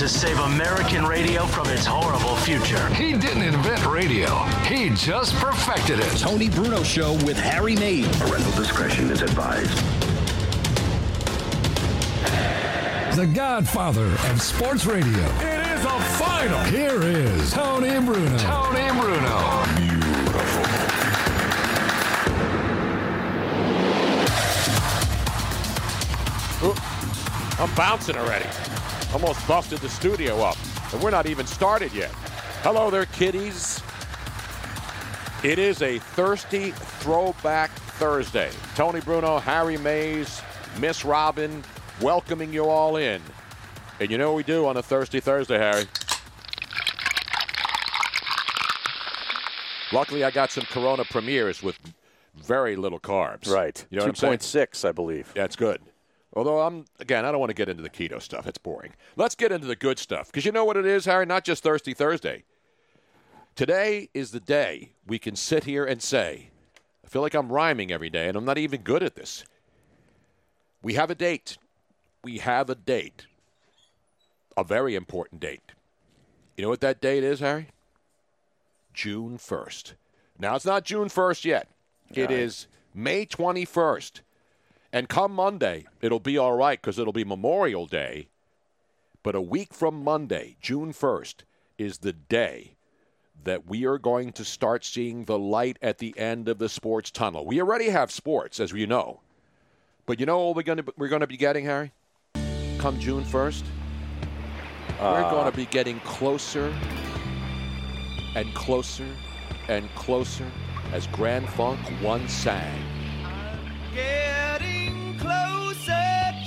to save American radio from its horrible future. He didn't invent radio, he just perfected it. Tony Bruno Show with Harry Mayes. Parental discretion is advised. The godfather of sports radio. It is a final. Here is Tony Bruno. Tony Bruno. Beautiful. I'm bouncing already. Almost busted the studio up. And we're not even started yet. Hello there, kiddies. It is a thirsty throwback Thursday. Tony Bruno, Harry Mayes, Miss Robin, welcoming you all in. And you know what we do on a thirsty Thursday, Harry? Luckily, I got some Corona premieres with very little carbs. Right. You know what 2.6, I believe. That's good. Although I'm again, I don't want to get into the keto stuff. It's boring. Let's get into the good stuff because you know what it is, Harry. Not just Thirsty Thursday. Today is the day we can sit here and say, I feel like I'm rhyming every day, and I'm not even good at this. We have a date. We have a date. A very important date. You know what that date is, Harry? June 1st. Now, it's not June 1st yet. It Right. is May 21st. And come Monday, it'll be all right because it'll be Memorial Day. But a week from Monday, June 1st, is the day that we are going to start seeing the light at the end of the sports tunnel. We already have sports, as you know. But you know what we're going to, we're going to be getting, Harry? Come June 1st? we're Uh. going to be getting closer and closer and closer as Grand Funk One sang.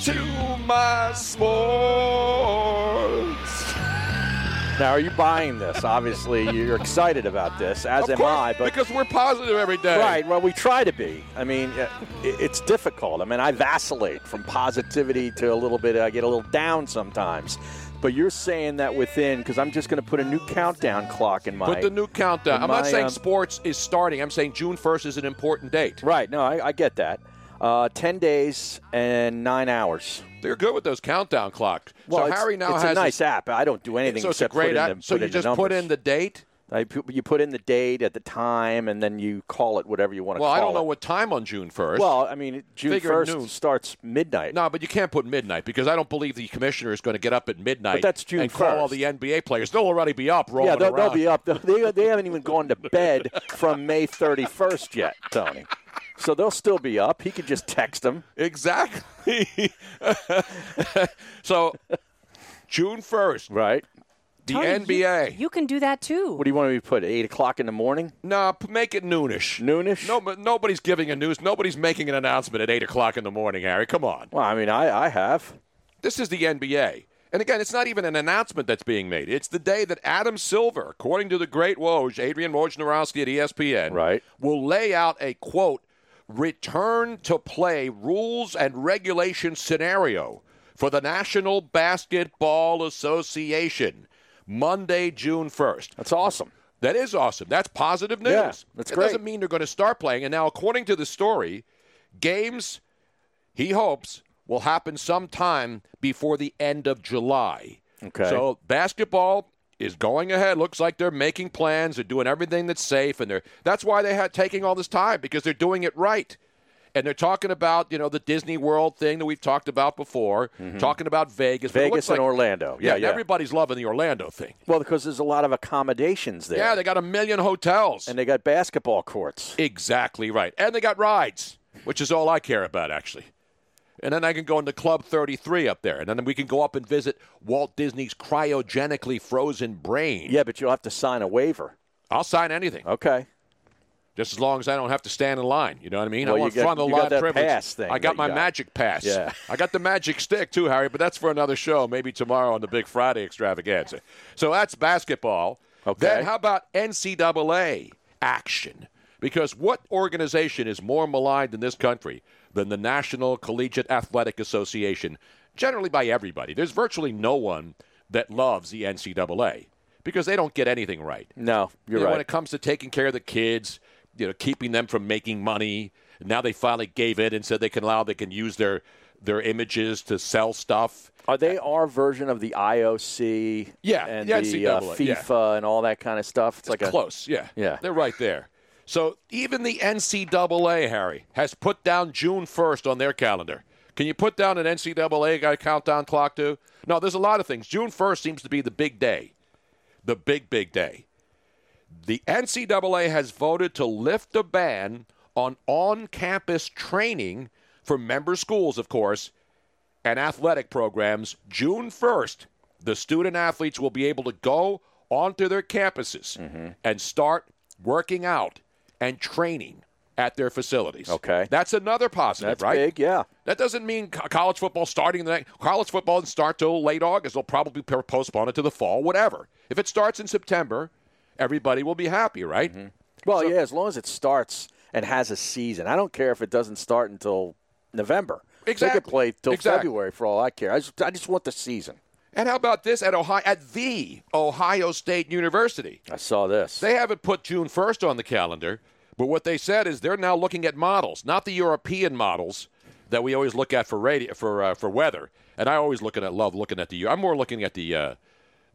To my sports. Now, are you buying this? Obviously, you're excited about this, as Of am course, I. But because we're positive every day. Right. Well, we try to be. I mean, uh, it's difficult. I mean, I vacillate from positivity to a little bit. I get a little down sometimes. But you're saying that within, because I'm just going to put a new countdown clock in my. Put the new countdown. I'm not saying um, sports is starting. I'm saying June 1st is an important date. Right. No, I, I get that. Uh, Ten days and nine hours. They're good with those countdown clocks. Well, so it's, Harry now it's has a nice app. I don't do anything So it's a except great put in app. the, So you just put in the date. I you put in the date at the time, and then you call it whatever you want to Well, call I don't it. know what time on June 1st. Well, I mean, June Figure first noon. starts midnight. No, but you can't put midnight because I don't believe the commissioner is going to get up at midnight. But that's June and call all the NBA players. They'll already be up rolling yeah, they'll, they'll be up. They, they haven't even gone to bed from May 31st yet, Tony. So they'll still be up. He could just text them. Exactly. so June 1st, Right. the Tony, NBA. You, you can do that too. What do you want me to put? 8 o'clock in the morning? No, p- make it noonish. Noonish? No, but nobody's giving a news. Nobody's making an announcement at eight o'clock in the morning. Harry, come on. Well, I mean, I, I have. This is the NBA, and again, it's not even an announcement that's being made. It's the day that Adam Silver, according to the great Woj, Adrian Wojnarowski at ESPN, Right. will lay out a quote return to play rules and regulation scenario for the National Basketball Association Monday, June first. That's awesome. That is awesome. That's positive news. Yeah, that's it great. doesn't mean they're going to start playing. And now, according to the story, games, he hopes, will happen sometime before the end of July. Okay. So basketball is going ahead. Looks like they're making plans. They're doing everything that's safe, and they're that's why they had taking all this time because they're doing it right. And they're talking about you know the Disney World thing that we've talked about before, talking about Vegas, Mm-hmm. Vegas and like- Orlando. Yeah, and yeah. Everybody's loving the Orlando thing. Well, because there's a lot of accommodations there. Yeah, they got a million hotels. and they got basketball courts. Exactly right. And they got rides, which is all I care about, actually. And then I can go into Club 33 up there. And then we can go up and visit Walt Disney's cryogenically frozen brain. Yeah, but you'll have to sign a waiver. I'll sign anything, Okay. just as long as I don't have to stand in line. You know what I mean? Well, I want got- front of the line that privilege. pass thing I got my got. magic pass. Yeah. I got the magic stick too, Harry, but that's for another show, maybe tomorrow on the Big Friday extravaganza. So that's basketball. Okay. Then how about NCAA action? Because what organization is more maligned in this country than the National Collegiate Athletic Association? Generally by everybody. There's virtually no one that loves the NCAA because they don't get anything right. No, you're You know, right. When it comes to taking care of the kids, you know, keeping them from making money. Now they finally gave in and said they can allow they can use their their images to sell stuff. Are they our version of the IOC? Yeah, and the the uh, NCAA, yeah. FIFA and all that kind of stuff. It's, like a Close, yeah. Yeah. They're right there. So even the NCAA, Harry, has put down June 1st on their calendar. Can you put down an NCAA guy countdown clock too? No, there's a lot of things. June 1st seems to be the big day, the big, big day. The NCAA has voted to lift a ban on on campus training for member schools, of course, and athletic programs. June 1st, the student athletes will be able to go onto their campuses Mm-hmm. and start working out and training at their facilities. Okay. That's another positive, That's right? big, yeah. That doesn't mean college football starting the next. College football doesn't start till late August. They'll probably postpone it to the fall, whatever. If it starts in September, everybody will be happy, right? Mm-hmm. Well, yeah, as long as it starts and has a season. I don't care if it doesn't start until November. Exactly. They could play till Exactly. February for all I care. I just, I just want the season. And how about this at Ohio at the Ohio State University? I saw this. They haven't put June 1st on the calendar, but what they said is they're now looking at models, not the European models that we always look at for radio for uh, for weather. And I always looking at love looking at the I'm more looking at the uh,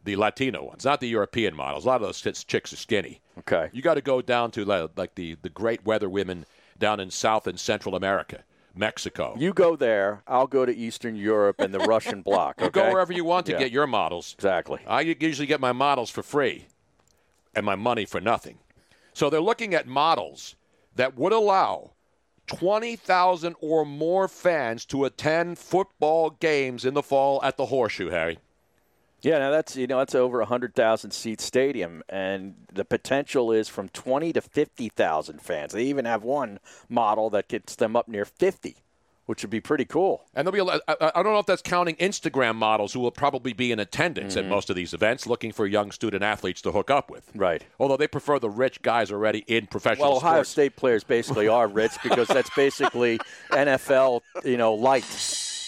the Latino ones, not the European models. A lot of those chicks- chicks are skinny. Okay. You got to go down to like the the great weather women down in South and Central America, Mexico. You go there, I'll go to Eastern Europe and the Russian bloc. You go wherever you want to Yeah. get your models. Exactly. I usually get my models for free and my money for nothing. So they're looking at models that would allow 20,000 or more fans to attend football games in the fall at the Horseshoe, Harry. Yeah, now that's you know that's over a hundred thousand seat stadium, and the potential is from twenty to fifty thousand fans. They even have one model that gets them up near fifty, which would be pretty cool. And there'll be a lot, I, I don't know if that's counting Instagram models who will probably be in attendance at mm-hmm. most of these events looking for young student athletes to hook up with. Right. Although they prefer the rich guys already in professional sports. Well, Ohio sports. State players basically are rich because that's basically NFL, you know, light.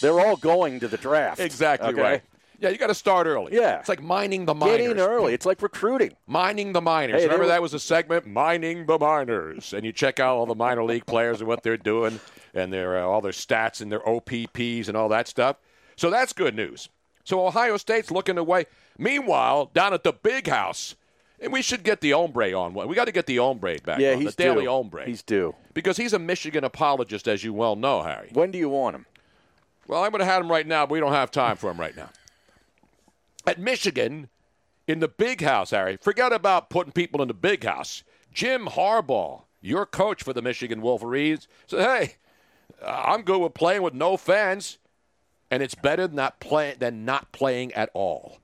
They're all going to the draft. Exactly okay? right. Yeah, you got to start early. Yeah. It's like mining the miners. Get in early. It's like recruiting. Mining the miners. Hey, Remember were- that was a segment, mining the miners, and you check out all the minor league players and what they're doing, and their uh, all their stats and their OPPs and all that stuff. So that's good news. So Ohio State's looking away. Meanwhile, down at the big house, and we should get the ombre on. We got to get the ombre back. Yeah, on, he's the daily due. hombre. He's due. because he's a Michigan apologist, as you well know, Harry. When do you want him? Well, I would have had him right now, but we don't have time for him right now. At Michigan, in the big house, Harry, forget about putting people in the big house. Jim Harbaugh, your coach for the Michigan Wolverines, said, "Hey, I'm good with playing with no fans, and it's better than not playing than not playing at all."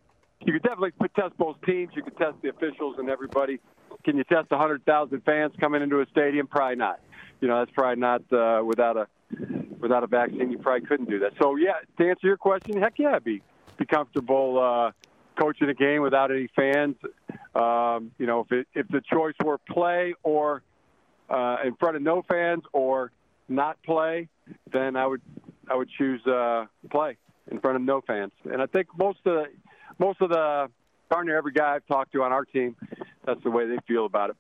you could definitely test both teams. You could test the officials and everybody. Can you test 100,000 fans coming into a stadium? Probably not. You know, that's probably not uh, without a without a vaccine. You probably couldn't do that. So yeah, to answer your question, heck yeah, I'd be be comfortable uh, coaching a game without any fans. Um, you know, if it, if the choice were play or uh, in front of no fans or not play, then I would I would choose uh, play in front of no fans. And I think most of the most of the darn near every guy I've talked to on our team, that's the way they feel about it.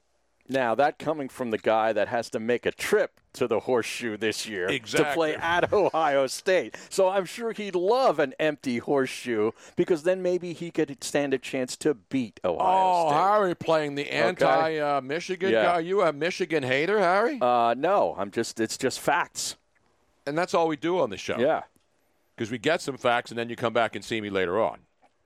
Now, that coming from the guy that has to make a trip to the horseshoe this year to play at Ohio State. So I'm sure he'd love an empty horseshoe because then maybe he could stand a chance to beat Ohio Oh, State. Harry playing the anti-Michigan Yeah. guy. Are you a Michigan hater, Harry? Uh, no, I'm just it's just facts. and that's all we do on the show. Yeah. because we get some facts and then you come back and see me later on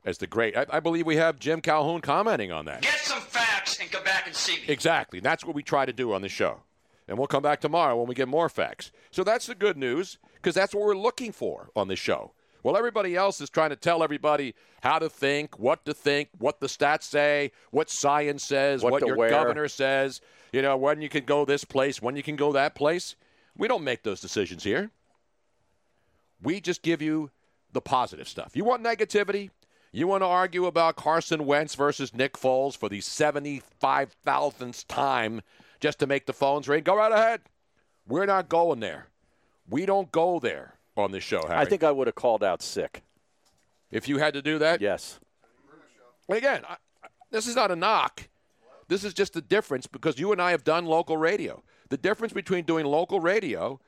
as the great. I, I believe we have Jim Calhoun commenting on that. Get some facts and come back and see me. Exactly. That's what we try to do on the show. And we'll come back tomorrow when we get more facts. So that's the good news because that's what we're looking for on the show. Well, everybody else is trying to tell everybody how to think, what to think, what the stats say, what science says, What what, your wear. governor says, you know, when you can go this place, when you can go that place. We don't make those decisions here. We just give you the positive stuff. You want negativity? You want to argue about Carson Wentz versus Nick Foles for the 75,000th time just to make the phones ring? Go right ahead. We're not going there. We don't go there on this show, Harry. I think I would have called out sick. if you had to do that, Yes. and again, I, this is not a knock. This is just the difference because you and I have done local radio. The difference between doing local radio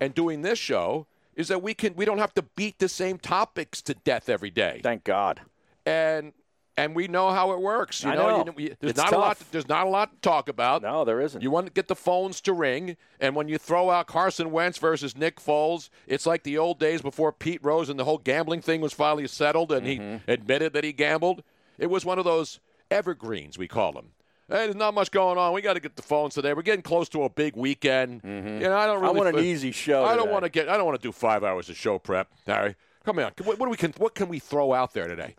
and doing this show is that we can we don't have to beat the same topics to death every day. Thank God. And and we know how it works. You I know, know. You, there's It's not a lot. tough. There's not a lot to talk about. No, there isn't. You want to get the phones to ring, and when you throw out Carson Wentz versus Nick Foles, it's like the old days before Pete Rose and the whole gambling thing was finally settled, and Mm-hmm. he admitted that he gambled. It was one of those evergreens we call them. Hey, there's not much going on. We got to get the phones today. We're getting close to a big weekend. You know, I don't Mm-hmm. I really. want an feel- easy show I don't want to get. I don't want to do five hours of show prep. Harry, come on. What, what do we can? What can we throw out there today?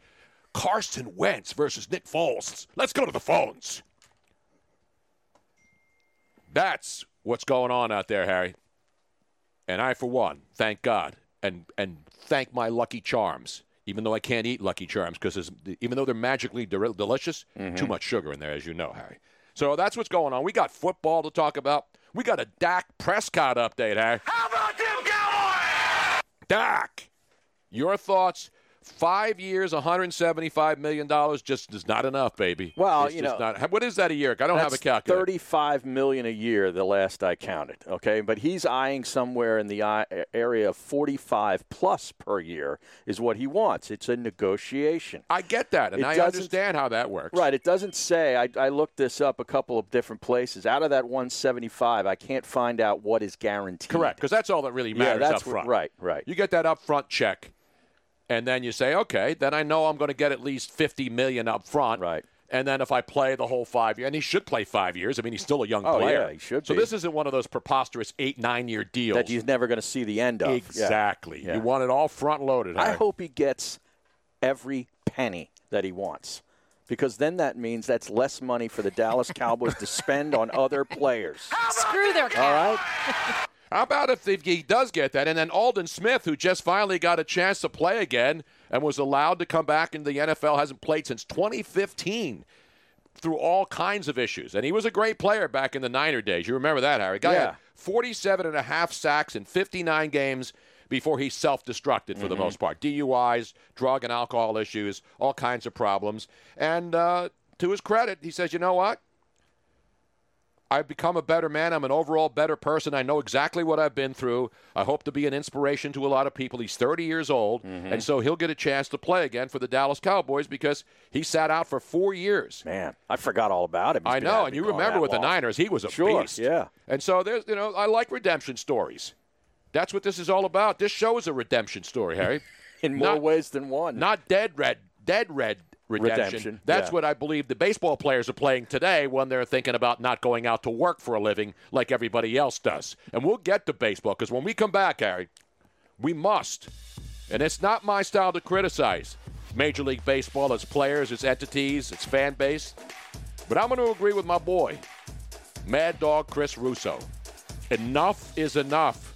Carson Wentz versus Nick Foles. Let's go to the phones. That's what's going on out there, Harry. And I, for one, thank God and and thank my Lucky Charms. Even though I can't eat Lucky Charms because even though they're magically de- delicious, too mm-hmm. much sugar in there, as you know, Harry. So that's what's going on. We got football to talk about. We got a Dak Prescott update, Harry. How about them Cowboys? Dak, your thoughts? Five years, 175 million dollars, just is not enough, baby. Well, It's you just know, not, what is that a year? I don't have a calculator. Thirty-five million a year, the last I counted. Okay, but he's eyeing somewhere in the area of forty-five plus per year is what he wants. It's a negotiation. I get that, and It I understand how that works. Right. It doesn't say. I, I looked this up a couple of different places. Out of that 175, I can't find out what is guaranteed. Correct, because that's all that really Yeah, matters that's up what- right, right. You get that up front check, and then you say, okay, then I know I'm going to get at least 50 million up front. Right. And then if I play the whole five years, and he should play five years. I mean, he's still a young Oh, player. yeah, he should So be. this isn't one of those preposterous eight, nine year deals. That he's never going to see the end of. Exactly. Yeah. You want it all front loaded. I hope he gets every penny that he wants. Because then that means that's less money for the Dallas Cowboys to spend on other players. Screw their All cap. right? How about if he does get that, and then Aldon Smith, who just finally got a chance to play again and was allowed to come back into the NFL, hasn't played since 2015 through all kinds of issues. And he was a great player back in the Niner days. You remember that, Harry? Guy Yeah. had 47 and a half sacks in 59 games before he self-destructed for the most part. DUIs, drug and alcohol issues, all kinds of problems. And uh, to his credit, he says, you know what? I've become a better man. I'm an overall better person. I know exactly what I've been through. I hope to be an inspiration to a lot of people. He's 30 years old, mm-hmm. and so he'll get a chance to play again for the Dallas Cowboys because he sat out for four years. Man, I forgot all about him. He's I know, and you remember with the. Niners, he was a Sure, beast. yeah. And so there's, you know, I like redemption stories. That's what this is all about. This show is a redemption story, Harry. In more Not- ways than one. Not dead red, dead red redemption. Redemption, That's yeah. what I believe the baseball players are playing today when they're thinking about not going out to work for a living like everybody else does. And we'll get to baseball because when we come back, Harry, we must. And it's not my style to criticize Major League Baseball, its players, its entities, its fan base. But I'm going to agree with my boy, Mad Dog Chris Russo. Enough is enough.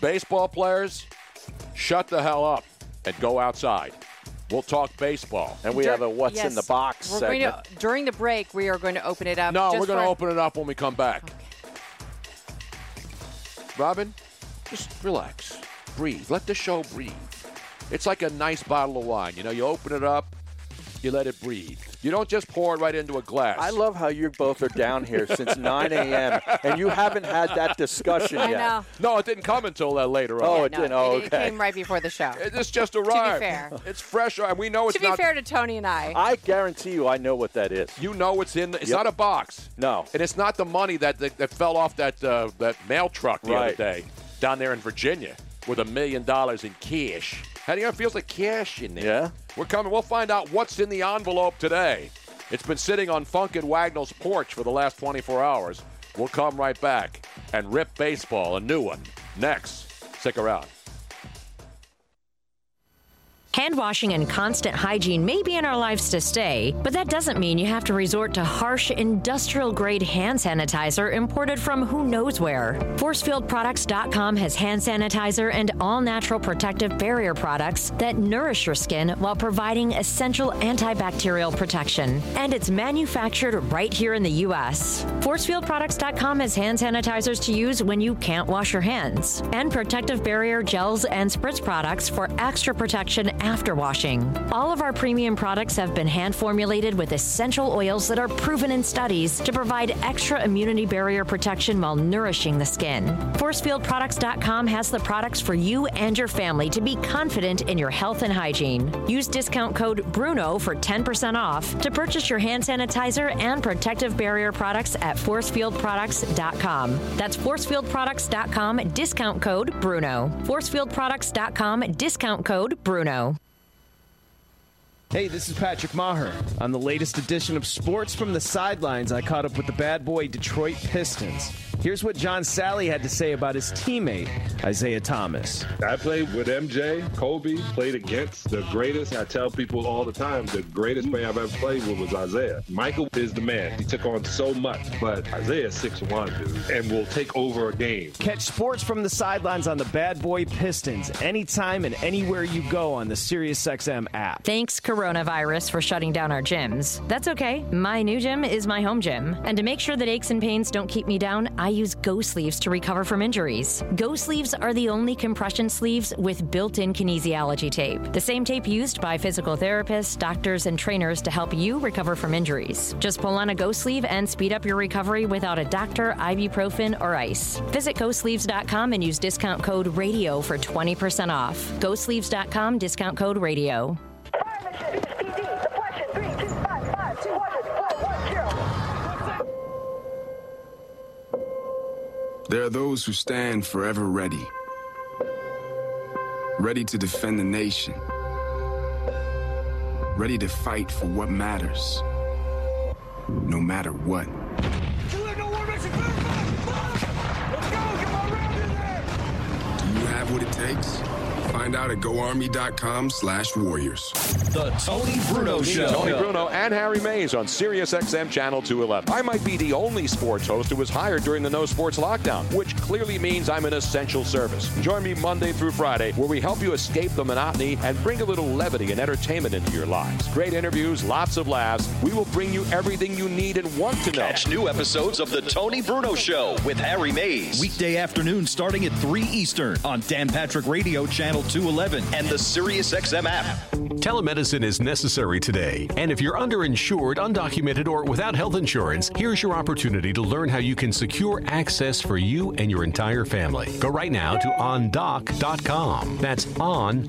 Baseball players, shut the hell up and go outside. We'll talk baseball. And we have a what's in the box We're going segment. to, during the break, we are going to open it up. No, we're going to open it up when we come back. Robin, just relax. Breathe. Let the show breathe. It's like a nice bottle of wine. You know, you open it up, you let it breathe. You don't just pour it right into a glass. I love how you both are down here since 9 a.m. and you haven't had that discussion I yet. know. No, it didn't come until uh, later Oh, on. it No, did. Oh, it, it okay. came right before the show. It- It's just arrived. to be fair. It's fresh. And we know it's fresh. to be not. fair to Tony and I, I guarantee you, I know what that is. you know it's in. The, It's Yep. not a box. No. And it's not the money that that, that fell off that uh, that mail truck the other day down there in Virginia with a million dollars in cash. How do you know it feels like cash in there? Yeah? We're coming. We'll find out what's in the envelope today. It's been sitting on Funkin' Wagnall's porch for the last 24 hours. We'll come right back and rip baseball, a new one, next. Stick around. Hand washing and constant hygiene may be in our lives to stay, but that doesn't mean you have to resort to harsh industrial grade hand sanitizer imported from who knows where. ForcefieldProducts.com has hand sanitizer and all natural protective barrier products that nourish your skin while providing essential antibacterial protection. And it's manufactured right here in the U.S. ForcefieldProducts.com has hand sanitizers to use when you can't wash your hands, and protective barrier gels and spritz products for extra protection after washing. All of our premium products have been hand formulated with essential oils that are proven in studies to provide extra immunity barrier protection while nourishing the skin. ForcefieldProducts.com has the products for you and your family to be confident in your health and hygiene. Use discount code BRUNO for 10% off to purchase your hand sanitizer and protective barrier products at ForcefieldProducts.com. That's ForcefieldProducts.com, discount code BRUNO. ForcefieldProducts.com, discount code BRUNO. Hey, this is Patrick Maher. On the latest edition of Sports from the Sidelines, I caught up with the bad boy Detroit Pistons. Here's what John Salley had to say about his teammate, Isiah Thomas. I played with MJ, Kobe, played against the greatest. I tell people all the time the greatest player I've ever played with was Isiah. Michael is the man. He took on so much, but Isiah's 6'1, dude, and will take over a game. Catch Sports from the Sidelines on the Bad Boy Pistons anytime and anywhere you go on the SiriusXM app. Thanks, coronavirus, for shutting down our gyms. That's okay. My new gym is my home gym. And to make sure that aches and pains don't keep me down, I use Go Sleeves to recover from injuries. Go Sleeves are the only compression sleeves with built in kinesiology tape, the same tape used by physical therapists, doctors, and trainers to help you recover from injuries. Just pull on a Go Sleeve and speed up your recovery without a doctor, ibuprofen, or ice. Visit GoSleeves.com and use discount code RADIO for 20% off. GoSleeves.com, discount code RADIO. There are those who stand forever ready, ready to defend the nation, ready to fight for what matters, no matter what. Do you have what it takes? Find out at goarmy.com slash warriors. The Tony Bruno Show. Tony Bruno and Harry Mayes on Sirius XM Channel 211. I might be the only sports host who was hired during the no sports lockdown, which clearly means I'm an essential service. Join me Monday through Friday, where we help you escape the monotony and bring a little levity and entertainment into your lives. Great interviews, lots of laughs. We will bring you everything you need and want to know. Catch new episodes of The Tony Bruno Show with Harry Mayes. Weekday afternoon starting at 3 Eastern on Dan Patrick Radio Channel 211 and the SiriusXM app. Telemedicine is necessary today, and if you're underinsured, undocumented, or without health insurance, here's your opportunity to learn how you can secure access for you and your entire family. Go right now to ondoc.com. That's on-doc.com.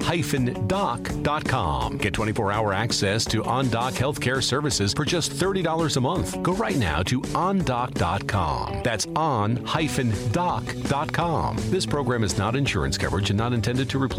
Get 24-hour access to OnDoc healthcare services for just $30 a month. Go right now to ondoc.com. That's on-doc.com. This program is not insurance coverage and not intended to replace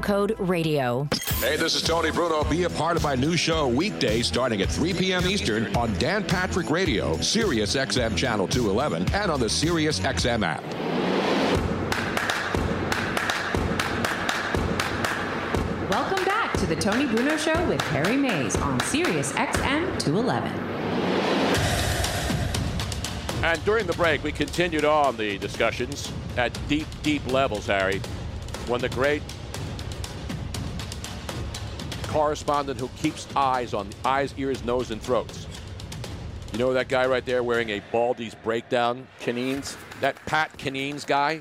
code RADIO. Hey, this is Tony Bruno. Be a part of my new show weekday starting at 3 p.m. Eastern on Dan Patrick Radio, Sirius XM Channel 211, and on the Sirius XM app. Welcome back to the Tony Bruno Show with Harry Mayes on Sirius XM 211. And during the break, we continued on the discussions at deep, deep levels, Harry, when the great correspondent who keeps eyes on eyes, ears, nose, and throats. You know that guy right there wearing a Baldy's breakdown? Canines? That Pat Canines guy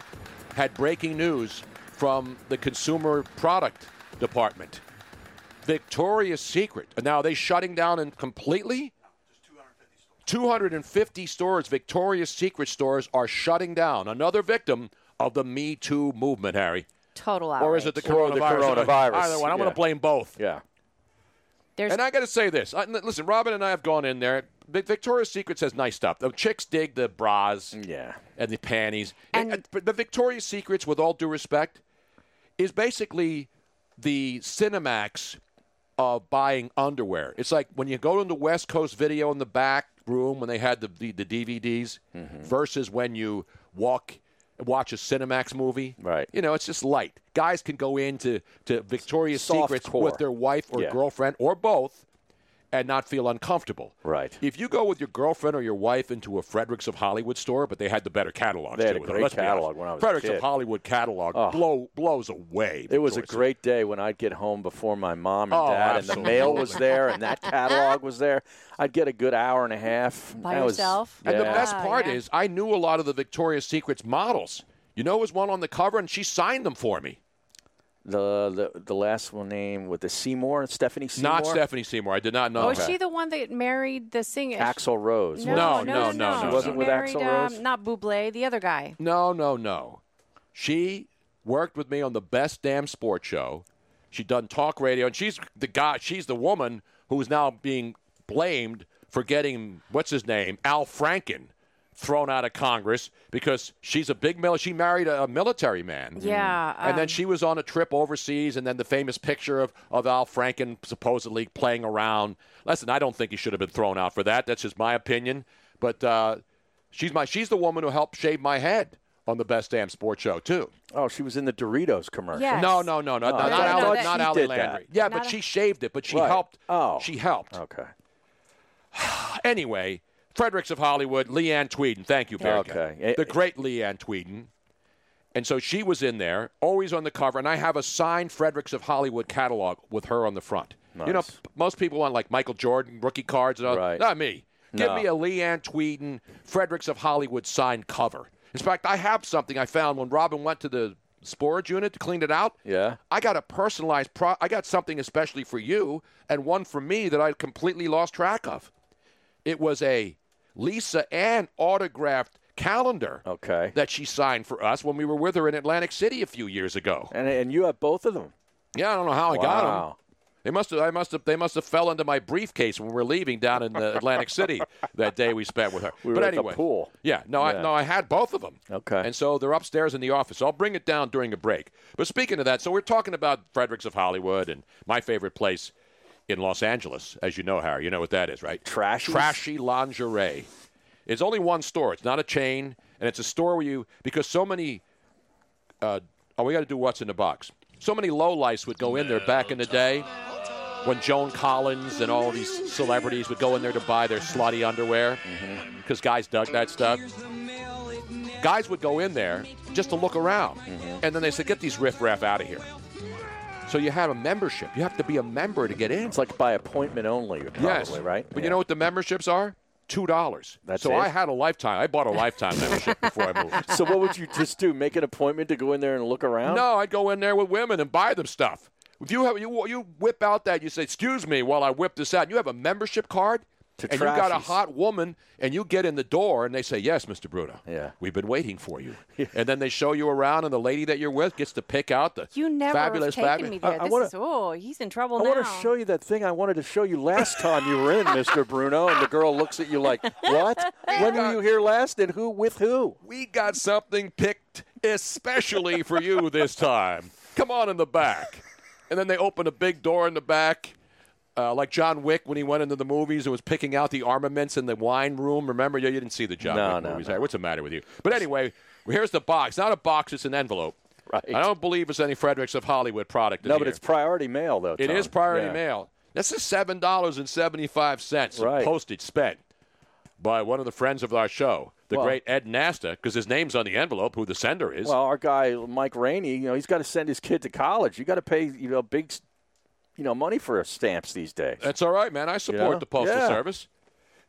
had breaking news from the consumer product department. Victoria's Secret. Now, are they shutting down and completely? 250 stores, Victoria's Secret stores, are shutting down. Another victim of the Me Too movement, Harry. Total outrage. Or is it the Or coronavirus? the coronavirus, Either one. I'm yeah. going to blame both. Yeah. There's and I got to say this. I, listen, Robin and I have gone in there. Victoria's Secret says nice stuff. The chicks dig the bras Yeah. and the panties. And, and- but the Victoria's Secrets, with all due respect, is basically the Cinemax of buying underwear. It's like when you go to the West Coast Video in the back room when they had the, the, the DVDs Mm-hmm. versus when you walk watch a Cinemax movie. Right. You know, it's just light. Guys can go into to Victoria's Soft Secrets core. with their wife or Yeah. girlfriend or both and not feel uncomfortable. Right. If you go with your girlfriend or your wife into a Fredericks of Hollywood store, but they had the better catalog. They had too, a though, great let's be honest. catalog when I was a Fredericks kid. of Hollywood catalog Oh. blow, blows away. It was a Victoria's great day when I'd get home before my mom and Oh, dad, and the mail was there, and that catalog was there. I'd get a good hour and a half By That was- yourself? And the best part yeah. is, I knew a lot of the Victoria's Secrets models. You know, there was one on the cover, and she signed them for me. The the the last one name with the Seymour, Stephanie Seymour, Not Stephanie Seymour. I did not know. Oh, her. she the one that married the singer? Axl Rose. No, No, no, no, no, no, no, She wasn't She with married, Axl um, Rose? not Buble, the other guy. No, no, no. She worked with me on the best damn sports show. She done talk radio, and she's the guy. She's the woman who is now being blamed for getting what's his name, Al Franken, thrown out of Congress because she's a big mil. She married a, a military man. Yeah, and then um, she was on a trip overseas, and then the famous picture of, of Al Franken supposedly playing around. Listen, I don't think he should have been thrown out for that. That's just my opinion. But uh, she's my she's the woman who helped shave my head on the best damn sports show too. Oh, she was in the Doritos commercial. Yes. No, no, no, no, Oh, not, I not, thought- I not she Ali did Landry. that. Yeah, Not but a- she shaved it. But she Right. helped. Oh. she helped. Okay. Anyway, Fredericks of Hollywood, Leeann Tweeden. Thank you, Okay. The great Leeann Tweeden. And so she was in there, always on the cover, and I have a signed Fredericks of Hollywood catalog with her on the front. You know, most people want like Michael Jordan rookie cards and all. Right. Not me. Give No. me a Leeann Tweeden Fredericks of Hollywood signed cover. In fact, I have something I found when Robin went to the storage unit to clean it out. Yeah. I got a personalized pro. I got something especially for you and one for me that I completely lost track of. It was a Lisa Ann autographed calendar. Okay. That she signed for us when we were with her in Atlantic City a few years ago. And and you have both of them. Yeah, I don't know how I got them. Wow. They must have. I must have. They must have fell into my briefcase when we were leaving down in uh, Atlantic City that day we spent with her. We were but at the anyway, pool. Yeah, no, Yeah. I no, I had both of them. Okay. And so they're upstairs in the office. I'll bring it down during a break. But speaking of that, so we're talking about Fredericks of Hollywood and my favorite place in Los Angeles, as you know, Harry. You know what that is, right? Trashy. Trashy lingerie. It's only one store. It's not a chain, and it's a store where you because so many. Uh, oh, we got to do what's in the box. So many lowlifes would go in there back in the day when Joan Collins and all these celebrities would go in there to buy their slutty underwear because guys dug that stuff. Guys would go in there just to look around, and then they said, "Get these riffraff out of here." So you have a membership. You have to be a member to get in. It's like by appointment only, probably, yes, right? But you know what the memberships are? Two dollars. That's so it? I had a lifetime. I bought a lifetime membership before I moved. So what would you just do? Make an appointment to go in there and look around? No, I'd go in there with women and buy them stuff. If you have you you whip out that you say, "Excuse me," while I whip this out. You have a membership card, and you got a hot woman, and you get in the door, and they say, "Yes, Mr. Bruno. Yeah. we've been waiting for you." and then they show you around, and the lady that you're with gets to pick out the You never fabulous, have taken fabulous. me there. I- I this wanna- is oh, he's in trouble I now. I want to show you that thing I wanted to show you last time you were in, Mr. Bruno. And the girl looks at you like, "What? When were you here last? And who with who?" We got something picked especially for you this time. Come on in the back. And then they open a big door in the back, uh, like John Wick when he went into the movies and was picking out the armaments in the wine room. Remember? You, you didn't see the John No, Wick no, movies. no. Harry. What's the matter with you? But anyway, here's the box. Not a box, it's an envelope. Right. I don't believe it's any Fredericks of Hollywood product. No, but here. it's priority mail though. It Tom. is priority Yeah. mail. This is seven dollars and seventy five cents Right. postage spent by one of the friends of our show, the Well- great Ed Nasta, because his name's on the envelope. Who the sender is? Well, our guy Mike Rainey, you know, he's got to send his kid to college. You got to pay, you know, big, you know, money for stamps these days. That's all right, man. I support Yeah. the postal Yeah. service.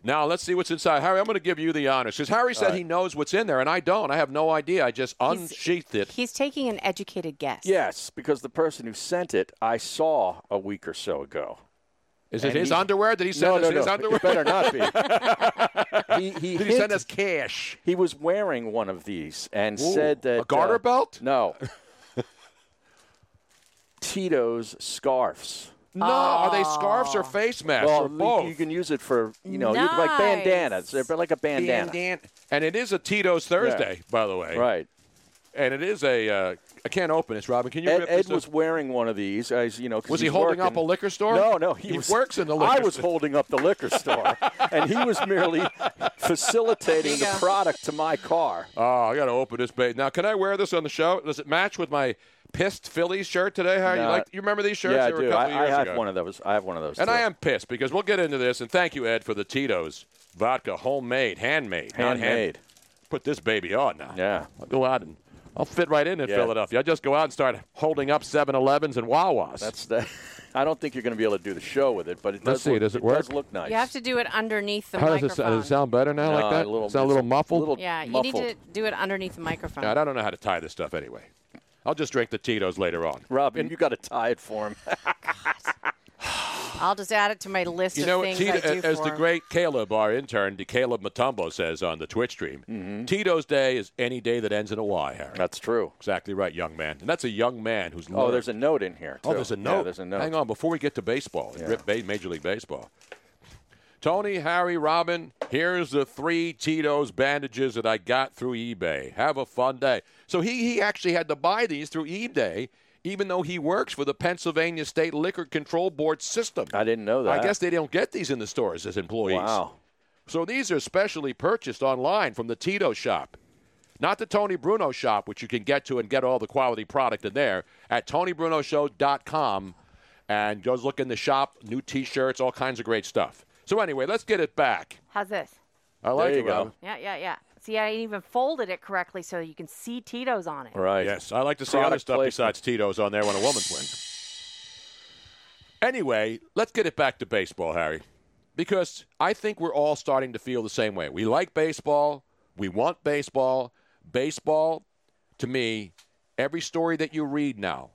Now let's see what's inside. Harry, I'm going to give you the honors because Harry said All right. he knows what's in there, and I don't. I have no idea. I just unsheathed it. He's taking an educated guess. Yes, because the person who sent it, I saw a week or so ago. Is it And his he- underwear? Did he send no, us no, his no. underwear? It better not be. he, he Did he send us cash? He was wearing one of these and Ooh, said that a garter uh, belt? No. Tito's scarves. No, are they scarves or face masks well, or both? you can use it for you know you like bandanas. They're like a bandana. Bandan- And it is a Tito's Thursday, by the way. Right. And it is a. Uh, I can't open this, Robin. Can you Ed, rip Ed this? was wearing one of these, as you know, Was he he's holding up a liquor store? No, no, he, He was, works in the liquor I was store. holding up the liquor store, and he was merely facilitating the product to my car. Oh, I got to open this bait now. Can I wear this on the show? Does it match with my pissed Phillies shirt today? How you No. like? You remember these shirts? Yeah, I do. A couple I, years I have ago. one of those. I have one of those. And too. I am pissed because we'll get into this. And thank you, Ed, for the Tito's vodka, homemade, handmade, not hand- Handmade. Put this baby on now. Yeah. I'll go out and I'll fit right in in Yeah. Philadelphia. I'll just go out and start holding up 7-Elevens and Wawas. That's the. I don't think you're going to be able to do the show with it, but it Let's does. see, Look, does it work? does look nice. You have to do it underneath the How does uh, it, microphone. does it sound better now No, like that? a little- sound a little it's a muffled? little yeah, you need to do it underneath the microphone. God, I don't know how to tie this stuff anyway. I'll just drink the Tito's later on. Robin, you got to tie it for him. I'll just add it to my list You of know, things Tito, I do as for the him. great Caleb, our intern, the Caleb Matumbo says on the Twitch stream, Mm-hmm. Tito's Day is any day that ends in a Y, Harry. That's true. Exactly right, young man. And that's a young man who's Oh, learned- there's a note in here. Oh, there's a Yeah, note. there's a note. Hang on, before we get to baseball, Yeah. Rip Ba- Major League Baseball. Tony, Harry, Robin, here's the three Tito's bandages that I got through eBay. Have a fun day. So he, he actually had to buy these through eBay, even though he works for the Pennsylvania State Liquor Control Board system. I didn't know that. I guess they don't get these in the stores as employees. Wow. So these are specially purchased online from the Tito shop. Not the Tony Bruno shop, which you can get to and get all the quality product in there at TonyBrunoShow.com. And just look in the shop, new t shirts, all kinds of great stuff. So, anyway, let's get it back. How's this? I like There you it, go. Robin. Yeah, yeah, yeah. See, I even folded it correctly so you can see Tito's on it. Right. Yes, I like to see other stuff placement. besides Tito's on there when a woman's wearing. Anyway, let's get it back to baseball, Harry, because I think we're all starting to feel the same way. We like baseball. We want baseball. Baseball, to me, every story that you read now,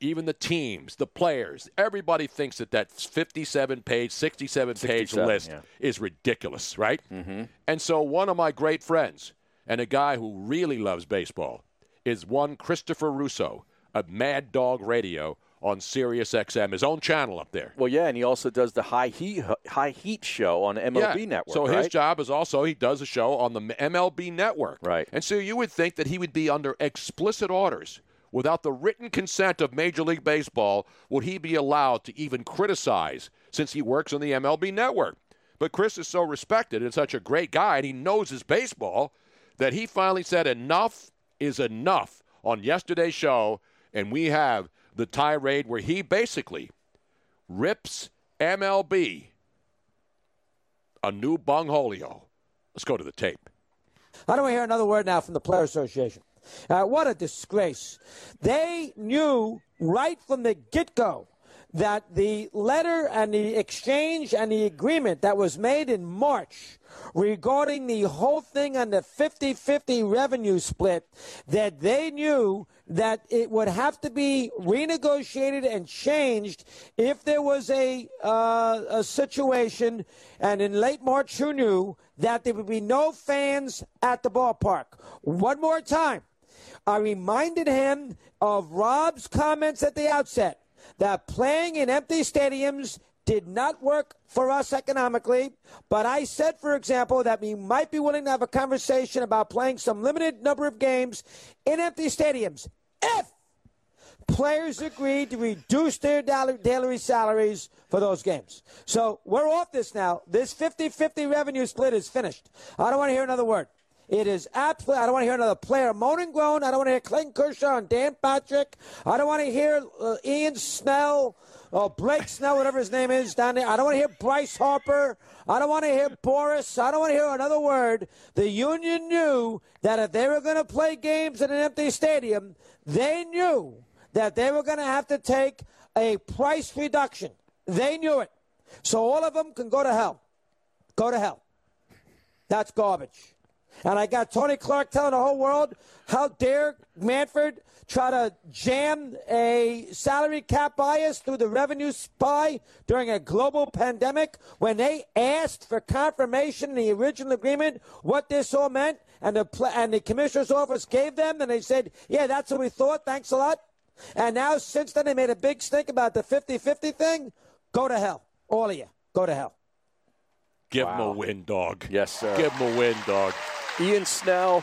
even the teams, the players, everybody thinks that that 57 page, 67 page 67, list yeah. is ridiculous, right? Mm-hmm. And so one of my great friends and a guy who really loves baseball is one Christopher Russo of Mad Dog Radio on Sirius XM, his own channel up there. Well, yeah, and he also does the high heat high heat show on MLB Yeah. Network. So his job is also he does a show on the MLB Network. Right. And so you would think that he would be under explicit orders. Without the written consent of Major League Baseball, would he be allowed to even criticize since he works on the MLB Network? But Chris is so respected and such a great guy, and he knows his baseball, that he finally said enough is enough on yesterday's show, and we have the tirade where he basically rips MLB a new bungholio. Let's go to the tape. How do we hear another word now from the Player Association. Uh, what a disgrace. They knew right from the get go that the letter and the exchange and the agreement that was made in March regarding the whole thing on the 50 50 revenue split, that they knew that it would have to be renegotiated and changed if there was a, uh, a situation. And in late March, who knew that there would be no fans at the ballpark? One more time. I reminded him of Rob's comments at the outset that playing in empty stadiums did not work for us economically. But I said, for example, that we might be willing to have a conversation about playing some limited number of games in empty stadiums if players agreed to reduce their daily salaries for those games. So we're off this now. This 50 50 revenue split is finished. I don't want to hear another word. It is absolutely. I don't want to hear another player moan and groan. I don't want to hear Clayton Kershaw and Dan Patrick. I don't want to hear uh, Ian Snell or Blake Snell, whatever his name is down there. I don't want to hear Bryce Harper. I don't want to hear Boras. I don't want to hear another word. The union knew that if they were going to play games in an empty stadium, they knew that they were going to have to take a price reduction. They knew it. So all of them can go to hell. Go to hell. That's garbage. And I got Tony Clark telling the whole world, how dare Manfred try to jam a salary cap bias through the revenue spy during a global pandemic when they asked for confirmation in the original agreement what this all meant and the, pl- and the commissioner's office gave them and they said, yeah, that's what we thought. Thanks a lot. And now since then they made a big stink about the 50-50 thing. Go to hell. All of you. Go to hell. Give him a win, dog. Yes, sir. Give him a win, dog. Ian Snell,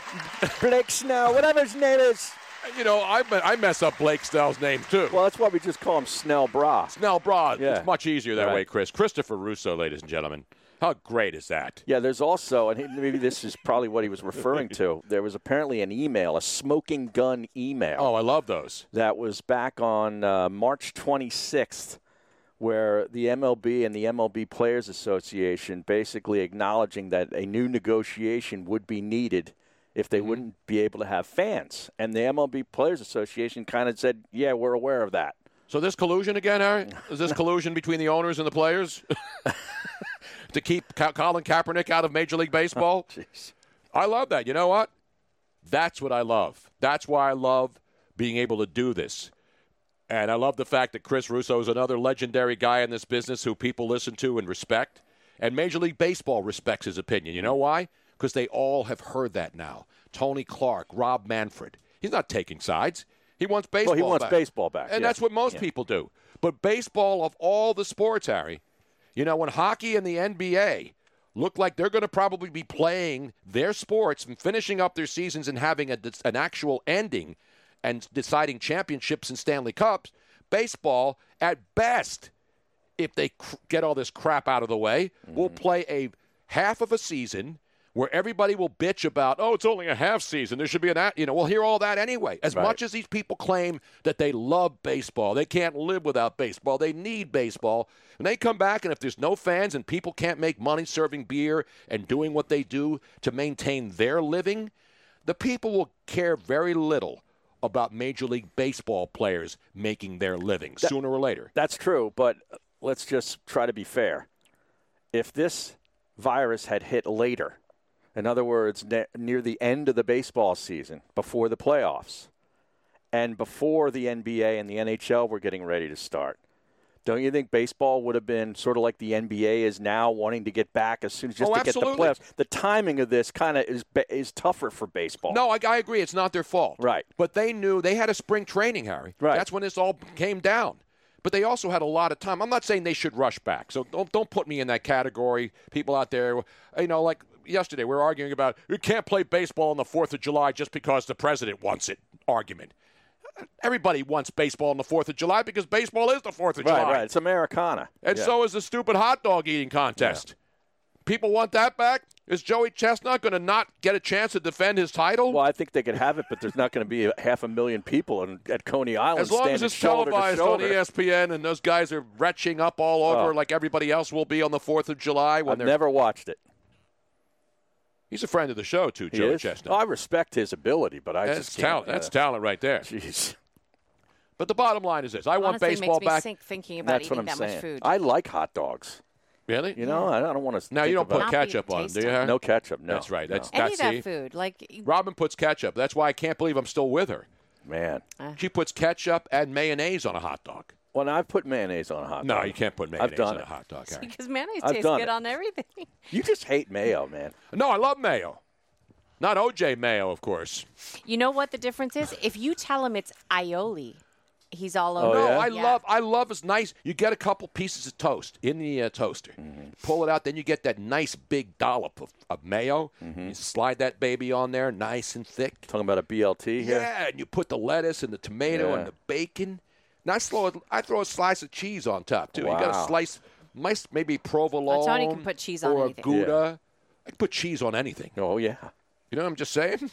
Blake Snell, whatever his name is. You know, I, I mess up Blake Snell's name too. Well, that's why we just call him Snell Bra. Snell Bra. Yeah. It's much easier that Right. way, Chris. Christopher Russo, ladies and gentlemen. How great is that? Yeah, there's also, and maybe this is probably what he was referring to. There was apparently an email, a smoking gun email. Oh, I love those. That was back on uh, March 26th, where the MLB and the MLB Players Association basically acknowledging that a new negotiation would be needed if they mm-hmm. wouldn't be able to have fans. And the MLB Players Association kind of said, "Yeah, we're aware of that." So this collusion again, Harry? Is this collusion between the owners and the players to keep Colin Kaepernick out of Major League Baseball? Oh, I love that. You know what? That's what I love. That's why I love being able to do this. And I love the fact that Chris Russo is another legendary guy in this business who people listen to and respect. And Major League Baseball respects his opinion. You know why? Because they all have heard that now. Tony Clark, Rob Manfred. He's not taking sides. He wants baseball Well, he wants back. baseball back, And yeah. that's what most Yeah. people do. But baseball, of all the sports, Harry, you know, when hockey and the NBA look like they're going to probably be playing their sports and finishing up their seasons and having a, an actual ending and deciding championships and Stanley Cups, baseball, at best, if they cr- get all this crap out of the way, Mm-hmm. will play a half of a season where everybody will bitch about, oh, it's only a half season. There should be an, a-" you know, we'll hear all that anyway. As Right. much as these people claim that they love baseball, they can't live without baseball, they need baseball. And they come back, and if there's no fans and people can't make money serving beer and doing what they do to maintain their living, the people will care very little about Major League Baseball players making their living That- sooner or later. That's true, but let's just try to be fair. If this virus had hit later, in other words, ne- near the end of the baseball season, before the playoffs, and before the NBA and the NHL were getting ready to start, don't you think baseball would have been sort of like the NBA is now, wanting to get back as soon as just Oh, to get the absolutely. playoffs? The timing of this kind of is is tougher for baseball. No, I, I agree. It's not their fault. Right. But they knew they had a spring training, Harry. Right. That's when this all came down. But they also had a lot of time. I'm not saying they should rush back. So don't, don't put me in that category. People out there, you know, like yesterday, we were arguing about you can't play baseball on the 4th of July just because the president wants it argument. Everybody wants baseball on the 4th of July because baseball is the 4th of right, July. right. It's Americana, And Yeah. so is the stupid hot dog eating contest. People want that back? Is Joey Chestnut going to not get a chance to defend his title? Well, I think they could have it, but there's not going to be a half a million people in, at Coney Island. As long as it's televised on. ESPN and those guys are retching up all over Oh. like everybody else will be on the 4th of July. When I've never watched it. He's a friend of the show, too, He Joey? Chestnut. Oh, I respect his ability, but I that's just can't. talent. That's uh, talent right there. Jeez. But the bottom line is this: I want baseball makes me back. sick thinking about That's what eating I'm that saying. much food. I like hot dogs. Really? You know, I don't want to. Now you don't put ketchup on, taste do you? of No ketchup. No. That's right. That's Any that's of that food, like Robin puts ketchup. That's why I can't believe I'm still with her. Man. She puts ketchup and mayonnaise on a hot dog. Well, now I've put mayonnaise on a hot No, dog. No, you can't put I've mayonnaise done on it. a hot dog. Harry. because mayonnaise I've tastes done good it. on everything. You just hate mayo, man. No, I love mayo. Not OJ mayo, of course. You know what the difference is? If you tell him it's aioli, he's all Oh, over. no, it. I Yeah. love I love it's nice. You get a couple pieces of toast in the uh, toaster, Mm-hmm. pull it out, then you get that nice big dollop of, of mayo. Mm-hmm. You slide that baby on there, nice and thick. Talking about a BLT here. Yeah, and you put the lettuce and the tomato Yeah. and the bacon. And I throw, a, I throw a slice of cheese on top too. You got Wow. to slice, maybe provolone. Tony can put cheese on or anything. Gouda. I can put cheese on anything. Oh yeah. You know what I'm just saying?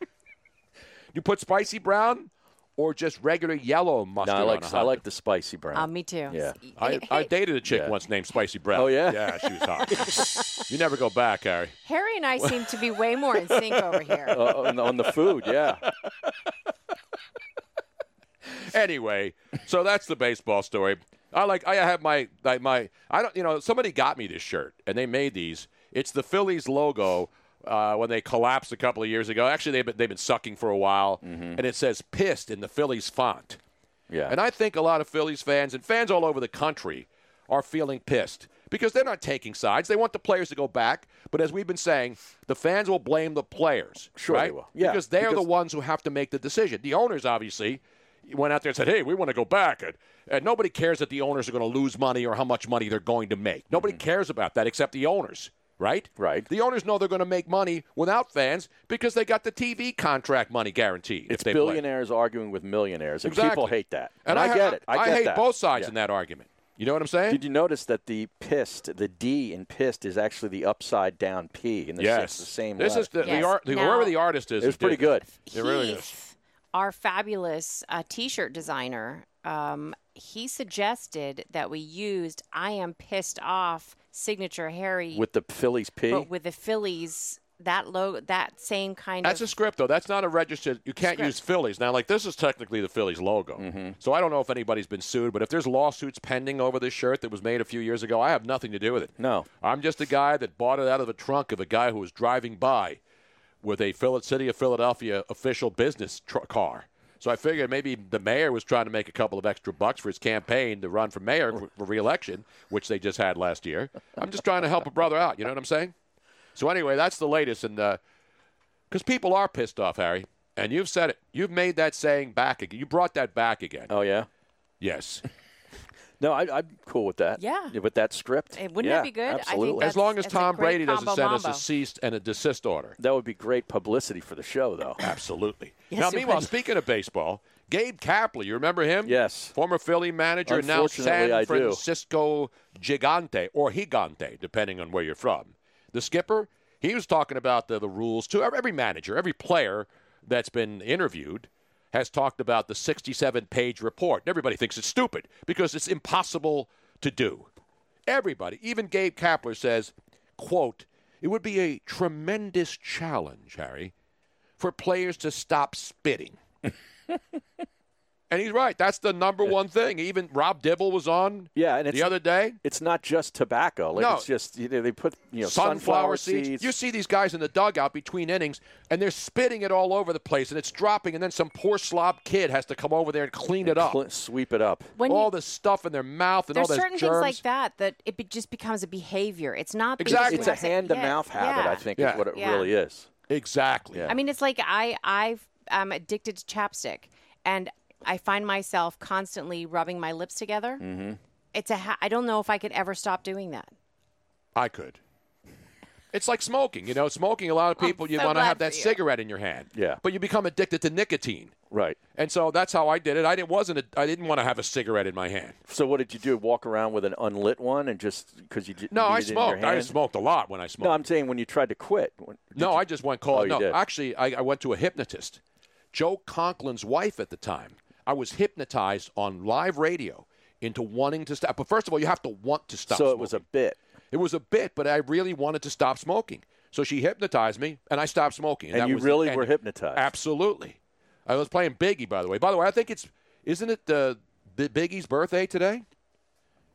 you put spicy brown or just regular yellow mustard No, I like on a I hot like the spicy brown. Uh, me too. Yeah. I, I dated a chick Yeah. once named Spicy Brown. Oh, yeah? Yeah, she was hot. you never go back, Harry. Harry and I seem to be way more in sync over here. Uh, on, the- on the food, yeah. Anyway, so that's the baseball story. I like. I have my like my. I don't. You know, somebody got me this shirt, and they made these. It's the Phillies logo uh, when they collapsed a couple of years ago. Actually, they've been, they've been sucking for a while, and it says "pissed" in the Phillies font. Yeah. And I think a lot of Phillies fans and fans all over the country are feeling pissed because they're not taking sides. They want the players to go back, but as we've been saying, the fans will blame the players, Sure right? they will. Yeah, because they're the ones who have to make the decision. The owners obviously went out there and said, "Hey, we want to go back," and, and nobody cares that the owners are going to lose money or how much money they're going to make. Nobody Mm-hmm. cares about that except the owners, right? Right. The owners know they're going to make money without fans because they got the TV contract money guaranteed. if It's they play. billionaires arguing with millionaires, and Exactly. people hate that. And, I, ha- get it. I, get hate that. both sides Yeah. in that argument. You know what I'm saying? Did you notice that the pissed, the D in pissed, is actually the upside down P in the, Yes. the same This letter. is the, the art. The, Now- whoever the artist is, It was is pretty good. good. It really is. Heath, our fabulous uh, T-shirt designer, um, he suggested that we used "I am pissed off" signature Harry with the Phillies P. but with the Phillies that logo, that same kind of That's a script, though. That's not a registered. You can't Script. use Phillies now. Like this is technically the Phillies logo. Mm-hmm. So I don't know if anybody's been sued, but if there's lawsuits pending over this shirt that was made a few years ago, I have nothing to do with it. No. I'm just a guy that bought it out of the trunk of a guy who was driving by with a Phil- City of Philadelphia official business tr- car. So I figured maybe the mayor was trying to make a couple of extra bucks for his campaign to run for mayor for, reelection, which they just had last year. I'm just trying to help a brother out. You know what I'm saying? So anyway, that's the latest, and uh, because people are pissed off, Harry, and you've said it. You've made that saying back again. You brought that back again. Oh yeah. Yes. No, I, I'm cool with that. Yeah. With that script. Eh, wouldn't yeah, that be good? I think Absolutely. as long as Tom Brady doesn't combo send us a cease and a desist order. that would be great publicity for the show, though. Absolutely. Yes, now, meanwhile, speaking of baseball, Gabe Kapler, you remember him? Yes. Former Philly manager, now San I do. Francisco Gigante or Gigante, depending on where you're from. The skipper, he was talking about the, the rules to every manager, every player that's been interviewed has talked about the 67 page report. And everybody thinks it's stupid because it's impossible to do. Everybody, even Gabe Kapler says, quote, it would be a tremendous challenge, Harry, for players to stop spitting. and he's right. That's the number one thing. Even Rob Dibble was on Yeah, and it's the other day. It's not just tobacco. Like No. it's just you know, they put you know sunflower, seeds. You see these guys in the dugout between innings, and they're spitting it all over the place, and it's dropping, and then some poor slob kid has to come over there and clean it up. Cl- sweep it up. When all you- the stuff in their mouth and all There's certain germs. things like that that it be, just becomes a behavior. It's not Exactly. It's a hand to yeah, mouth habit. yeah. I think Yeah. is what it Yeah. really is. Exactly. I mean, it's like I I'm addicted to chapstick, and I find myself constantly rubbing my lips together. Mm-hmm. It's a ha- I don't know if I could ever stop doing that. I could. It's like smoking. You know, smoking, a lot of people, you so want to have that cigarette in your hand. Yeah. But you become addicted to nicotine. Right. And so that's how I did it. I didn't wasn't a, I didn't want to have a cigarette in my hand. So what did you do? Walk around with an unlit one and just because you did No, I needed it in your smoked. I smoked a lot when I smoked. No, I'm saying when you tried to quit. When, No, I just went cold. Oh, you no, did. actually, I, I went to a hypnotist. Joe Conklin's wife at the time. I was hypnotized on live radio into wanting to stop. But first of all, you have to want to stop. so smoking. it was a bit. It was a bit, but I really wanted to stop smoking. So she hypnotized me, and I stopped smoking. And that you was really end. were hypnotized. Absolutely. I was playing Biggie, by the way. By the way, I think it's isn't it uh, the Biggie's birthday today?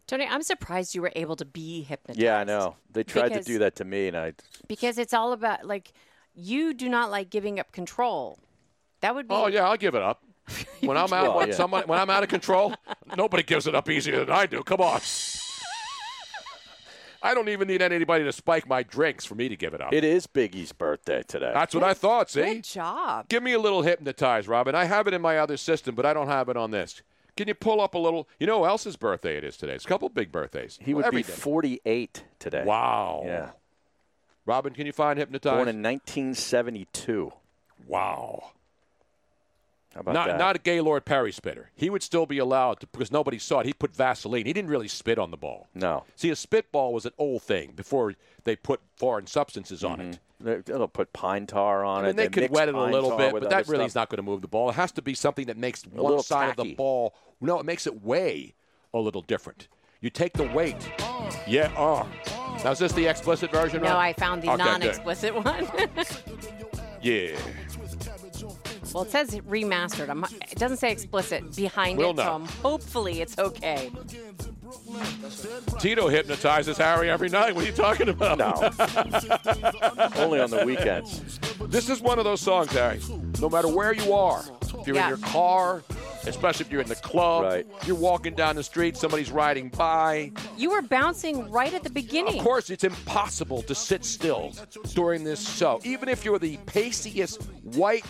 Tony, I'm surprised you were able to be hypnotized. Yeah, I know. They tried Because- to do that to me, and I. because it's all about like you do not like giving up control. That would be. Oh yeah, I'll give it up. When I'm out, Well, when, yeah. someone, when I'm out of control, nobody gives it up easier than I do. Come on. I don't even need anybody to spike my drinks for me to give it up. It is Biggie's birthday today. That's what I thought. See, Good job. give me a little hypnotized, Robin. I have it in my other system, but I don't have it on this. Can you pull up a little? You know who else's birthday it is today? It's a couple big birthdays. he would be day. 48 today. Wow. Yeah. Robin, can you find hypnotized? Born in 1972. wow. How about Not that? not a Gaylord Perry spitter. He would still be allowed to because nobody saw it. He put Vaseline. He didn't really spit on the ball. no. See, a spitball was an old thing before they put foreign substances on mm-hmm. it. They- They'll put pine tar on I mean, it. they could wet it a little bit, but that other really is not going to move the ball. It has to be something that makes one little side of the ball. No, it makes it weigh a little different. You take the weight. Yeah. Oh. Now is this the explicit version? No, Rob? I found the Okay, non-explicit one. Yeah. Well, it says remastered. I'm, it doesn't say explicit behind We'll it, so. I'm- hopefully it's okay. Tito hypnotizes Harry every night. What are you talking about? No. Only on the weekends. This is one of those songs, Harry. No matter where you are, if you're Yeah. in your car, especially if you're in the club, Right. you're walking down the street, somebody's riding by. You were bouncing right at the beginning. Of course, it's impossible to sit still during this show. Even if you're the paciest white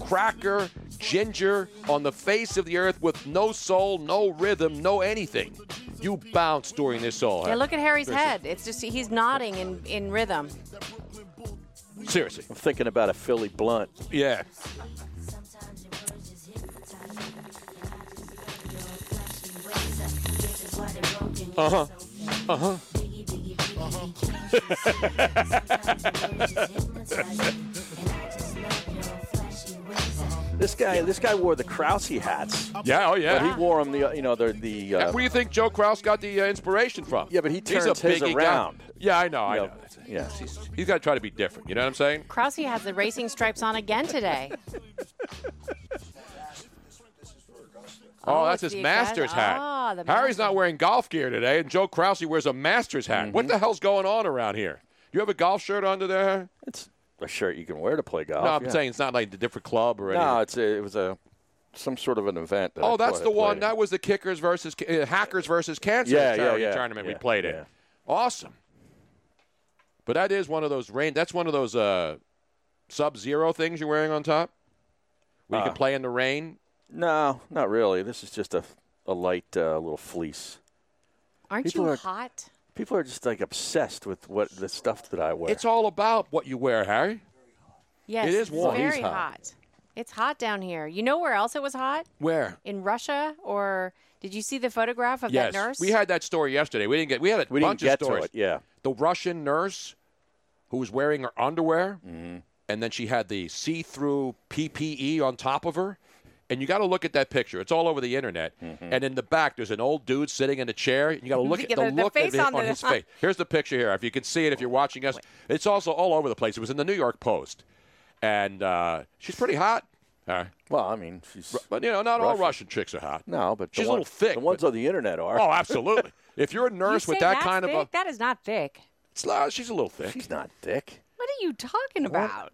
cracker ginger on the face of the earth with no soul, no rhythm, no anything. You bounce during this all. Yeah, look at Harry's head. It's just he's nodding in, in rhythm. Seriously. I'm thinking about a Philly blunt. Yeah. Uh huh. Uh huh. This guy, this guy wore the Krause hats. Yeah, oh yeah. But he wore them. The you know the the. Uh, Where do you think Joe Krause got the uh, inspiration from? Yeah, but he He's a turns his biggie guy. around. Yeah, I know. I know. know, yeah. He's, he's got to try to be different. You know what I'm saying? Krause has the racing stripes on again today. Oh, Oh, that's his Masters Augusta- hat. Ah, the Harry's not wearing golf gear today, and Joe Krause wears a Masters hat. What the hell's going on around here? You have a golf shirt under there? It's a shirt you can wear to play golf. no, I'm yeah. saying it's not like a different club or anything. No, it's a, it was a some sort of an event. That I Oh, that's the one. played. That was the kickers versus uh, hackers versus cancer Yeah, yeah, charity yeah, tournament we yeah, played in. Awesome. But that is one of those rain. That's one of those uh, sub-zero things you're wearing on top, where you Uh, can play in the rain. No, not really. This is just a a light uh, little fleece. Aren't People you are- hot? People are just like obsessed with what the stuff that I wear. It's all about what you wear, Harry. Yes, It is it's very hot. hot. It's hot down here. You know where else it was hot? Where? In Russia, or did you see the photograph of yes, that nurse? we had that story yesterday. We didn't get. We had a We didn't bunch get of to stories. it, yeah. the Russian nurse who was wearing her underwear, Mm-hmm. and then she had the see-through PPE on top of her. And you got to look at that picture. It's all over the internet. Mm-hmm. And in the back, there's an old dude sitting in a chair. And you got to look at the, the- the look face at on on the- his face. Here's the picture here. If you can see it, if you're watching us, it's also all over the place. It was in the New York Post, and uh, she's pretty hot. All right. Well, I mean, she's. But you know, not all Russian. Russian chicks are hot. No, but the she's a little thick. The ones on the internet are. Oh, absolutely. if you're a You nurse with that kind thick? of a, that is not thick. it's, uh, she's a little thick. She's not thick. What are you talking about?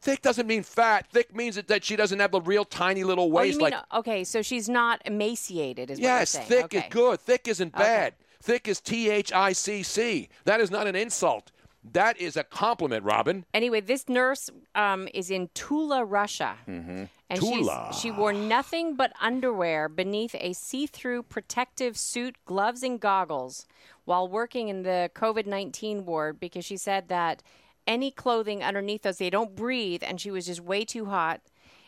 Thick doesn't mean fat. Thick means that, that she doesn't have a real tiny little Oh, waist. mean like okay? So she's not emaciated, is yes, what you're saying? thick okay. is good. Thick isn't Okay. bad. Thick is T H I C C. That is not an insult. That is a compliment, Robin. Anyway, this nurse um, is in Tula, Russia. Mm-hmm. And Tula. She's, she wore nothing but underwear beneath a see through protective suit, gloves, and goggles while working in the COVID 19 ward because she said that any clothing underneath those, they don't breathe, and she was just way too hot.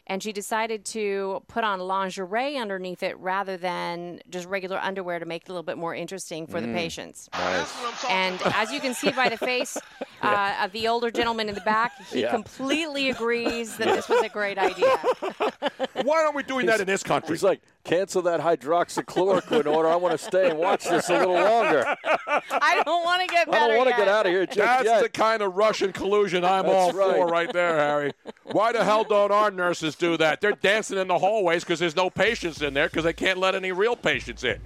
And she decided to put on lingerie underneath it rather than just regular underwear to make it a little bit more interesting for the Mm. patients. Nice. And as you can see by the face uh, of the older gentleman in the back, he Yeah. completely agrees that this was a great idea. Why aren't we doing that in this country? He's like, cancel that hydroxychloroquine order. I want to stay and watch this a little longer. I don't want to get I don't want to get out of here just That's yet. the kind of Russian collusion I'm That's all right. for right there, Harry. Why the hell don't our nurses do that? They're dancing in the hallways because there's no patients in there because they can't let any real patients in.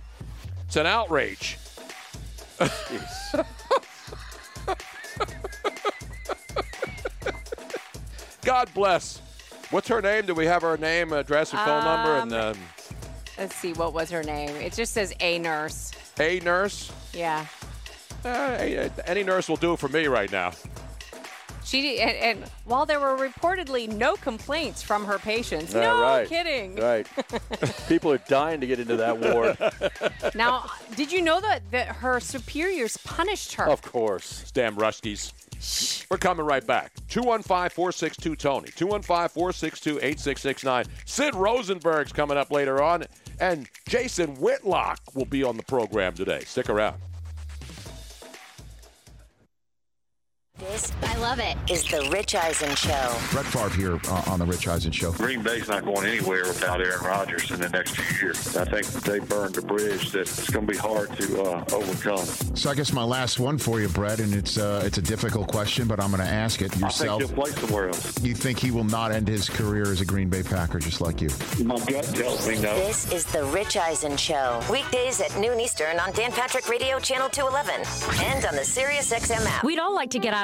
It's an outrage. God bless. What's her name? Do we have her name, address, and phone number? And um, Let's see, what was her name? It just says a nurse. a nurse. Yeah. Uh, any- nurse will do for me right now. She and, and while there were reportedly no complaints from her patients, Yeah, no right. kidding. Right. People are dying to get into that ward. Now, did you know that, that her superiors punished her? Of course. Damn Ruskies. We're coming right back. 215 462 Tony. 215 462 8669. Sid Rosenberg's coming up later on. And Jason Whitlock will be on the program today. Stick around. This, I love it, is the Rich Eisen Show. Brett Favre here uh, on the Rich Eisen Show. Green Bay's not going anywhere without Aaron Rodgers in the next few years. I think they burned a bridge that it's going to be hard to uh, overcome. So I guess my last one for you, Brett, and it's uh, it's a difficult question, but I'm going to ask it yourself. I think he'll play somewhere else. You think he will not end his career as a Green Bay Packer just like you? My gut tells me no. This is the Rich Eisen Show. Weekdays at noon Eastern on Dan Patrick Radio Channel 211 and on the Sirius XM app. We'd all like to get out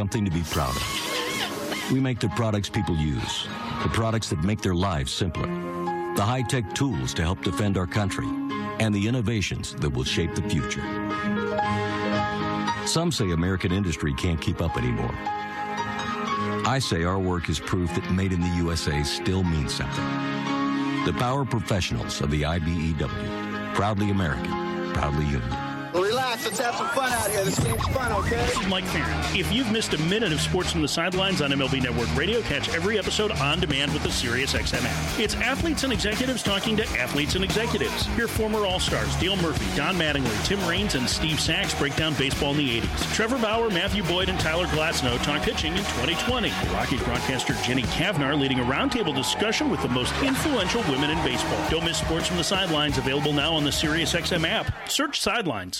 something to be proud of. We make the products people use, the products that make their lives simpler, the high tech tools to help defend our country, and the innovations that will shape the future. Some say American industry can't keep up anymore. I say our work is proof that made in the USA still means something. The power professionals of the IBEW. Proudly American, proudly union. Relax. Let's have some fun out here. This game's fun, okay? This is Mike Ferrin. If you've missed a minute of sports from the sidelines on MLB Network Radio, catch every episode on demand with the SiriusXM app. It's athletes and executives talking to athletes and executives. Hear former All-Stars Dale Murphy, Don Mattingly, Tim Raines, and Steve Sax break down baseball in the 80s. Trevor Bauer, Matthew Boyd, and Tyler Glasnow talk pitching in 2020. Rockies broadcaster Jenny Cavnar leading a roundtable discussion with the most influential women in baseball. Don't miss sports from the sidelines. Available now on the SiriusXM app. Search Sidelines.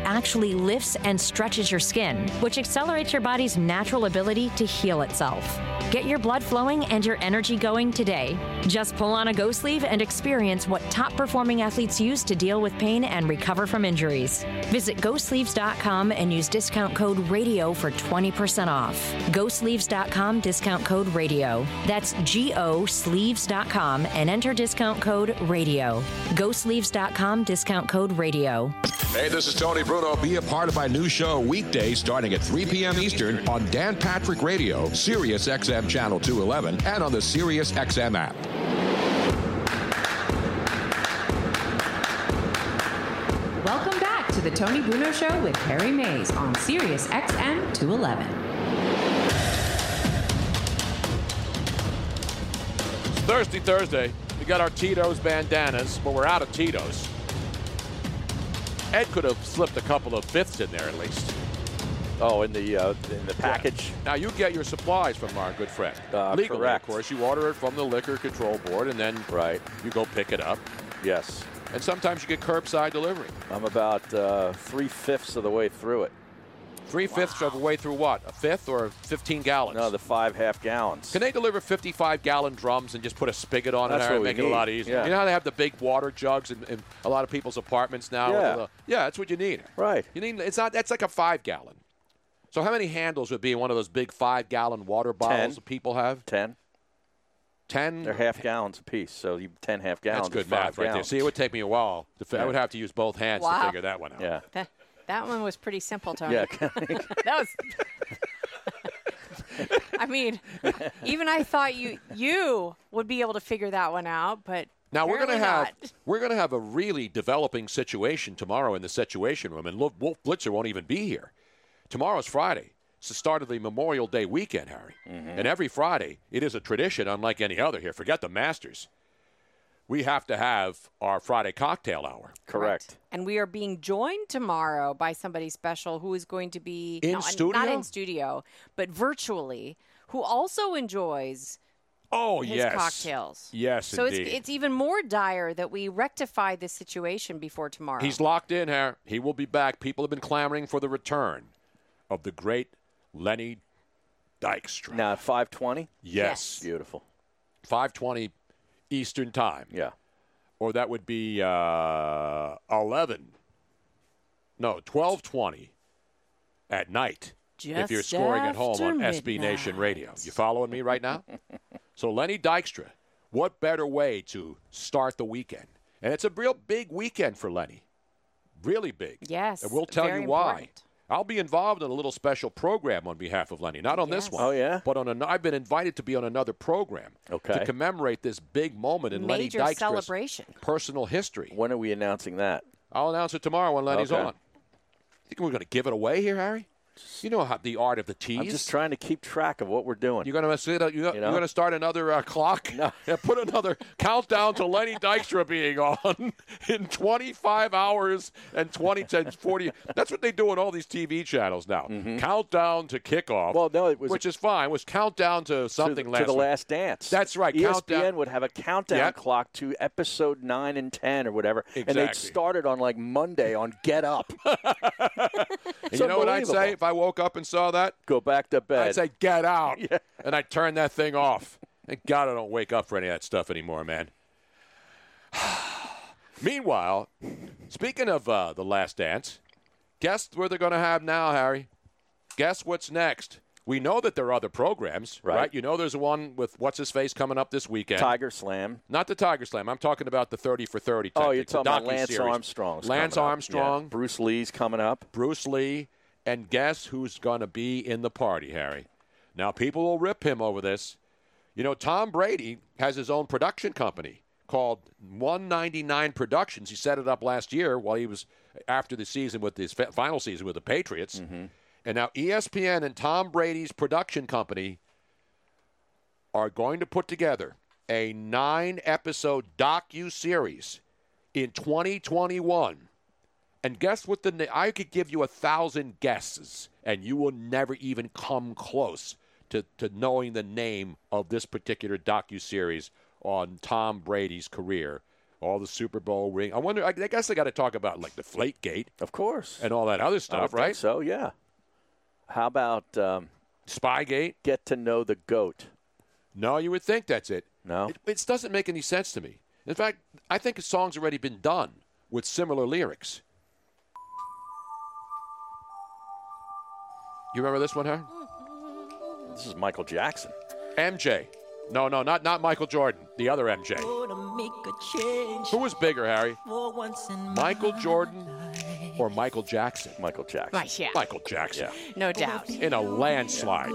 actually lifts and stretches your skin, which accelerates your body's natural ability to heal itself. Get your blood flowing and your energy going today. Just pull on a Go sleeve and experience what top performing athletes use to deal with pain and recover from injuries. Visit GoSleeves.com and use discount code RADIO for 20% off. GoSleeves.com discount code RADIO. That's G O Sleeves.com and enter discount code RADIO. GoSleeves.com discount code RADIO. Hey, this is Tony Bruno. Be a part of my new show weekday starting at 3 p.m. Eastern on Dan Patrick Radio, Sirius XM Channel 211, and on the Sirius XM app. Welcome back to the Tony Bruno Show with Harry Mayes on Sirius XM 211. It's Thirsty Thursday. We got our Tito's bandanas, but we're out of Tito's. Ed could have slipped a couple of fifths in there at least. Oh, in the uh, in the package. Now you get your supplies from our good friend. Uh, Legally, correct. of course. You order it from the liquor control board, and then right you go pick it up. Yes. And sometimes you get curbside delivery. I'm about uh, three fifths of the way through it. Three fifths of the way through what? A fifth or 15 gallons? No, the five half gallons. Can they deliver 55 gallon drums and just put a spigot on That's it there and what we make it a lot easier? Yeah. You know how they have the big water jugs in, in a lot of people's apartments now? Yeah. The- yeah, that's what you need. Right. You need. It's not. That's like a five gallon. So how many handles would be in one of those big five gallon water bottles that people have? Ten. Ten. They're half gallons apiece, so you ten half gallons. That's good math right there. See, it would take me a while. To fi- I would have to use both hands Wow. to figure that one out. Yeah. That, that one was pretty simple, Tony. Yeah. that was. I mean, even I thought you you would be able to figure that one out, but Now we're going to apparently have not. we're going to have a really developing situation tomorrow in the Situation Room, and Wolf Blitzer won't even be here. Tomorrow's Friday. It's the start of the Memorial Day weekend, Harry. Mm-hmm. And every Friday, it is a tradition unlike any other here. Forget the Masters. We have to have our Friday cocktail hour. Correct. And we are being joined tomorrow by somebody special who is going to be In no, Not studio? in studio, but virtually, who also enjoys Oh, his yes. cocktails. Yes, So it's indeed. it's even more dire that we rectify this situation before tomorrow. He's locked in, here. He will be back. People have been clamoring for the return of the great Lenny Dykstra. Now at five twenty. Yes. Beautiful. 520 Eastern Time. Yeah. Or that would be uh, 11. No, 1220 at night if you're scoring at home on after SB Nation Radio. You following me right now? so Lenny Dykstra, what better way to start the weekend? And it's a real big weekend for Lenny. Really big. Yes, And we'll tell very you why. important. I'll be involved in a little special program on behalf of Lenny. Not on this one. Oh, yeah? But on an, I've been invited to be on another program Okay. to commemorate this big moment in Lenny Major Dykstra's celebration. personal history. When are we announcing that? I'll announce it tomorrow when Lenny's Okay. on. Think we're going to give it away here, Harry? You know how the art of the tease. I'm just trying to keep track of what we're doing. You're going to you're, you're know? going to start another uh, clock. No. Yeah, put another countdown to Lenny Dykstra being on in 25 hours and 20 10 40. That's what they do on all these TV channels now. Countdown to kickoff. Well, no, it was which is fine. It was countdown to something to, last to the week. Last Dance. That's right. ESPN Countdown. would have a countdown Yep. clock to episode nine and ten or whatever, and they'd start it on like Monday on Get Up. You know what I'd say if I woke up and saw that? Go back to bed. I'd say, get out. And I'd turn that thing off. Thank God I don't wake up for any of that stuff anymore, man. Meanwhile, speaking of uh, The Last Dance, guess where they're going to have now, Harry? Guess what's next? We know that there are other programs, right? Right. You know there's one with What's His Face coming up this weekend. Tiger Slam. Not the Tiger Slam. I'm talking about the 30 for 30 Oh, you're talking about Lance docu-series. Lance. Armstrong. Yeah. Bruce Lee's coming up. Bruce Lee. And guess who's going to be in the party, Harry? Now, people will rip him over this. You know, Tom Brady has his own production company called 199 Productions. He set it up last year while he was after the season with his final season with the Patriots. Mm-hmm. And now ESPN and Tom Brady's production company are going to put together a nine episode docu series in 2021. And guess what the I could give you a thousand guesses, and you will never even come close to, to knowing the name of this particular docu series on Tom Brady's career. All the Super Bowl ring. I wonder. I I guess they got to talk about like the Flategate, of course, and all that other I stuff, think right? So yeah. How about um, Spygate? Get to know the goat. No, you would think that's it. No, It, it doesn't make any sense to me. In fact, I think a song's already been done with similar lyrics. You remember this one, huh? This is Michael Jackson. MJ. No, no, not not Michael Jordan. The other MJ. Who was bigger, Harry? Michael Jordan or Michael Jackson? Michael Jackson. Right, yeah. Michael Jackson. No doubt. In a landslide.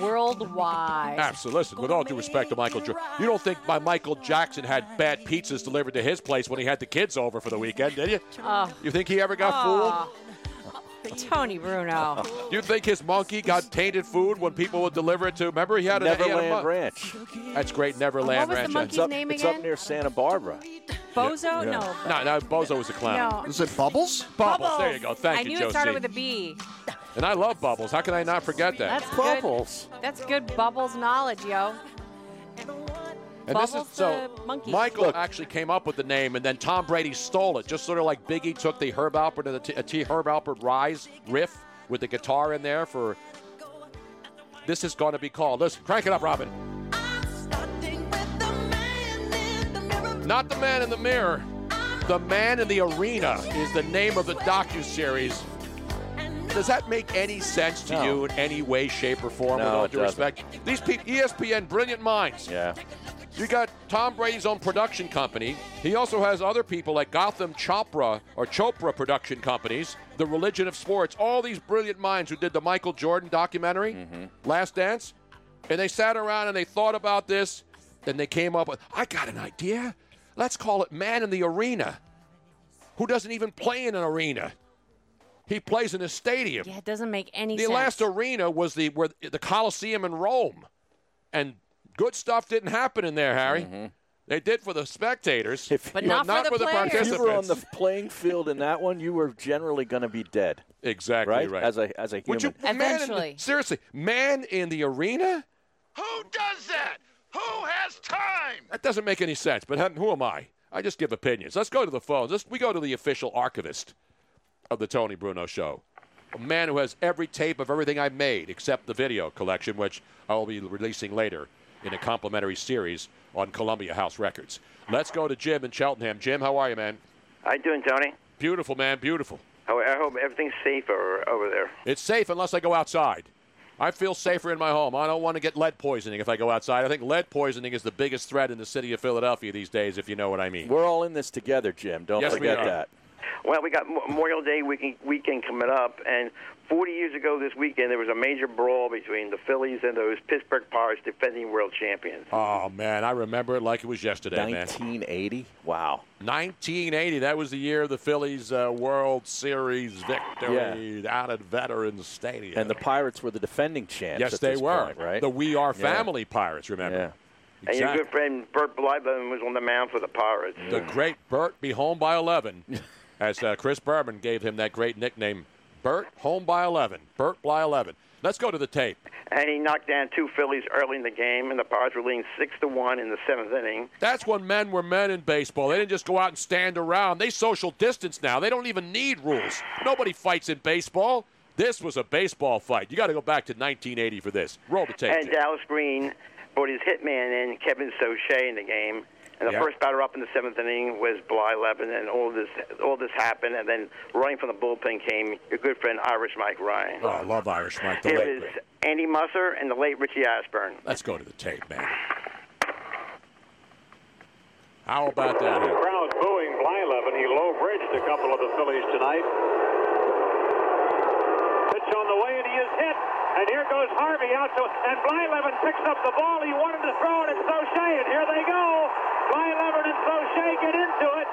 Worldwide. Absolutely. Listen, with all due respect to Michael Jordan, you don't think my Michael Jackson had bad pizzas delivered to his place when he had the kids over for the weekend, did you? Oh. You think he ever got Aw. Tony Bruno. Do you think his monkey got tainted food when people would deliver it to? Remember, he had a he had a Neverland mon- Ranch. That's great, Neverland What was the Ranch. monkey's It's up, name it's up near Santa Barbara. Bozo? Yeah. No. No, no, Bozo was a clown. No. Is it Bubbles? Bubbles. There you go. Thank I you, knew it started with a B. And I love Bubbles. How can I not forget that? That's Bubbles. Good. That's good Bubbles knowledge, yo. And this is so monkey. Michael actually came up with the name, and then Tom Brady stole it, just sort of like Biggie took the Herb Alpert and the T, a T Herb Alpert Rise riff with the guitar in there for. This is going to be called. Listen, crank it up, Robin. Not the man in the mirror. The man in the arena is the name of the docu series. Does that make any sense to No. you in any way, shape, or form? No, with all it due doesn't. respect, these people, ESPN, brilliant minds. Yeah. You got Tom Brady's own production company. He also has other people like Gotham Chopra or Chopra production companies, The Religion of Sports, all these brilliant minds who did the Michael Jordan documentary, mm-hmm. Last Dance. And they sat around and they thought about this. Then they came up with, I got an idea. Let's call it Man in the Arena, who doesn't even play in an arena. He plays in a stadium. Yeah, it doesn't make any The sense. last arena was the where the Coliseum in Rome, and good stuff didn't happen in there, Harry. Mm-hmm. They did for the spectators, But not for the for the players. If you were on the playing field in that one, you were generally going to be dead. exactly right? right. As a as a human. Would you, man in the- Eventually. seriously, man in the arena? Who does that? Who has time? That doesn't make any sense. But who am I? I just give opinions. Let's go to the phones. Let's, we go to the official archivist of the Tony Bruno Show, a man who has every tape of everything I've made except the video collection, which I will be releasing later in a complimentary series on Columbia House Records. Let's go to Jim in Cheltenham. Jim, how are you, man? How you doing, Tony? Beautiful, man. Beautiful. I hope everything's safe over, over there. It's safe unless I go outside. I feel safer in my home. I don't want to get lead poisoning if I go outside. I think lead poisoning is the biggest threat in the city of Philadelphia these days, if you know what I mean. We're all in this together, Jim. Don't Yes, we forget are. that. Well, we got Memorial Day weekend, weekend coming up, and 40 years ago this weekend, there was a major brawl between the Phillies and those Pittsburgh Pirates, defending world champions. Oh man, I remember it like it was yesterday, man. 1980. Wow. 1980. That was the year of the Phillies uh, World Series victory out at Veterans Stadium. And the Pirates were the defending champs. yes, at they this were. point, right? The We Are Yeah. Family Pirates. Remember? Yeah. And your good friend Bert Blyleven was on the mound for the Pirates. The great Bert be home by 11, as uh, Chris Berman gave him that great nickname, Bert home by 11. Bert by 11. Let's go to the tape. And he knocked down two Phillies early in the game, and the Pirates were leading six to one in the seventh inning. That's when men were men in baseball. They didn't just go out and stand around. They social distance now. They don't even need rules. Nobody fights in baseball. This was a baseball fight. You got to go back to 1980 for this. Roll the tape. And Dallas Green brought his hitman in, Kevin Saucier, in the game. And the Yeah. first batter up in the seventh inning was Blyleven, and all this all this happened. And then running from the bullpen came your good friend Irish Mike Ryan. Oh, I love Irish Mike. The It late was great. Andy Musser and the late Richie Ashburn. Let's go to the tape, man. How about that? The crowd booing Blyleven. He low bridged a couple of the Phillies tonight. Pitch on the way, and he is hit. And here goes Harvey out to, and Blyleven picks up the ball. He wanted to throw it at Saucier, and here they go. Blyleven and Saucier get into it.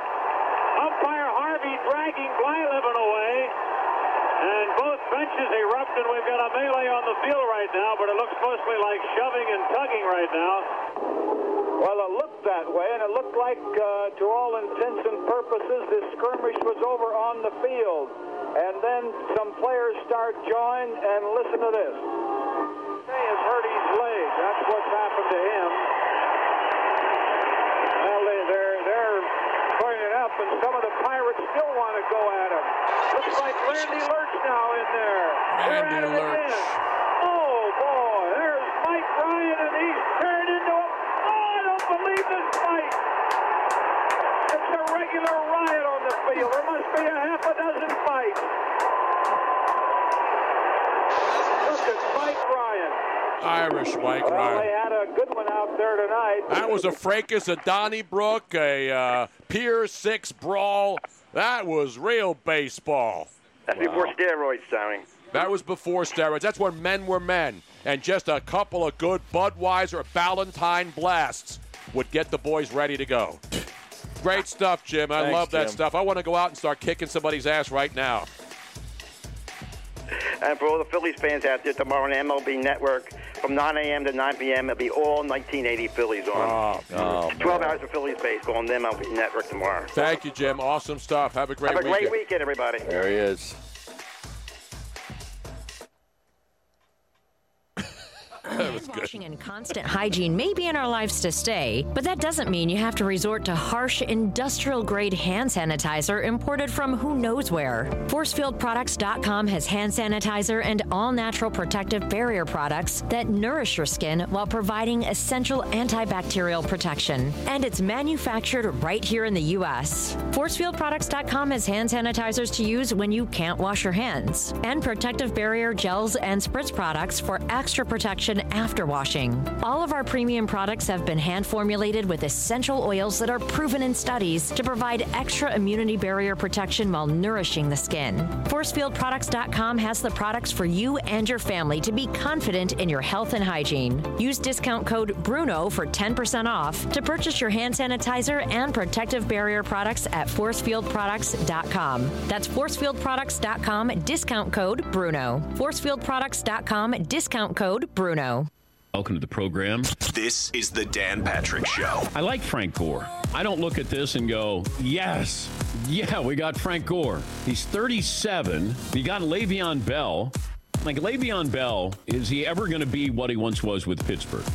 Umpire Harvey dragging Blyleven away. And both benches erupt, and we've got a melee on the field right now, but it looks mostly like shoving and tugging right now. Well, it looked that way, and it looked like, uh, to all intents and purposes, this skirmish was over on the field. And then some players start joined, and listen to this. He has hurt his leg. That's what's happened to him. They, they're they're putting it up, and some of the Pirates still want to go at him. Looks like Randy Lerch now in there. Randy Lerch. Oh boy, there's Mike Ryan, and he's turned into a. Oh, I don't believe this fight. It's a regular riot on the field. There must be a half a dozen fights. Look at Mike Ryan. Irish Mike Well, Ryan. they had a good one out there tonight. That was a fracas, a Donnybrook, a uh, Pier 6 brawl. That was real baseball. That's before steroids, Tony. That was before steroids. That's when men were men. And just a couple of good Budweiser Ballantine blasts would get the boys ready to go. Great stuff, Jim. I Thanks, love that Jim. stuff. I want to go out and start kicking somebody's ass right now. And for all the Phillies fans out there, tomorrow on MLB Network from 9 a.m. to 9 p.m., it'll be all 1980 Phillies on. Oh, 12 hours of Phillies baseball on the MLB Network tomorrow. Thank you, Jim. Awesome stuff. Have a great Have a weekend. great weekend, everybody. There he is. was Washing and constant hygiene may be in our lives to stay, but that doesn't mean you have to resort to harsh industrial grade hand sanitizer imported from who knows where. ForcefieldProducts.com has hand sanitizer and all natural protective barrier products that nourish your skin while providing essential antibacterial protection. And it's manufactured right here in the U.S. ForcefieldProducts.com has hand sanitizers to use when you can't wash your hands, and protective barrier gels and spritz products for extra protection after washing. All of our premium products have been hand formulated with essential oils that are proven in studies to provide extra immunity barrier protection while nourishing the skin. ForcefieldProducts.com has the products for you and your family to be confident in your health and hygiene. Use discount code BRUNO for 10% off to purchase your hand sanitizer and protective barrier products at ForcefieldProducts.com. That's ForcefieldProducts.com, discount code BRUNO. ForcefieldProducts.com, discount code BRUNO. Welcome to the program. This is the Dan Patrick Show. I like Frank Gore. I don't look at this and go, yes, yeah, we got Frank Gore. He's 37. We got Le'Veon Bell. Like, Le'Veon Bell, is he ever going to be what he once was with Pittsburgh?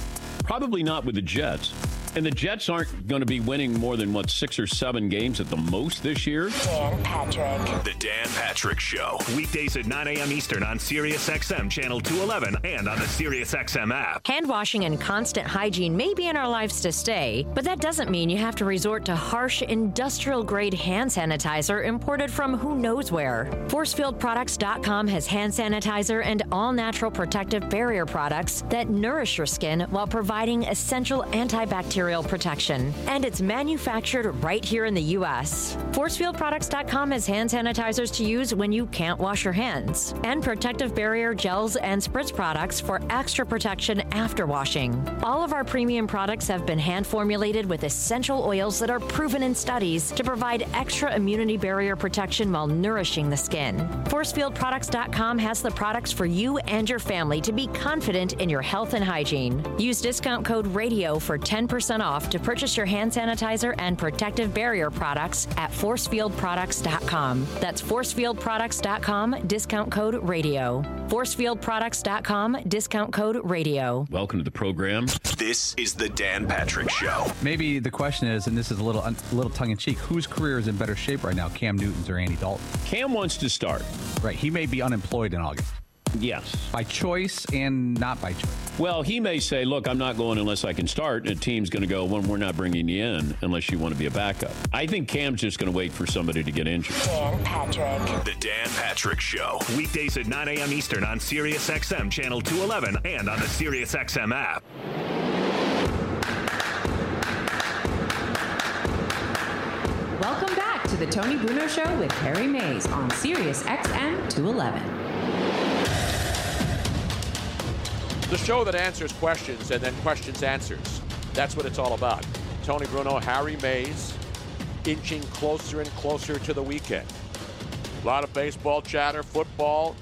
Probably not with the Jets. And the Jets aren't going to be winning more than, what, six or seven games at the most this year? Dan Patrick. The Dan Patrick Show. Weekdays at 9 a.m. Eastern on Sirius XM Channel 211 and on the Sirius XM app. Hand washing and constant hygiene may be in our lives to stay, but that doesn't mean you have to resort to harsh industrial grade hand sanitizer imported from who knows where. ForcefieldProducts.com has hand sanitizer and all natural protective barrier products that nourish your skin while providing essential antibacterial antibacterial protection. And it's manufactured right here in the U.S. ForcefieldProducts.com has hand sanitizers to use when you can't wash your hands, and protective barrier gels and spritz products for extra protection after washing. All of our premium products have been hand formulated with essential oils that are proven in studies to provide extra immunity barrier protection while nourishing the skin. ForcefieldProducts.com has the products for you and your family to be confident in your health and hygiene. Use discount code RADIO for 10% off to purchase your hand sanitizer and protective barrier products at ForcefieldProducts.com. That's ForcefieldProducts.com, discount code RADIO. ForcefieldProducts.com, discount code RADIO. Welcome to the program. This is the Dan Patrick Show. Maybe the question is, and this is a little a little tongue in cheek, whose career is in better shape right now, Cam Newton's or Andy Dalton? Cam wants to start. Right, he may be unemployed in August. Yes. By choice and not by choice. Well, he may say, look, I'm not going unless I can start. And a team's going to go, well, we're not bringing you in unless you want to be a backup. I think Cam's just going to wait for somebody to get injured. Dan Patrick. The Dan Patrick Show. Weekdays at 9 a.m. Eastern on Sirius XM Channel 211 and on the Sirius XM app. Welcome back to the Tony Bruno Show with Harry Mayes on Sirius XM 211. The show that answers questions and then questions answers. That's what it's all about. Tony Bruno, Harry Mayes, inching closer and closer to the weekend. A lot of baseball chatter, football.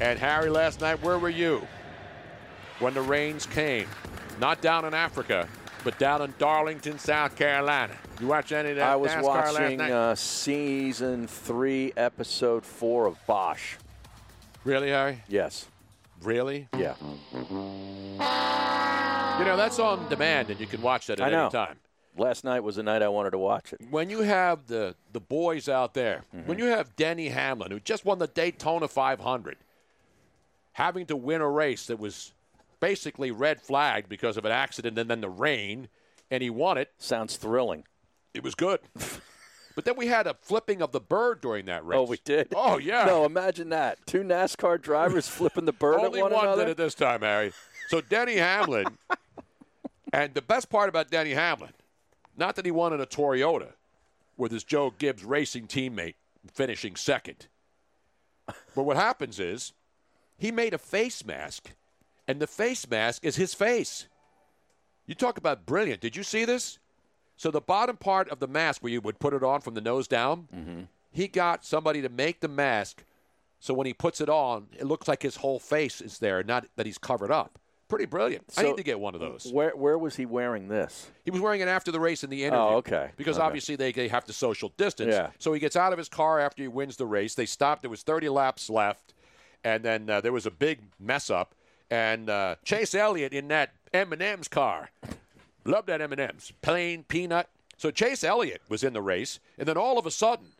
And Harry, last night, where were you when the rains came? Not down in Africa, but down in Darlington, South Carolina. You watch any of that? I was NASCAR watching last night? uh, season three, episode four of Bosch. Really, Harry? Yes. Really? Yeah. You know, that's on demand, and you can watch that at I know. any time. Last night was the night I wanted to watch it. When you have the, the boys out there, Mm-hmm. when you have Denny Hamlin, who just won the Daytona 500, having to win a race that was basically red flagged because of an accident and then the rain, and he won it. Sounds thrilling. It was good. but then we had a flipping of the bird during that oh, race. Oh, we did. Oh, yeah. No, imagine that. Two NASCAR drivers flipping the bird Only at one, one another. did it this time, Harry. So Denny Hamlin, and the best part about Denny Hamlin, not that he won in a Toyota with his Joe Gibbs racing teammate finishing second, but what happens is he made a face mask, and the face mask is his face. You talk about brilliant. Did you see this? So the bottom part of the mask where you would put it on from the nose down, Mm-hmm. he got somebody to make the mask so when he puts it on, it looks like his whole face is there, not that he's covered up. Pretty brilliant. I need to get one of those. Where where was he wearing this? He was wearing it after the race in the interview. Oh, okay. Because Okay. obviously they, they have to social distance. Yeah. So he gets out of his car after he wins the race. They stopped. There was 30 laps left, and then uh, there was a big mess up. And uh, Chase Elliott in that M&M's car. Love that M&M's. Plain peanut. So Chase Elliott was in the race, and then all of a sudden,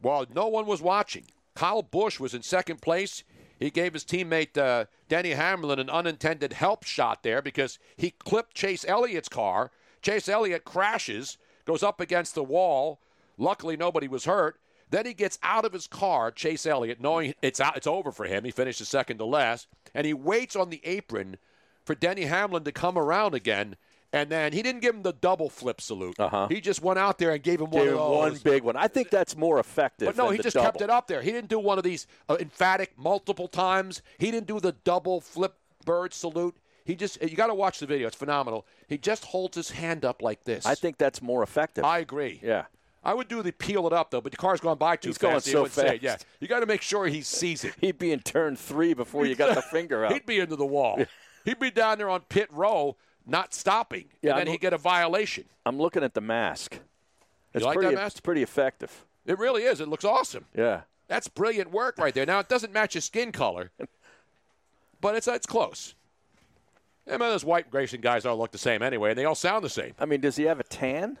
while no one was watching, Kyle Busch was in second place. He gave his teammate uh, Denny Hamlin an unintended help shot there because he clipped Chase Elliott's car. Chase Elliott crashes, goes up against the wall. Luckily, nobody was hurt. Then he gets out of his car, Chase Elliott, knowing it's out, it's over for him. He finishes second to last, and he waits on the apron for Denny Hamlin to come around again. And then he didn't give him the double flip salute. Uh-huh. He just went out there and gave him one Gave of him those. one big one. I think that's more effective. But no, he just double. kept it up there. He didn't do one of these uh, emphatic multiple times. He didn't do the double flip bird salute. He just you got to watch the video. It's phenomenal. He just holds his hand up like this. I think that's more effective. I agree. Yeah. I would do the peel it up though, but the car's gone by too He's fast. going so you say fast. Yeah, you got to make sure he sees it. He'd be in turn three before you got the finger up. He'd be into the wall. He'd be down there on pit row, not stopping, Yeah, and then I'm- he'd get a violation. I'm looking at the mask. It's like pretty, that mask? It's pretty effective. It really is. It looks awesome. Yeah. That's brilliant work right there. Now it doesn't match his skin color, but it's it's close. And man, those white racing guys all look the same anyway, and they all sound the same. I mean, does he have a tan?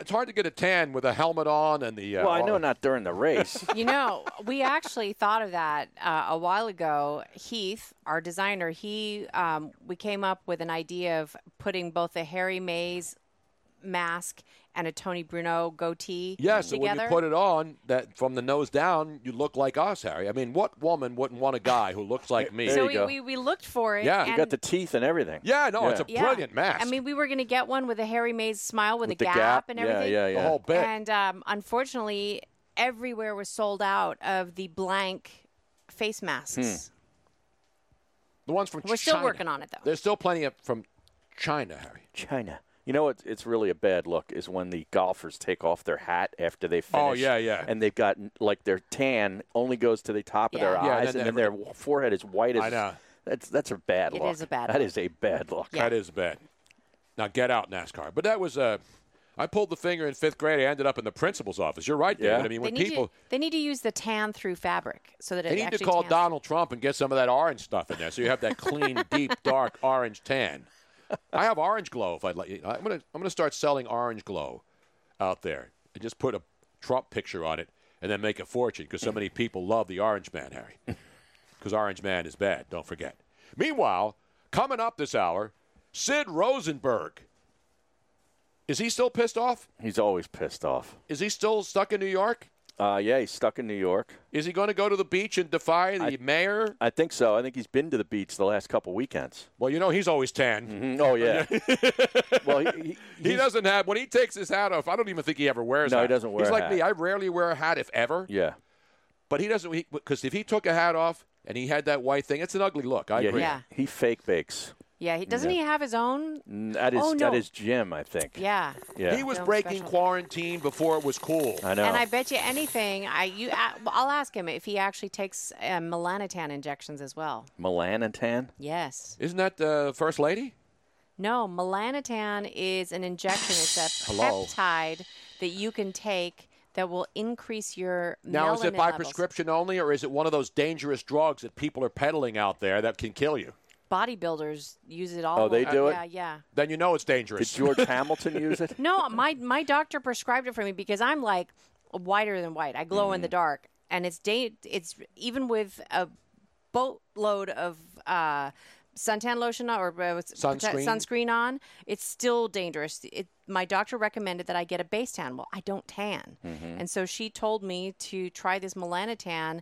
It's hard to get a tan with a helmet on and the. Uh, well, I know not during the race. you know, we actually thought of that uh, a while ago. Heath, our designer, he um, we came up with an idea of putting both the Harry Mayes mask and a Tony Bruno goatee Yeah, so when you put it on, that from the nose down, you look like us, Harry. I mean, what woman wouldn't want a guy who looks like me? so we, we, we looked for it. Yeah. You got the teeth and everything. Yeah, no, it's a Yeah. brilliant mask. I mean, we were going to get one with a Harry Mayes smile with, With a gap, gap. and everything. yeah, yeah. yeah. The whole bit. And um, unfortunately, everywhere was sold out of the blank face masks. Hmm. the ones from We're still working on it, though. There's still plenty of from China, Harry. China. You know what? It's really a bad look is when the golfers take off their hat after they finish. Oh, yeah, yeah. And they've got like their tan only goes to the top of their Yeah. Yeah, eyes, then and then their forehead is white as. I know. That's that's a bad It look. is a bad That look. is a bad look. That is bad. Now get out, NASCAR. But that was Uh, I pulled the finger in fifth grade. I ended up in the principal's office. You're right, David. Yeah. I mean, They when people. to, they need to use the tan through fabric so that it They need to call tans. Donald Trump and get some of that orange stuff in there, so you have that clean, deep, dark orange tan. I have orange glow. If I'd like, I'm gonna I'm gonna start selling orange glow out there and just put a Trump picture on it and then make a fortune because so many people love the Orange Man, Harry. Because Orange Man is bad. Don't forget. Meanwhile, coming up this hour, Sid Rosenberg. Is he still pissed off? He's always pissed off. Is he still stuck in New York? Uh, yeah, he's stuck in New York. Is he going to go to the beach and defy the mayor? I think so. I think he's been to the beach the last couple weekends. Well, you know he's always tan. Mhm. Oh yeah. well, he, He he's- doesn't have when he takes his hat off. I don't even think he ever wears. No, a he doesn't wear He's a like hat. me. I rarely wear a hat, if ever. Yeah. But he doesn't because if he took a hat off and he had that white thing, it's an ugly look. I yeah, agree. Yeah. He, fake bakes. Yeah, he, doesn't Yeah. he have his own? Mm, At his Oh, no. at his gym, I think. Yeah. Yeah. He was Film breaking special. quarantine before it was cool. I know. And I bet you anything, I you, I, I'll ask him if he actually takes uh, melanotan injections as well. Melanotan. Yes. Isn't that the first lady? No, melanotan is an injection. It's a Hello. peptide that you can take that will increase your Now, is it by levels. prescription only, or is it one of those dangerous drugs that people are peddling out there that can kill you? Bodybuilders use it all. Oh, they over. do it? Yeah, yeah. Then you know it's dangerous. Did. George Hamilton use it? No, my my doctor prescribed it for me because I'm like whiter than white. I glow in Mm. the dark, and it's da- It's even with a boatload of uh, suntan lotion or uh, what's- Sunscreen? sunscreen on. It's still dangerous. It, my doctor recommended that I get a base tan. Well, I don't tan, Mm-hmm. and so she told me to try this melanotan.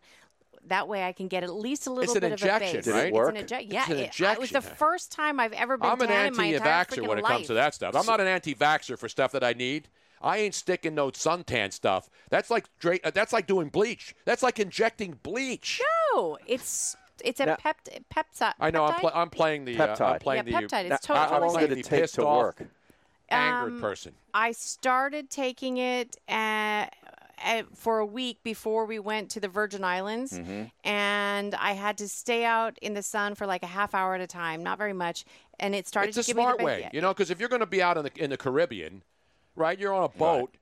That way, I can get at least a little an bit injection, of a base. Did it It's work? an injec- It's yeah, an it, it was the first time I've ever been I'm an tan in my entire anti-vaxxer when it life. comes to that stuff. I'm not an anti-vaxxer for stuff that I need. I ain't sticking no suntan stuff. That's like dra- uh, that's like doing bleach. That's like injecting bleach. No, it's it's a Now- pept peptide. I know. I'm, pl- I'm playing the. Uh, I'm playing Yeah, the. peptide. It's totally I'm How long did it take pissed to off, work? Angered Um, person. I started taking it uh, uh, for a week before we went to the Virgin Islands, Mm-hmm. and I had to stay out in the sun for like a half hour at a time, not very much, and it started It's a to give smart the way, you know, because if you're going to be out in the in the Caribbean, right? You're on a boat.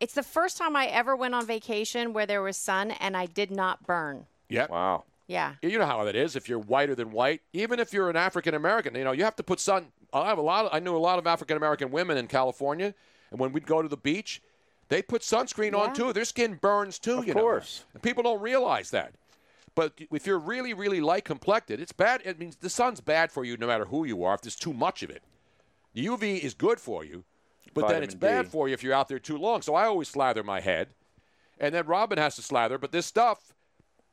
It's the first time I ever went on vacation where there was sun and I did not burn. Yeah. Wow. Yeah. You know how that is. If you're whiter than white, even if you're an African American, you know you have to put sun. I have a lot. Of, I knew a lot of African American women in California, and when we'd go to the beach, they put sunscreen on too. Their skin burns too. Of you course. know, and people don't realize that. But if you're really, really light complected, it's bad. It means the sun's bad for you no matter who you are. If there's too much of it, the UV is good for you, but then it's Vitamin bad for you if you're out there too long. So I always slather my head, and then Robin has to slather. But this stuff,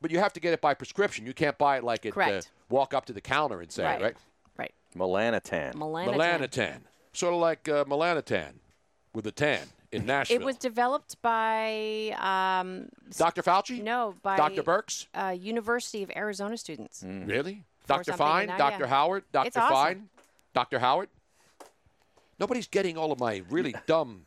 but you have to get it by prescription. You can't buy it like it. Uh, Correct. walk up to the counter and say, Right. right? Right. Melanotan. Melanotan. Melanotan, sort of like uh, melanotan with a tan in Nashville. It was developed by um, Dr. Fauci. no by Dr. Burks. uh, University of Arizona students. Really? Dr. something Fine, now, Dr. yeah. Howard, Dr. It's awesome. Fine, Dr. Howard. Nobody's getting all of my really dumb.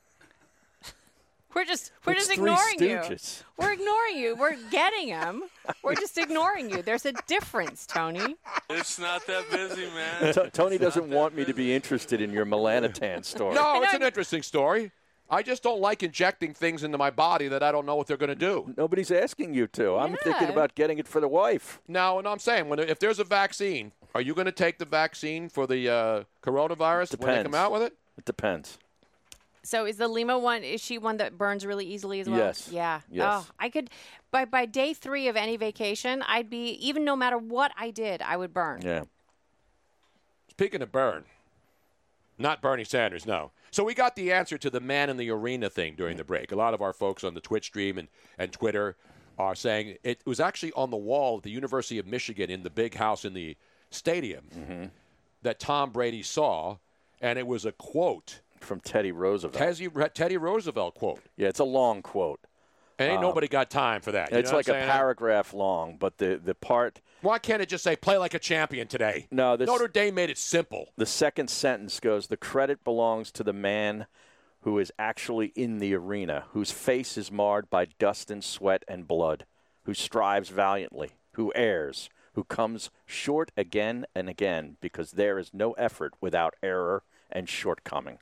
We're just we're It's just Three ignoring you. We're ignoring you. We're getting them. We're just ignoring you. There's a difference, Tony. It's not that busy, man. T- Tony doesn't want me to be interested in your melanotan story. No, it's an interesting story. I just don't like injecting things into my body that I don't know what they're going to do. Nobody's asking you to. I'm thinking about getting it for the wife. Now, and I'm saying, when if there's a vaccine, are you going to take the vaccine for the uh, coronavirus when they come out with it? It depends. So is the Lima one? Is she one that burns really easily as well? Yes. Yeah. Yes. Oh, I could. By by day three of any vacation, I'd be even no matter what I did, I would burn. Yeah. Speaking of burn, Not Bernie Sanders, no. So we got the answer to the man in the arena thing during the break. A lot of our folks on the Twitch stream and, and Twitter are saying it was actually on the wall at the University of Michigan in the big house in the stadium Mm-hmm. that Tom Brady saw, and it was a quote from Teddy Roosevelt. Teddy, Teddy Roosevelt quote. Yeah, it's a long quote. And ain't Um, nobody got time for that. You it's like a paragraph long, but the the part Why can't it just say play like a champion today? no, this, Notre Dame made it simple. The second sentence goes: "The credit belongs to the man who is actually in the arena, whose face is marred by dust and sweat and blood, who strives valiantly, who errs, who comes short again and again, because there is no effort without error and shortcoming."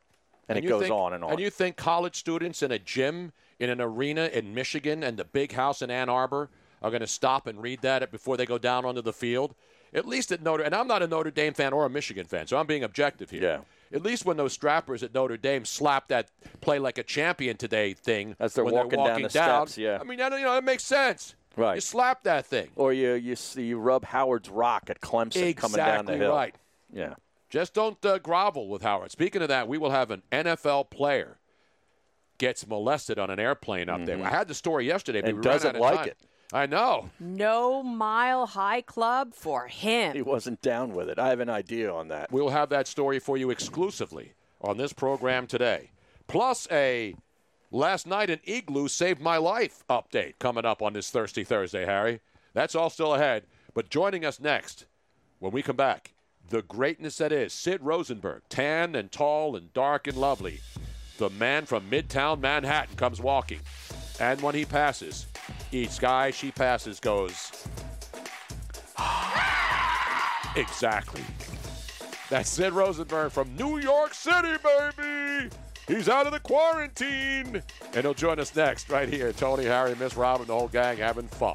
And, it goes think- on and on. And you think college students in a gym, in an arena in Michigan, and the big house in Ann Arbor are going to stop and read that before they go down onto the field? At least at Notre, and I'm not a Notre Dame fan or a Michigan fan, so I'm being objective here. Yeah. At least when those strappers at Notre Dame slap that "play like a champion today" thing As they're when walking they're down walking the down, steps, yeah. I mean, you know, that makes sense. Right. You slap that thing. Or you you see you rub Howard's rock at Clemson coming down the Exactly hill. right. Yeah. Just don't uh, grovel with Howard. Speaking of that, we will have an NFL player gets molested on an airplane up there. I had the story yesterday, but Mm-hmm. And we doesn't out of like time. it. I know. No Mile High Club for him. He wasn't down with it. I have an idea on that. We'll have that story for you exclusively on this program today. Plus a last night an igloo saved my life update coming up on this Thirsty Thursday, Harry. That's all still ahead. But joining us next, when we come back, the greatness that is Sid Rosenberg, tan and tall and dark and lovely. The man from Midtown Manhattan comes walking. And when he passes, each guy she passes goes, Exactly. That's Sid Rosenberg from New York City, baby. He's out of the quarantine. And he'll join us next, right here. Tony, Harry, Miss Robin, the whole gang having fun.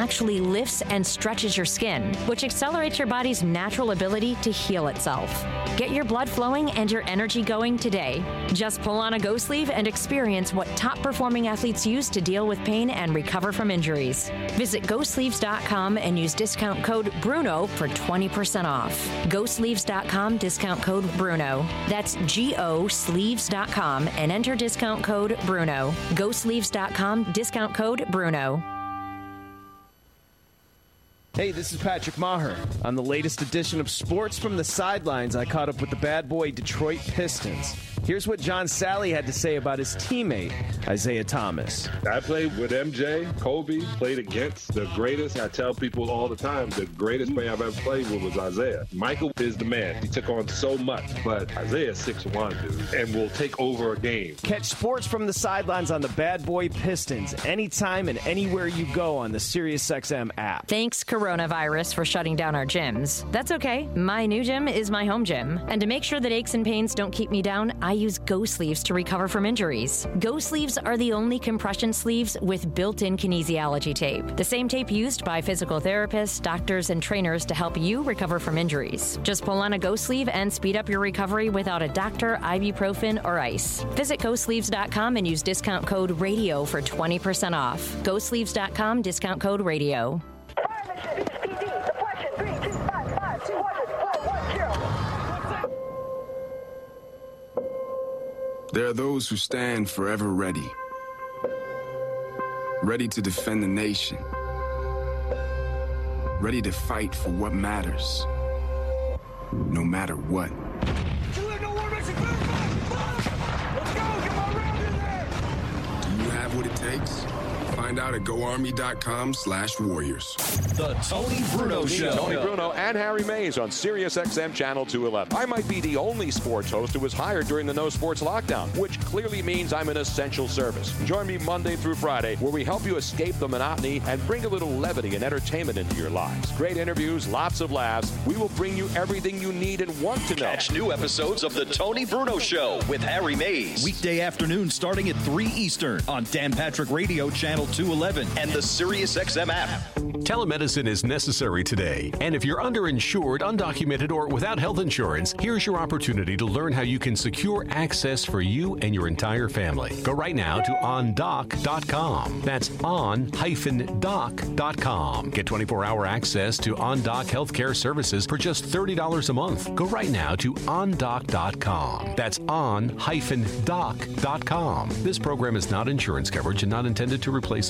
actually lifts and stretches your skin, which accelerates your body's natural ability to heal itself. Get your blood flowing and your energy going today. Just pull on a Go sleeve and experience what top performing athletes use to deal with pain and recover from injuries. Visit GoSleeves.com and use discount code BRUNO for 20% off. GoSleeves.com, discount code BRUNO. That's G O Sleeves.com and enter discount code BRUNO. GoSleeves.com, discount code BRUNO. Hey, this is Patrick Maher. On the latest edition of Sports from the Sidelines, I caught up with the bad boy Detroit Pistons. Here's what John Salley had to say about his teammate, Isiah Thomas. I played with MJ, Kobe, played against the greatest. I tell people all the time the greatest player I've ever played with was Isiah. Michael is the man. He took on so much, but Isiah's 6'1, dude, and will take over a game. Catch Sports from the Sidelines on the Bad Boy Pistons anytime and anywhere you go on the SiriusXM app. Thanks, coronavirus, for shutting down our gyms. That's okay. My new gym is my home gym. And to make sure that aches and pains don't keep me down, I use Go Sleeves to recover from injuries. Go Sleeves are the only compression sleeves with built in kinesiology tape. The same tape used by physical therapists, doctors, and trainers to help you recover from injuries. Just pull on a Go Sleeve and speed up your recovery without a doctor, ibuprofen, or ice. Visit GoSleeves.com and use discount code RADIO for 20% off. GoSleeves.com, discount code RADIO. There are those who stand forever ready, ready to defend the nation, ready to fight for what matters, no matter what. Do you have what it takes? Find out at goarmy.com slash warriors. The Tony Bruno Show. Tony Bruno and Harry Mayes on Sirius XM Channel 211. I might be the only sports host who was hired during the no sports lockdown, which clearly means I'm an essential service. Join me Monday through Friday, where we help you escape the monotony and bring a little levity and entertainment into your lives. Great interviews, lots of laughs. We will bring you everything you need and want to know. Catch new episodes of The Tony Bruno Show with Harry Mayes. Weekday afternoon starting at 3 Eastern on Dan Patrick Radio Channel 211 and the SiriusXM app. Telemedicine is necessary today, and if you're underinsured, undocumented, or without health insurance, here's your opportunity to learn how you can secure access for you and your entire family. Go right now to ondoc.com. That's on-doc.com. Get 24-hour access to OnDoc healthcare services for just $30 a month. Go right now to ondoc.com. That's on-doc.com. This program is not insurance coverage and not intended to replace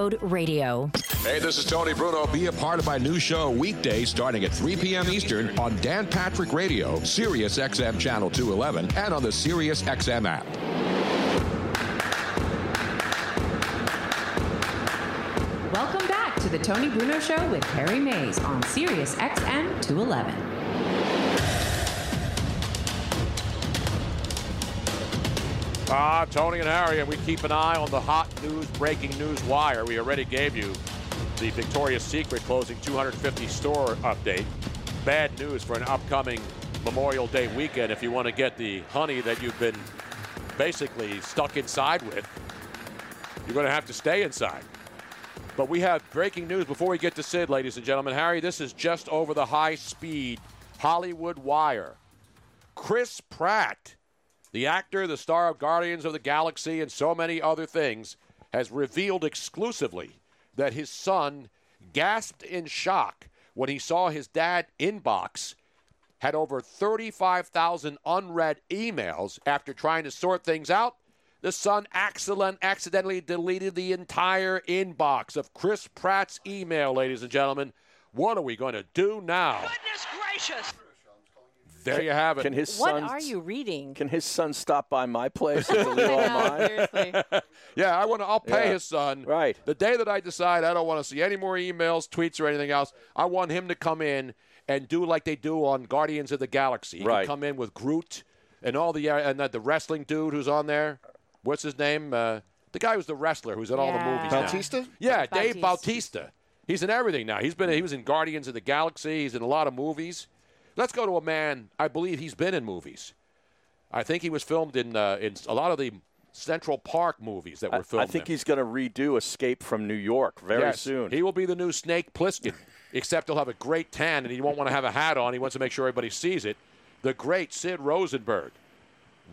RADIO. Hey, this is Tony Bruno. Be a part of my new show weekday starting at 3 p.m. Eastern on Dan Patrick Radio, Sirius XM Channel 211, and on the Sirius XM app. Welcome back to the Tony Bruno Show with Harry Mayes on Sirius XM 211. Ah, Tony and Harry, and we keep an eye on the hot news, breaking news wire. We already gave you the Victoria's Secret closing 250 store update. Bad news for an upcoming Memorial Day weekend if you want to get the honey that you've been basically stuck inside with. You're going to have to stay inside. But we have breaking news before we get to Sid, ladies and gentlemen. Harry, this is just over the high speed Hollywood wire. Chris Pratt, the actor, the star of Guardians of the Galaxy, and so many other things, has revealed exclusively that his son gasped in shock when he saw his dad inbox had over 35,000 unread emails after trying to sort things out. The son accident, accidentally deleted the entire inbox of Chris Pratt's email, ladies and gentlemen. What are we going to do now? Goodness gracious! There you have it. Can his What son? are you reading? Can his son stop by my place and all mine? Yeah, I want to. I'll pay Yeah. his son. Right. The day that I decide I don't want to see any more emails, tweets, or anything else, I want him to come in and do like they do on Guardians of the Galaxy. He can Right. come in with Groot and all the uh, and the, the wrestling dude who's on there. What's his name? Uh, the guy who's the wrestler who's in all the Yeah. movies. now. Bautista? Yeah, Dave Bautista. Bautista. He's in everything now. He's been he was in Guardians of the Galaxy. He's in a lot of movies. Let's go to a man. I believe he's been in movies. I think he was filmed in uh, in a lot of the Central Park movies that were I, filmed. I think in. he's going to redo Escape from New York very Yes, soon. He will be the new Snake Plissken, except he'll have a great tan and he won't want to have a hat on. He wants to make sure everybody sees it. The great Sid Rosenberg,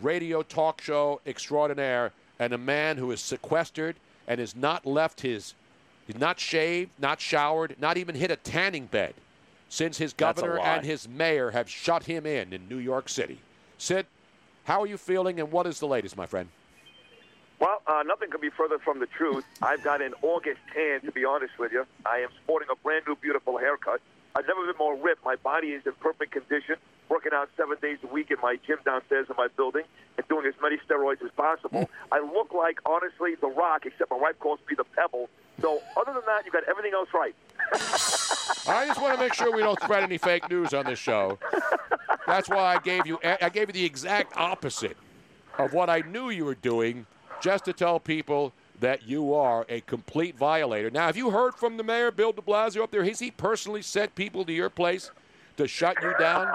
radio talk show extraordinaire, and a man who is sequestered and has not left his, he's not shaved, not showered, not even hit a tanning bed since his governor and his mayor have shut him in in New York City. Sid, how are you feeling and what is the latest, my friend? Well, uh, nothing could be further from the truth. I've got an August tan, to be honest with you. I am sporting a brand new, beautiful haircut. I've never been more ripped. My body is in perfect condition, working out seven days a week in my gym downstairs in my building and doing as many steroids as possible. I look like, honestly, The Rock, except my wife calls me The Pebble. So, other than that, you've got everything else right. I just want to make sure we don't spread any fake news on this show. That's why I gave you I gave you the exact opposite of what I knew you were doing, just to tell people that you are a complete violator. Now, have you heard from the mayor, Bill De Blasio, up there? Has he personally sent people to your place to shut you down?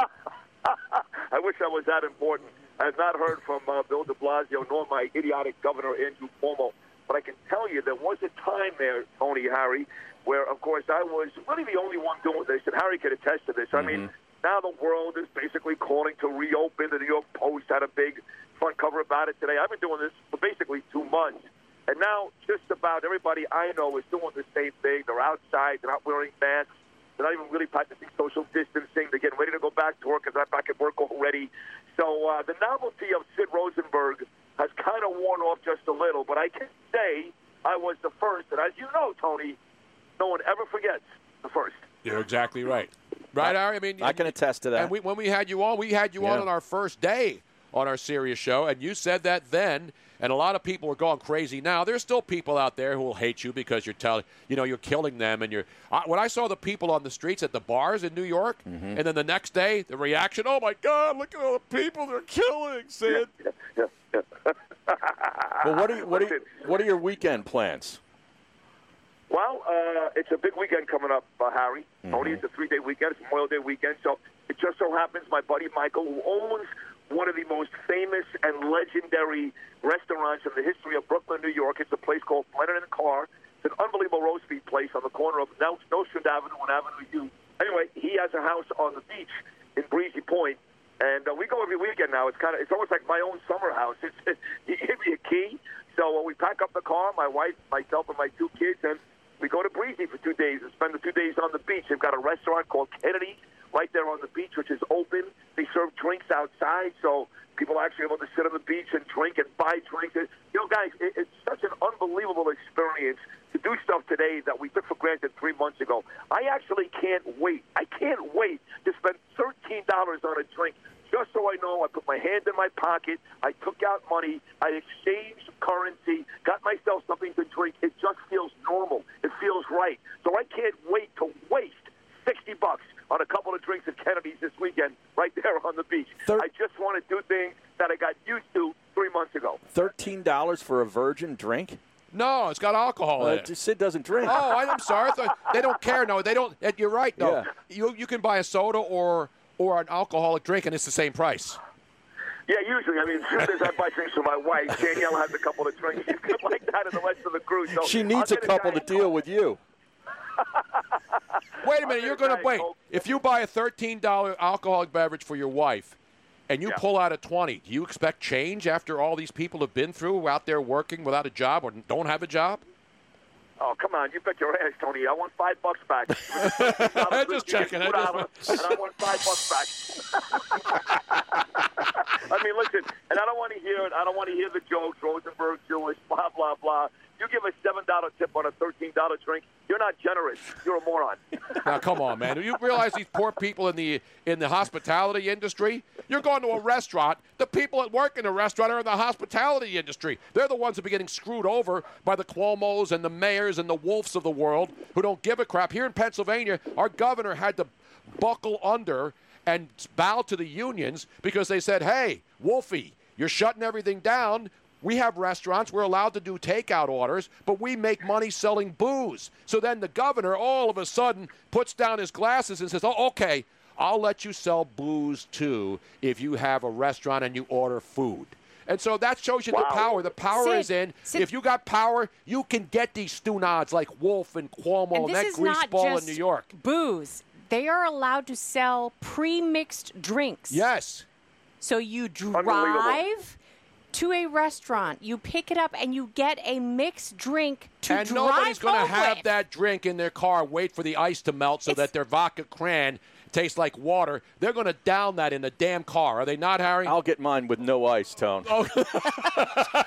I wish I was that important. I have not heard from uh, Bill de Blasio nor my idiotic governor, Andrew Cuomo. But I can tell you there was a time there, Tony Harry, where, of course, I was really the only one doing this, and Harry could attest to this. I mean, now the world is basically calling to reopen. The New York Post had a big front cover about it today. I've been doing this for basically two months. And now just about everybody I know is doing the same thing. They're outside. They're not wearing masks. They're not even really practicing social distancing. They're getting ready to go back to work because I'm back at work already. So uh, the novelty of Sid Rosenberg has kind of worn off just a little. But I can say I was the first. And as you know, Tony, no one ever forgets the first. You're exactly right. Right, Ari? I mean, I can attest to that. And we, when we had you on, we had you on Yeah. on our first day on our Sirius show, and you said that then, and a lot of people are going crazy now. There's still people out there who will hate you because you're telling, you know, you're killing them, and you're. I, when I saw the people on the streets at the bars in New York, Mm-hmm. and then the next day the reaction, oh my God, look at all the people they're killing, Sid. Well, what are you, what are you, what are your weekend plans? Well, uh, it's a big weekend coming up, uh, Harry. Only it's a three-day weekend. It's Memorial Day weekend. So it just so happens my buddy Michael, who owns one of the most famous and legendary restaurants in the history of Brooklyn, New York, it's a place called Brennan and Carr. It's an unbelievable roast beef place on the corner of Nostrand Avenue and Avenue U. Anyway, he has a house on the beach in Breezy Point, and uh, we go every weekend now. It's kind of it's almost like my own summer house. It's he gave me a key, so uh, we pack up the car, my wife, myself, and my two kids, and we go to Breezy for two days and spend the two days on the beach. They've got a restaurant called Kennedy right there on the beach, which is open. They serve drinks outside, so people are actually able to sit on the beach and drink and buy drinks. You know, guys, it, it's such an unbelievable experience to do stuff today that we took for granted three months ago. I actually can't wait. I can't wait to spend $13 on a drink just so I know I put my hand in my pocket, I took out money, I exchanged currency, got myself something to drink. It just feels normal. It feels right. So I can't wait to waste 60 bucks on a couple of drinks at Kennedy's this weekend right there on the beach. I just want to do things that I got used to three months ago. Thirteen dollars for a virgin drink? No, it's got alcohol in Uh, it. Sid doesn't drink. Oh, I- I'm sorry. I thought, they don't care. No, they don't. You're right. No, you you can buy a soda or or an alcoholic drink, and it's the same price. Yeah, usually. I mean, as soon as I buy drinks for my wife, Danielle has a couple of drinks. She's good like that, and the rest of the crew. So She needs a couple to deal with you. Wait a minute. You're going to wait. If you buy a thirteen dollar alcoholic beverage for your wife, and you pull out a twenty, do you expect change after all these people have been through out there working without a job or don't have a job? Oh, come on. You bet your ass, Tony. I want five bucks back. I'm just checking. I just and I want five bucks back. I mean, listen, and I don't want to hear it. I don't want to hear the jokes, Rosenberg Jewish, blah, blah, blah. You give a $7 tip on a $13 drink, you're not generous. You're a moron. Now, come on, man. Do you realize these poor people in the in the hospitality industry? You're going to a restaurant. The people that work in the restaurant are in the hospitality industry. They're the ones that are getting screwed over by the Cuomo's and the mayors and the wolves of the world who don't give a crap. Here in Pennsylvania, our governor had to buckle under and bow to the unions because they said, "Hey, Wolfie, you're shutting everything down." We have restaurants. We're allowed to do takeout orders, but we make money selling booze. So then the governor all of a sudden puts down his glasses and says, Oh, okay, I'll let you sell booze too if you have a restaurant and you order food. And so that shows you the power. The power Sid, is in. Sid- if you got power, you can get these stew nods like Wolf and Cuomo and, and that this is not greaseball just in New York. booze. They are allowed to sell pre-mixed drinks. Yes. So you drive to a restaurant, you pick it up, and you get a mixed drink to and drive nobody's going to have with. that drink in their car, wait for the ice to melt so that their vodka cran tastes like water. They're going to down that in the damn car. Are they not, Harry? I'll get mine with no ice, Tone. Oh,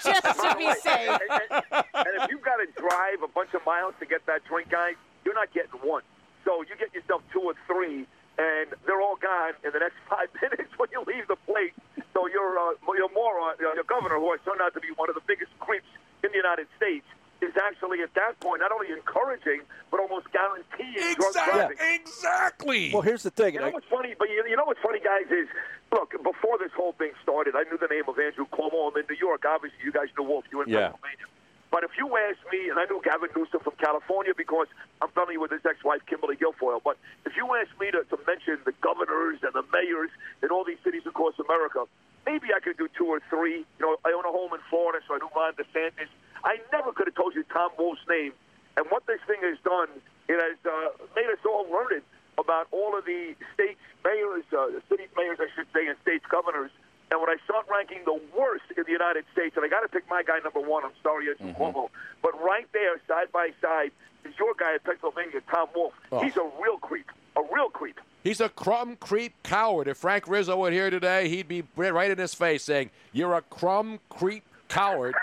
Just to be safe. And, and- and if you've got to drive a bunch of miles to get that drink, guys, you're not getting one. So you get yourself two or three, and they're all gone in the next five minutes when you leave the place. So your uh, your moron, uh, your governor, who has turned out to be one of the biggest creeps in the United States, is actually at that point not only encouraging but almost guaranteeing drunk driving. Exactly. Well, here's the thing. You know what's funny? But you, you know what's funny, guys, is look before this whole thing started, I knew the name of Andrew Cuomo. I'm in New York. Obviously, you guys knew Wolf. You were in Yeah. Pennsylvania. But if you ask me, and I knew Gavin Newsom from California because I'm familiar with his ex-wife Kimberly Guilfoyle. But if you ask me to, to mention the governors and the mayors in all these cities across America, maybe I could do two or three. You know, I own a home in Florida, so I knew Ron DeSantis. I never could have told you Tom Wolf's name. And what this thing has done, it has uh, made us all learned about all of the states mayors, uh, city mayors, I should say, and states governors And when I start ranking the worst in the United States, and I got to pick my guy number one, I'm sorry, Andrew Cuomo, but right there, side by side, is your guy in Pennsylvania, Tom Wolf. Oh. He's a real creep, a real creep. He's a crumb creep coward. If Frank Rizzo were here today, he'd be right in his face saying, "You're a crumb creep coward."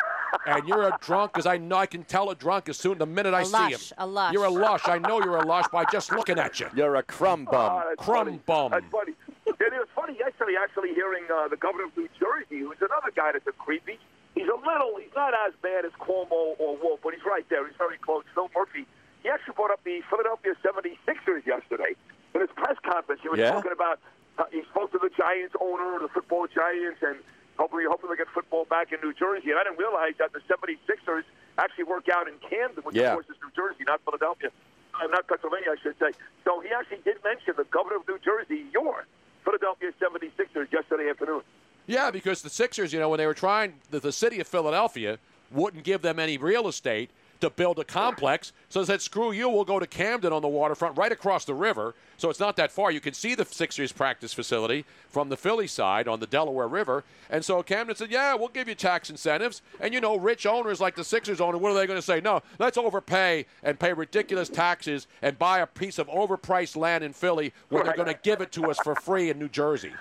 And you're a drunk because I know I can tell a drunk as soon the minute I A see lush, him. a lush. You're a lush. I know you're a lush by just looking at you. You're a crumb bum. Ah, that's crumb funny. bum. That's funny. It was funny yesterday, actually, hearing uh, the governor of New Jersey, who's another guy that's a creepy. He's a little, he's not as bad as Cuomo or Wolf, but he's right there. He's very close. Phil Murphy. He actually brought up the Philadelphia 76ers yesterday in his press conference. He was Yeah? talking about, uh, he spoke to the Giants owner, the football Giants, and hopefully, hopefully they get football back in New Jersey. And I didn't realize that the 76ers actually work out in Camden, which Yeah. of course is New Jersey, not Philadelphia. Uh, not Pennsylvania, I should say. So he actually did mention the governor of New Jersey, your Philadelphia 76ers, yesterday afternoon. Yeah, because the Sixers, you know, when they were trying, the, the city of Philadelphia wouldn't give them any real estate to build a complex. So said, screw you, we'll go to Camden on the waterfront, right across the river. So it's not that far. You can see the Sixers practice facility from the Philly side on the Delaware River. And so Camden said, yeah, we'll give you tax incentives. And, you know, rich owners like the Sixers owner, what are they going to say? No, let's overpay and pay ridiculous taxes and buy a piece of overpriced land in Philly where they're going to give it to us for free in New Jersey.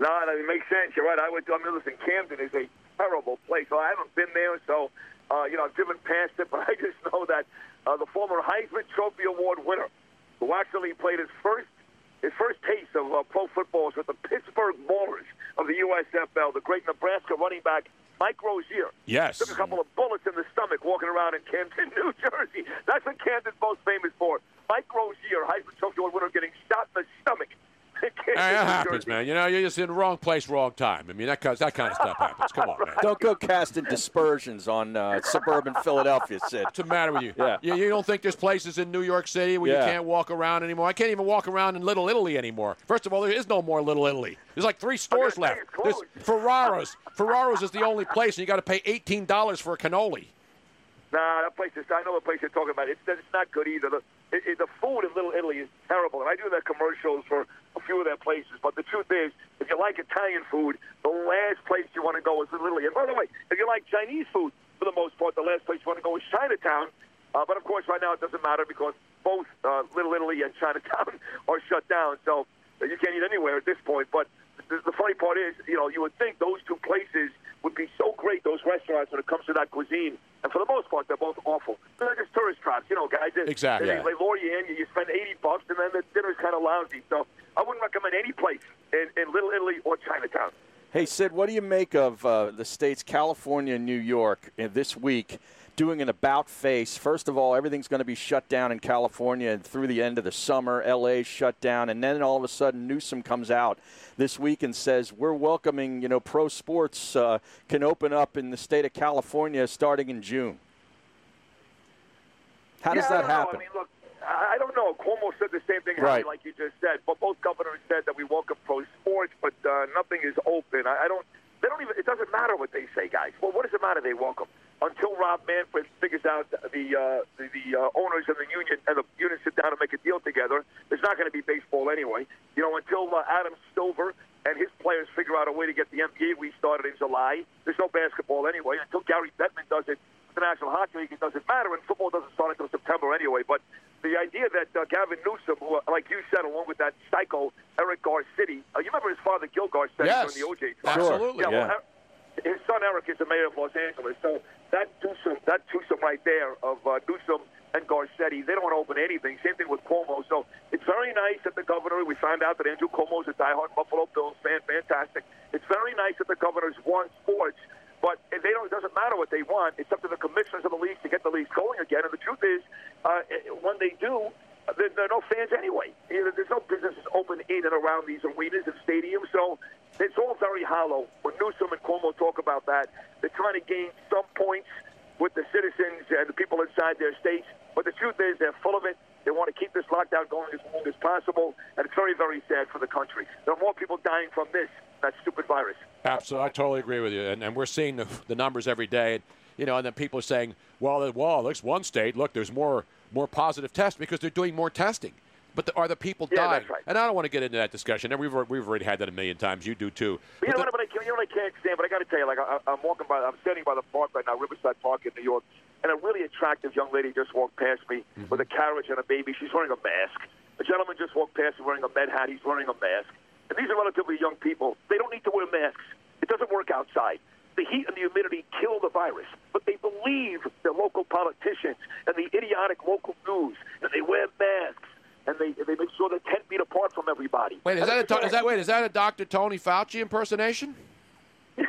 No, no, it makes sense. You're right. I would. I mean, listen, Camden is a terrible place. So I haven't been there, so uh, you know I've driven past it. But I just know that uh, the former Heisman Trophy Award winner, who actually played his first his first taste of uh, pro football was with the Pittsburgh Maulers of the USFL, the great Nebraska running back Mike Rozier. Yes. Took a couple of bullets in the stomach walking around in Camden, New Jersey. That's what Camden's most famous for. Mike Rozier, Heisman Trophy Award winner, getting shot in the stomach. In Hey, that happens, man. You know, you're just in the wrong place, wrong time. I mean, that kind that kind of stuff happens. Come on, man. Don't go casting dispersions on uh, suburban Philadelphia, Sid. What's the matter with you? Yeah. You, you don't think there's places in New York City where Yeah. you can't walk around anymore? I can't even walk around in Little Italy anymore. First of all, there is no more Little Italy. There's like three stores left. There's Ferraro's. Ferraro's is the only place, and you got to pay eighteen dollars for a cannoli. Nah, that place is. I know the place you're talking about. It's it's not good either. The it, it, the food in Little Italy is terrible, and I do their commercials for a few of their places. But the truth is, if you like Italian food, the last place you want to go is Little Italy. And by the way, if you like Chinese food, for the most part, the last place you want to go is Chinatown. Uh, but of course, right now it doesn't matter because both uh, Little Italy and Chinatown are shut down, so you can't eat anywhere at this point. But the, the funny part is, you know, you would think those two places would be so great, those restaurants, when it comes to that cuisine. And for the most part, they're both awful. They're just tourist traps, you know, guys. They- Exactly. They, Yeah. they lure you in, you spend 80 bucks, and then the dinner's kind of lousy. So I wouldn't recommend any place in, in Little Italy or Chinatown. Hey, Sid, what do you make of uh, the states California and New York uh, this week doing an about face? First of all, everything's going to be shut down in California and through the end of the summer. LA's shut down, and then all of a sudden Newsom comes out this week and says we're welcoming, you know, pro sports uh, can open up in the state of California starting in June. How does Yeah, that happen? I mean, look, I I don't know. Cuomo said the same thing, Right. Like you just said. But both governors said that we welcome pro sports, but uh, nothing is open. I, I don't. They don't even. It doesn't matter what they say, guys. Well, what does it matter? They welcome until Rob Manfred figures out the uh, the, the uh, owners and the union and the union sit down and make a deal together. There's not going to be baseball anyway. You know, until uh, Adam Silver and his players figure out a way to get the NBA restarted in July. There's no basketball anyway. Until Gary Bettman does it, the National Hockey League, it doesn't matter, and football doesn't start until September anyway. But the idea that uh, Gavin Newsom, who, uh, like you said, along with that psycho Eric Garcetti, uh, you remember his father Gil Garcetti Yes. from the OJ trial? Absolutely, Yeah, well, yeah. Eric- his son Eric is the mayor of Los Angeles, so that twosome, that twosome right there of uh, Newsom and Garcetti, they don't want to open anything. Same thing with Cuomo. So it's very nice that the governor. We found out that Andrew Cuomo is a diehard Buffalo Bills fan. Fantastic. It's very nice that the governors want sports, but they don't. It doesn't matter what they want. It's up to the commissioners of the leagues to get the leagues going again. And the truth is, uh, when they do, there, there are no fans anyway. You know, There's no businesses open in and around these arenas and stadiums, so it's all very hollow. When Newsom and Cuomo talk about that, they're trying to gain some points with the citizens and the people inside their states. But the truth is, they're full of it. They want to keep this lockdown going as long as possible, and it's very, very sad for the country. There are more people dying from this, that stupid virus. Absolutely, I totally agree with you, and, and we're seeing the, the numbers every day. You know, and then people are saying, "Well, well, there's one state. Look, there's more more positive tests because they're doing more testing." but the, are the people Yeah, dying? right. And I don't want to get into that discussion. And we've we've already had that a million times. You do too. But you know, the- what, I, you know what I can't stand? But I got to tell you, like I, I'm walking by, I'm standing by the park right now, Riverside Park in New York, and a really attractive young lady just walked past me Mm-hmm. with a carriage and a baby. She's wearing a mask. A gentleman just walked past me wearing a med hat. He's wearing a mask. And these are relatively young people. They don't need to wear masks. It doesn't work outside. The heat and the humidity kill the virus, but they believe their local politicians and the idiotic local news, and they wear masks and they they make sure they're ten feet apart from everybody. wait, is And that a, is that wait is that a Dr. Tony Fauci impersonation? he,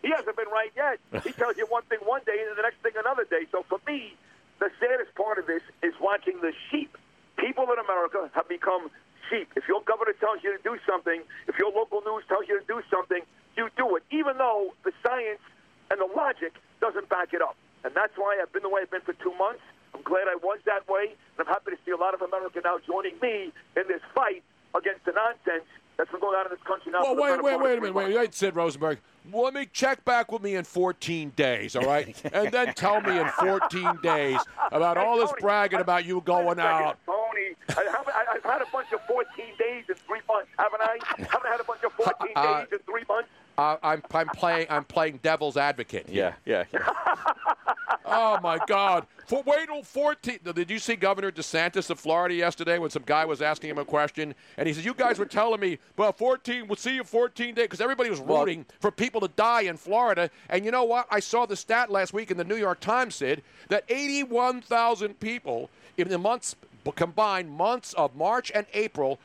he hasn't been right yet. He tells you one thing one day and the next thing another day. So for me, the saddest part of this is watching the sheep. People in America have become sheep. If your governor tells you to do something, if your local news tells you to do something, you do it, even though the science and the logic doesn't back it up. And that's why I've been the way I've been for two months. I'm glad I was that way, and I'm happy to see a lot of America now joining me in this fight against the nonsense that's been going on in this country now. Well, wait, wait, wait a minute. Wait, wait, Sid Rosenberg. Let me check back with me in 14 days, all right? and then tell me in 14 days about all this bragging about you going out. Tony, I, I, I've had a bunch of 14 days in three months, haven't I? haven't had a bunch of 14 Uh, days in three months. Uh, I'm, I'm playing. I'm playing devil's advocate. Yeah, yeah. oh my God! For, wait till 14. Did you see Governor DeSantis of Florida yesterday when some guy was asking him a question and he said, "You guys were telling me, well, 14. We'll see you 14 days because everybody was Well- rooting for people to die in Florida." And you know what? I saw the stat last week in the New York Times, Sid, that 81,000 people in the months combined months of March and April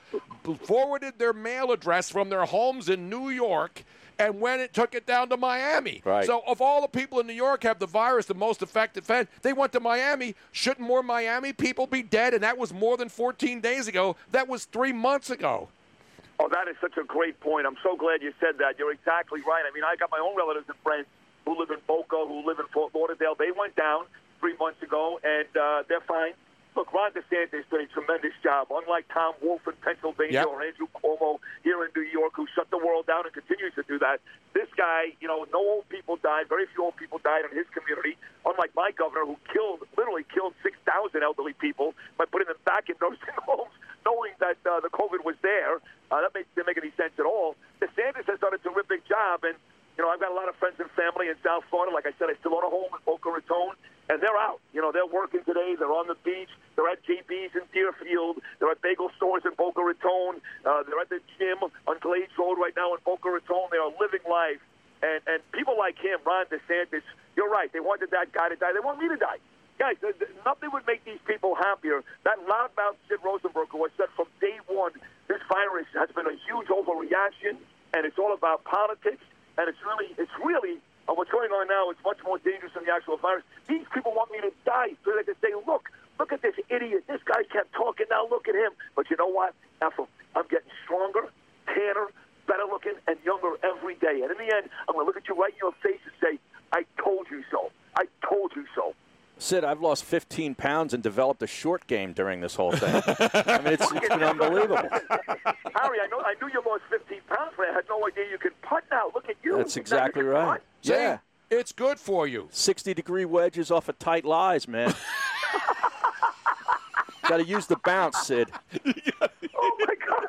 forwarded their mail address from their homes in New York and when it took it down to Miami. Right. So of all the people in New York have the virus, the most affected fed, they went to Miami. Shouldn't more Miami people be dead? And that was more than 14 days ago. That was three months ago. Oh, that is such a great point. I'm so glad you said that. You're exactly right. I mean, I got my own relatives and friends who live in Boca, who live in Fort Lauderdale. They went down three months ago, and uh, they're fine. Look, Ron DeSantis did a tremendous job. Unlike Tom Wolf in Pennsylvania Yep. or Andrew Cuomo here in New York, who shut the world down and continues to do that, this guy, you know, no old people died. Very few old people died in his community. Unlike my governor, who killed, literally killed 6,000 elderly people by putting them back in nursing homes, knowing that uh, the COVID was there. Uh, that makes, didn't make any sense at all. DeSantis has done a terrific job, and you know, I've got a lot of friends and family in South Florida. Like I said, I still own a home in Boca Raton, and they're out. You know, they're working today. They're on the beach. They're at JB's in Deerfield. They're at bagel stores in Boca Raton. Uh, they're at the gym on Glades Road right now in Boca Raton. They are living life. And, and people like him, Ron DeSantis, you're right. They wanted that guy to die. They want me to die. Guys, th- th- nothing would make these people happier. That loudmouth Sid Rosenberg who has said from day one this virus has been a huge overreaction, and it's all about politics, and it's really, it's really, uh, what's going on now is much more dangerous than the actual virus. These people want me to die so they can say, look, look at this idiot. This guy kept talking. Now look at him. But you know what? Him. I'm getting stronger, tanner, better looking, and younger every day. And in the end, I'm going to look at you right in your face and say, I told you so. I told you so. Sid, I've lost 15 pounds and developed a short game during this whole thing. I mean, it's, it's been unbelievable. Harry, I know I knew you lost 15 pounds, but I had no idea you could putt now. Look at you. That's exactly right. putt. Yeah. It's good for you. 60 degree wedges off of tight lies, man. Got to use the bounce, Sid. Oh, my God.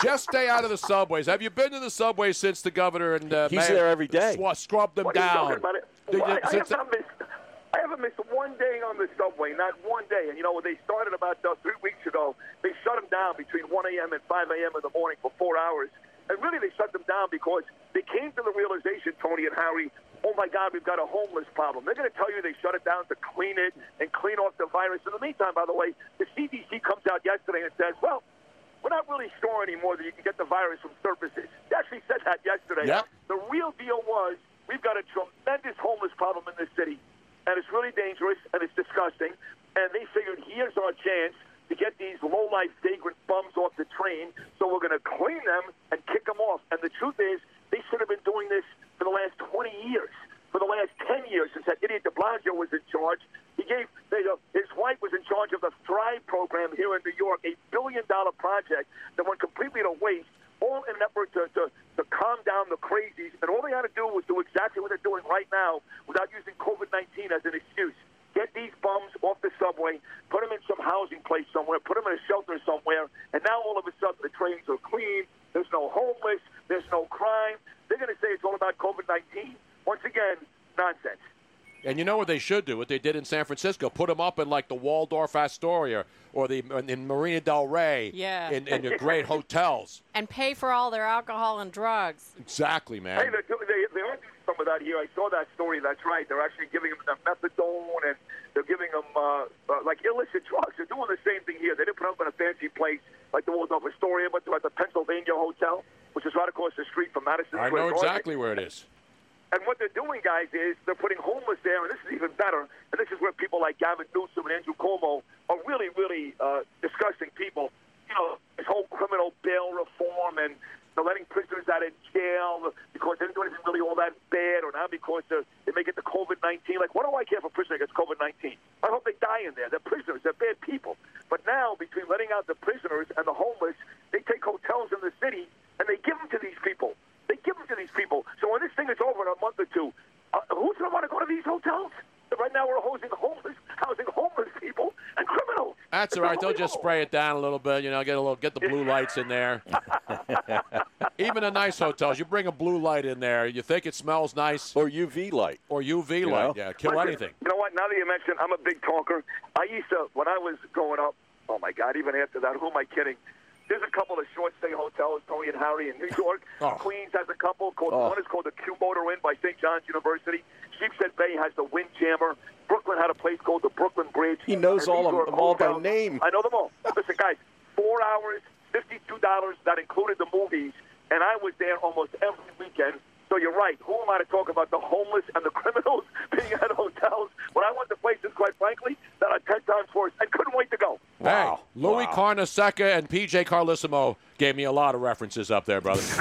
Just stay out of the subways. Have you been to the subway since the governor and uh, He's mayor there every day. swa- scrubbed them What are you down? Well, I, I, have not missed, I haven't missed one day on the subway, not one day. And you know, when they started about uh, three weeks ago, they shut them down between 1 a.m. and 5 a.m. in the morning for four hours. And really, they shut them down because they came to the realization, Tony and Harry, oh my God, we've got a homeless problem. They're going to tell you they shut it down to clean it and clean off the virus. In the meantime, by the way, the CDC comes out yesterday and says, well, we're not really sure anymore that you can get the virus from surfaces. They actually said that yesterday. Yep. The real deal was we've got a tremendous homeless problem in this city, and it's really dangerous and it's disgusting. And they figured here's our chance to get these low-life vagrant bums off the train, so we're going to clean them and kick them off. And the truth is, they should have been doing this for the last 20 years, for the last 10 years since that idiot de Blasio was in charge. He gave they, uh, his wife was in charge of the Thrive program here in New York, a billion-dollar project that went completely to waste, all in an effort to, to, to calm down the crazies. And all they had to do was do exactly what they're doing right now without using COVID-19 as an excuse. get these bums off the subway, put them in some housing place somewhere, put them in a shelter somewhere, and now all of a sudden the trains are clean. There's no homeless. There's no crime. They're going to say it's all about COVID-19. Once again, nonsense. And you know what they should do? What they did in San Francisco: put them up in like the Waldorf Astoria or the in Marina Del Rey. Yeah. In, in your great hotels. And pay for all their alcohol and drugs. Exactly, man. Hey, they're doing- they, they are doing some of that here. I saw that story. That's right. They're actually giving them the methadone and they're giving them uh, uh, like illicit drugs. They're doing the same thing here. They didn't put them up in a fancy place like the Waldorf Astoria, but they're at the Pennsylvania Hotel, which is right across the street from Madison I Square know Garden. exactly where it is. And what they're doing, guys, is they're putting homeless there, and this is even better. And this is where people like Gavin Newsom and Andrew Cuomo are really, really uh, disgusting people. You know, this whole criminal bail reform and they're letting prisoners out of jail because they didn't do anything really all that bad, or now because they may get the COVID 19. Like, what do I care if a prisoner gets COVID 19? I hope they die in there. They're prisoners, they're bad people. But now, between letting out the prisoners and the homeless, they take hotels in the city and they give them to these people. They give them to these people. So when this thing is over in a month or two, uh, who's going to want to go to these hotels? Right now, we're housing homeless, housing homeless people and criminals. That's all right. They'll just spray it down a little bit. You know, get a little, get the blue lights in there. Even in nice hotels, you bring a blue light in there. You think it smells nice, or UV light, or UV You light. know? Yeah, kill Listen, anything. You know what? Now that you mention, I'm a big talker. I used to when I was growing up. Oh my God! Even after that, who am I kidding? There's a couple of short stay hotels, Tony and Harry in New York. Oh. Queens has a couple. Called, Oh. One is called the Q Motor Inn by St. John's University. Sheepshead Bay has the Windjammer. Brooklyn had a place called the Brooklyn Bridge. He knows all of them all by name. I know them all. Listen, guys, four hours, fifty-two dollars. That included the movies, and I was there almost every weekend. So you're right. Who am I to talk about the homeless and the criminals being at hotels when I went to places, quite frankly, that are ten times worse and couldn't wait to go. Hey, Louis Carnesecca and PJ Carlesimo gave me a lot of references up there, brother.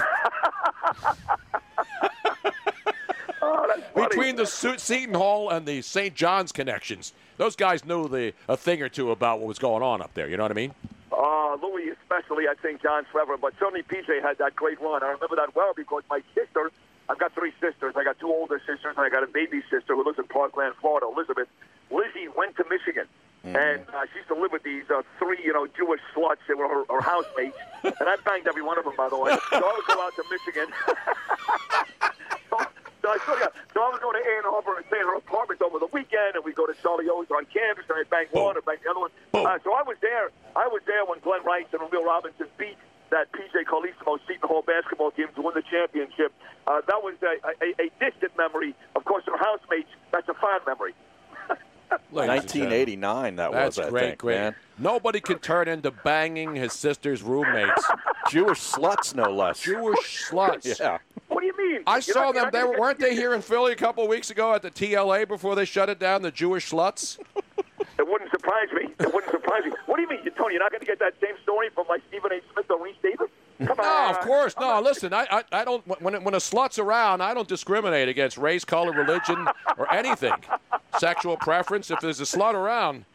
Between the Su- Seton Hall and the St. John's connections, those guys knew the a thing or two about what was going on up there. You know what I mean? Uh, Louis, especially at St. John's forever, but certainly PJ had that great run. I remember that well because my sister, I've got three sisters. I got two older sisters, and I got a baby sister who lives in Parkland, Florida, Elizabeth. Lizzie went to Michigan. And uh, she used to live with these uh, three, you know, Jewish sluts. They were her, her housemates, and I banged every one of them, by the way. So I would go out to Michigan. so, so I still got, so I would go to Ann Arbor and stay in her apartment over the weekend, and we go to Charlie O's on campus, and I bang one, and bang the other one. Uh, so I was there. I was there when Glen Rice and Will Robinson beat that PJ Carlesimo Seton Hall basketball team to win the championship. Uh, that was a, a, a distant memory. Of course, her housemates, that's a fond memory. Ladies and gentlemen. 1989, that That's was, I great, think, great. man. Nobody can turn into banging his sister's roommates. Jewish sluts, no less. Jewish sluts. Yeah. What do you mean? I You're saw not- them. They were, get- weren't they here in Philly a couple of weeks ago at the TLA before they shut it down? The Jewish sluts. It wouldn't surprise me. It wouldn't surprise me. What do you mean, you- Tony? You're not going to get that same story from like Stephen A. Smith or Rece Davis? Come No, on. of course. No, listen. I, I, I don't. When when a slut's around, I don't discriminate against race, color, religion, or anything. Sexual preference. If there's a slut around,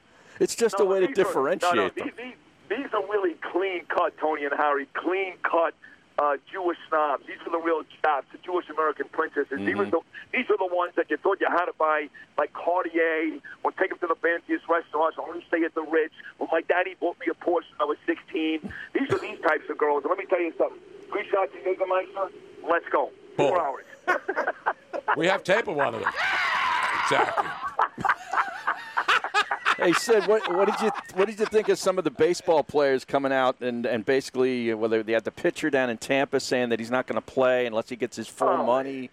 it's just No, a way to these are- differentiate no, no, them. These, these, these are really clean cut, Tony and Harry. Clean cut uh, Jewish snobs. These are the real chaps, the Jewish American princesses. These, are Mhm. the, these are the ones that you thought you had to buy, like Cartier, or take them to the fanciest restaurants, or only stay at the Ritz. Well, my daddy bought me a Porsche when I was 16. These are these types of girls. And let me tell you something. Three shots of Jägermeister, let's go. Four hours. we have tape of one of them. Exactly. Hey Sid, what, what did you what did you think of some of the baseball players coming out and, and basically whether they had the pitcher down in Tampa saying that he's not going to play unless he gets his full Oh. money,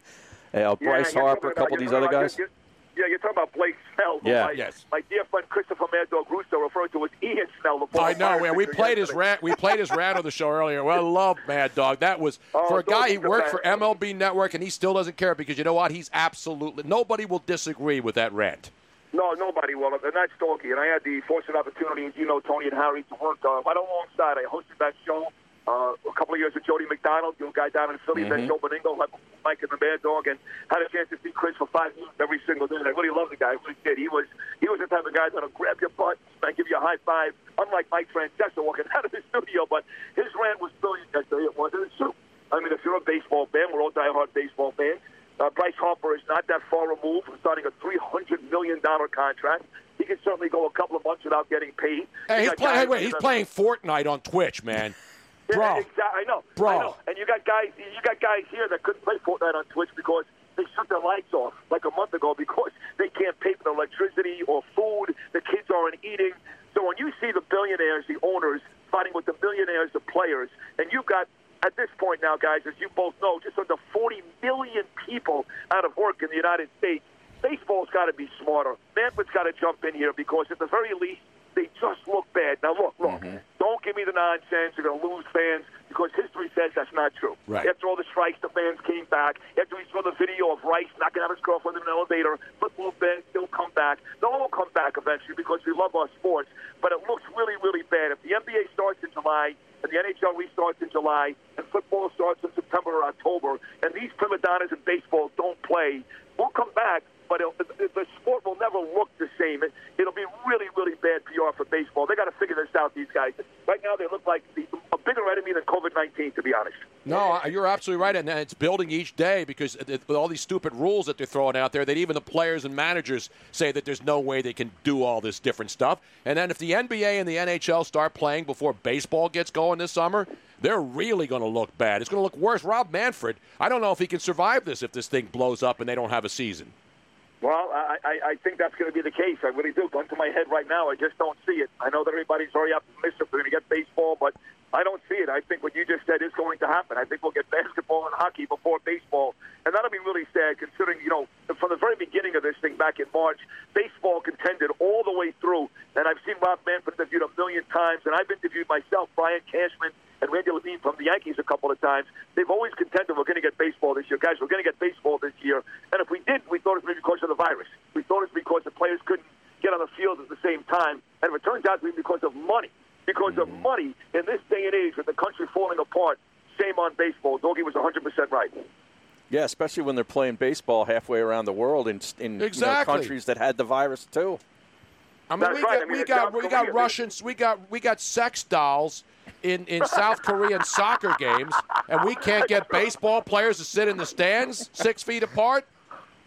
uh, Yeah, Bryce you're Harper, a couple of these other talking guys. about- you're- Yeah, you're talking about Blake Snell. Yeah. My, Yes. my dear friend Christopher Mad Dog Russo referred to as Ian Snell. The I know. Pirates man. We pitcher played his yesterday. rant. We played his rant on the show earlier. Well, I love Mad Dog. That was Oh, for a guy. He worked for MLB Network, and he still doesn't care because you know what? He's absolutely nobody will disagree with that rant. No, nobody will. And that's Stalky. And I had the fortunate opportunity, as you know, Tony and Harry, to work uh, right alongside. I hosted that show uh, a couple of years with Jody McDonald, the old guy down in Philly, Mhm. then Joe Benigno, like Mike and the Mad Dog, and had a chance to see Chris for five minutes every single day. And I really loved the guy. I really did. He was he was the type of guy that'll grab your butt and give you a high five, unlike Mike Francesa walking out of the studio. But his rant was brilliant yesterday. It was. And it's true. I mean, if you're a baseball fan, we're all diehard baseball fans. Uh, Bryce Harper is not that far removed from starting a $300 million contract. He can certainly go a couple of months without getting paid. Hey, he's guys Hey, wait, he's playing Fortnite on Twitch, man. Yeah, Bro. exactly. I know, Bro. I know. And you got guys, you got guys here that couldn't play Fortnite on Twitch because they shut their lights off like a month ago because they can't pay for the electricity or food. The kids aren't eating. So when you see the billionaires, the owners fighting with the millionaires, the players, and you've got at this point now, guys, as you both know, just under 40 million people out of work in the United States. Baseball's got to be smarter. Manfred's got to jump in here because at the very least, they just look bad. Now look, look. Mm-hmm. Don't give me the nonsense. You're going to lose fans because history says that's not true. Right. After all the strikes, the fans came back. After we saw the video of Rice knocking out his girlfriend in an elevator, football fans still come back. They'll all come back eventually because we love our sports. But it looks really, really bad. If the NBA starts in July and the NHL restarts in July and football starts in September or October, and these prima donnas in baseball don't play, we'll come back. But the sport will never look the same. It, it'll be really, really bad PR for baseball. They got to figure this out. These guys. Right now, they look like the, a bigger enemy than COVID nineteen. To be honest. No, you're absolutely right, and it's building each day because with all these stupid rules that they're throwing out there, that even the players and managers say that there's no way they can do all this different stuff. And then if the NBA and the NHL start playing before baseball gets going this summer, they're really going to look bad. It's going to look worse. Rob Manfred, I don't know if he can survive this if this thing blows up and they don't have a season. Well, I, I, I think that's going to be the case. I really do. Gun to my head right now, I just don't see it. I know that everybody's very optimistic we're going to get baseball, but I don't see it. I think what you just said is going to happen. I think we'll get basketball and hockey before baseball, and that'll be really sad considering, you know, from the very beginning of this thing back in March, baseball contended all the way through, and I've seen Rob Manfred interviewed a million times, and I've interviewed myself, Brian Cashman, and Randy Levine from the Yankees a couple of times. They've always contended we're going to get baseball this year. Guys, we're going to get baseball this year. And if we didn't, we thought it was maybe because of the virus. We thought it's because the players couldn't get on the field at the same time. And if it turns out to be because of money, because of mm-hmm. money in this day and age with the country falling apart, shame on baseball. Doggy was 100% right. Yeah, especially when they're playing baseball halfway around the world in, in you know, Exactly. countries that had the virus too. I mean, That's we right. got I mean, we got we got Russians, we got we got sex dolls in in South Korean soccer games, and we can't get baseball players to sit in the stands six feet apart.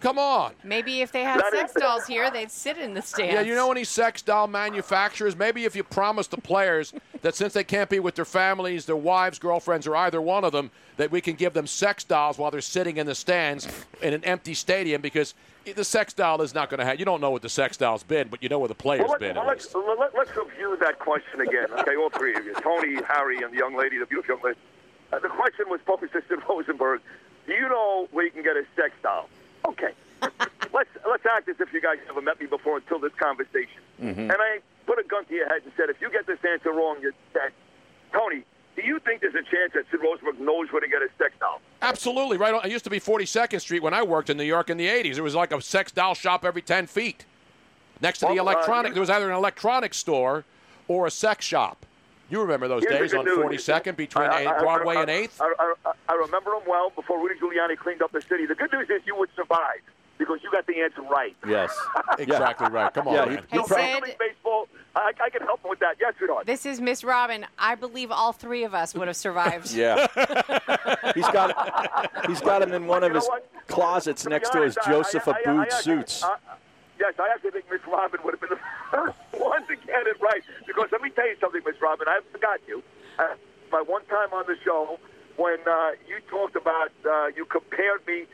Come on. Maybe if they had sex dolls here, they'd sit in the stands. Yeah, you know any sex doll manufacturers? Maybe if you promise the players that since they can't be with their families, their wives, girlfriends, or either one of them, that we can give them sex dolls while they're sitting in the stands in an empty stadium because the sex doll is not going to have. You don't know what the sex doll's been, but you know where the player's Well, been. let's, well, let's, well, let, let's review that question again. Okay, all three of you, Tony, Harry, and the young lady, the beautiful young lady. Uh, the question was posed to Sid Rosenberg. Do you know where you can get a sex doll? Okay. let's let's act as if you guys never met me before until this conversation. Mm-hmm. And I put a gun to your head and said, if you get this answer wrong, you're dead. Tony, do you think there's a chance that Sid Rosenberg knows where to get his sex doll? Absolutely right. On, it used to be 42nd Street when I worked in New York in the 80s. It was like a sex doll shop every 10 feet. Next to the Well, uh, electronic, you- there was either an electronics store or a sex shop. You remember those Here's days on news. 42nd between I- I- I- Broadway I- and 8th? I, I, I, I remember them well before Rudy Giuliani cleaned up the city. The good news is you would survive because you got the answer right. Yes. Exactly right. Come on, Yeah, man. Hey, No problem. Sid. Baseball. I, I can help him with that. Yes, sweetheart. This is Miss Robin. I believe all three of us would have survived. Yeah. he's got he's got him in one of his closets next to his Joseph Abboud suits. I- yes, I actually think Miss Robin would have been the first one to get it right. Because let me tell you something, Miss Robin. I forgotten you. Uh, my one time on the show when uh, you talked about, uh, you compared me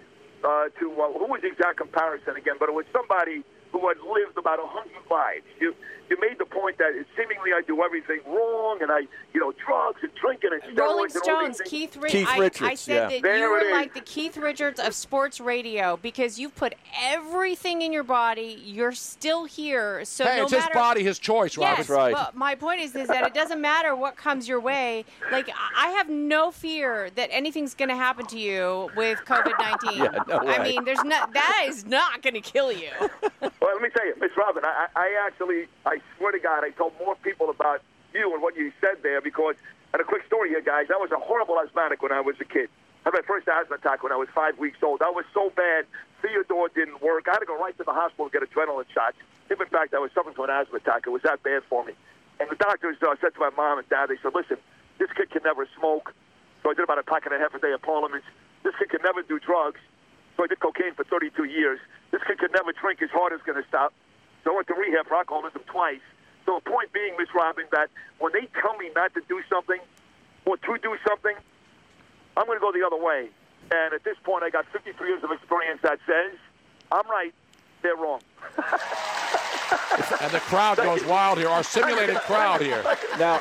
uh, to, uh, who was the exact comparison again? But it was somebody who had lived about a hundred lives. You you made the point that seemingly I do everything wrong, and I, you know, drugs and drinking and steroids Rolling and all Stones, these things. Keith, Ri- Keith I, I said yeah. that There you were is. like the Keith Richards of sports radio because you've put everything in your body. You're still here, so hey, no it's his body, his choice, Robin. Yes, but my point is, is that it doesn't matter what comes your way. Like I I have no fear that anything's going to happen to you with COVID nineteen. Yeah, no I mean, there's not that is not going to kill you. Well, let me tell you, Miss Robin, I, I actually, I swear to God, I told more people about you and what you said there because, and a quick story here, guys, I was a horrible asthmatic when I was a kid. I had my first asthma attack when I was five weeks old. I was so bad, Theo-Dur didn't work. I had to go right to the hospital to get adrenaline shots. If, in fact, I was suffering from an asthma attack, it was that bad for me. And the doctors uh, said to my mom and dad, they said, listen, this kid can never smoke. So I did about a pack and a half a day of Parliaments. This kid can never do drugs. So I did cocaine for 32 years. This kid could never drink. His heart is going to stop. So I went to rehab for alcoholism twice. So the point being, Miss Robin, that when they tell me not to do something or to do something, I'm going to go the other way. And at this point, I got 53 years of experience that says I'm right, they're wrong. And the crowd goes wild here. Our simulated crowd here. Now,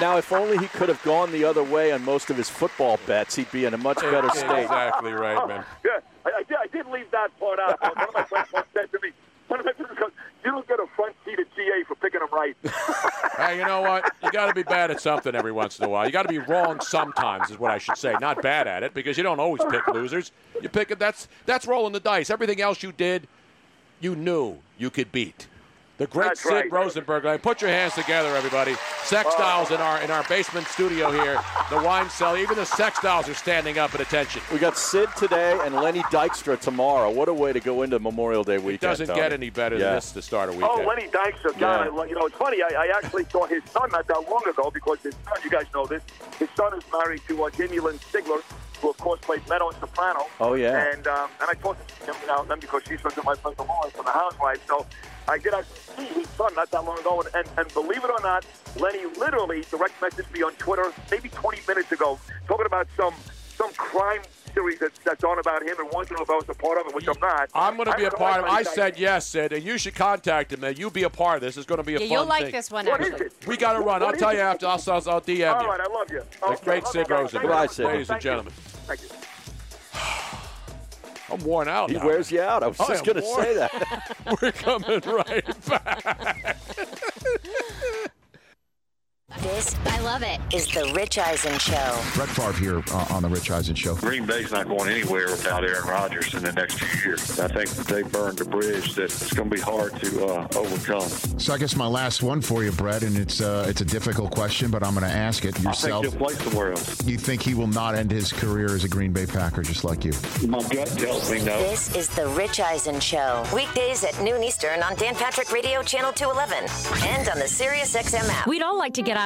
now, if only he could have gone the other way on most of his football bets, he'd be in a much better state. Exactly right, man. Yeah, I, I, did, I did leave that part out. One of my friends once said to me, one of my friends goes, you don't get a front seat at GA for picking them right. Hey, you know what? You got to be bad at something every once in a while. You got to be wrong sometimes, is what I should say. Not bad at it, because you don't always pick losers. You pick it. That's that's rolling the dice. Everything else you did, you knew you could beat. The great That's Sid right. Rosenberg. Like, Put your hands together, everybody. Sextiles in our in our basement studio here. The wine cellar. Even the sextiles are standing up at attention. We got Sid today and Lenny Dykstra tomorrow. What a way to go into Memorial Day weekend. It doesn't Tony. get any better Yeah. than this to start a weekend. Oh, Lenny Dykstra, God, I, you know, it's funny. I, I actually saw his son not that long ago because his son, you guys know this, his son is married to uh, Jamie Lynn Sigler, who of course played Meadow in Soprano. Oh, yeah. And um, and I talked to him now and then because she's friends with my friend Lauren from the Housewives. So I did actually see his son not that long ago, and, and, and believe it or not, Lenny literally direct messaged me on Twitter maybe 20 minutes ago, talking about some some crime series that, that's on about him, and wants to know if I was a part of it, which I'm not. I'm going to be a part of it. I said yes, Sid, and you should contact him, man. You be a part of this. It's going to be a Yeah, fun you'll like thing. this one, What is it? We got to run. I'll tell is you after. I'll, I'll, I'll DM you. right, I love you. The Okay, great Sid Rosen. Rosenberg. Goodbye, Sid. Ladies and Thank you. gentlemen. Thank you. I'm worn out He now. wears you out. I was I just am going to say that. We're coming right back. This, I love it, is the Rich Eisen Show. Brett Favre here uh, on the Rich Eisen Show. Green Bay's not going anywhere without Aaron Rodgers in the next few years. I think that they burned a bridge that it's going to be hard to uh, overcome. So I guess my last one for you, Brett, and it's uh, it's a difficult question, but I'm going to ask it yourself. I yourself. think he'll play somewhere else. You think he will not end his career as a Green Bay Packer, just like you? My gut tells me no. This is the Rich Eisen Show. Weekdays at noon Eastern on Dan Patrick Radio Channel 211 and on the Sirius XM app. We'd all like to get out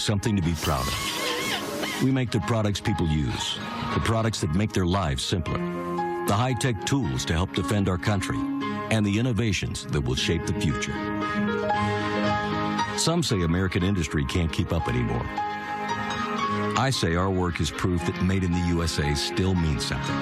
something to be proud of. We make the products people use, the products that make their lives simpler, the high tech tools to help defend our country, and the innovations that will shape the future. Some say American industry can't keep up anymore. I say our work is proof that made in the USA still means something.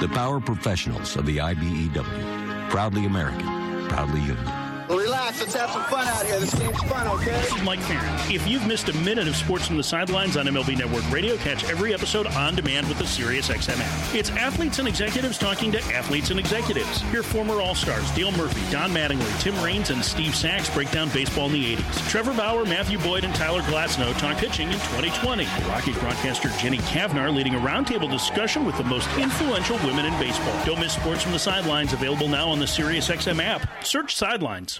The power professionals of the IBEW. Proudly American, proudly union. Relax. Let's have some fun out here. This game's fun, okay? This is Mike Ferrin. If you've missed a minute of sports from the sidelines on MLB Network Radio, catch every episode on demand with the SiriusXM app. It's athletes and executives talking to athletes and executives. Hear former All Stars Dale Murphy, Don Mattingly, Tim Raines, and Steve Sax break down baseball in the 80s. Trevor Bauer, Matthew Boyd, and Tyler Glasnow talk pitching in 2020. The Rockies broadcaster Jenny Cavnar leading a roundtable discussion with the most influential women in baseball. Don't miss sports from the sidelines. Available now on the SiriusXM app. Search Sidelines.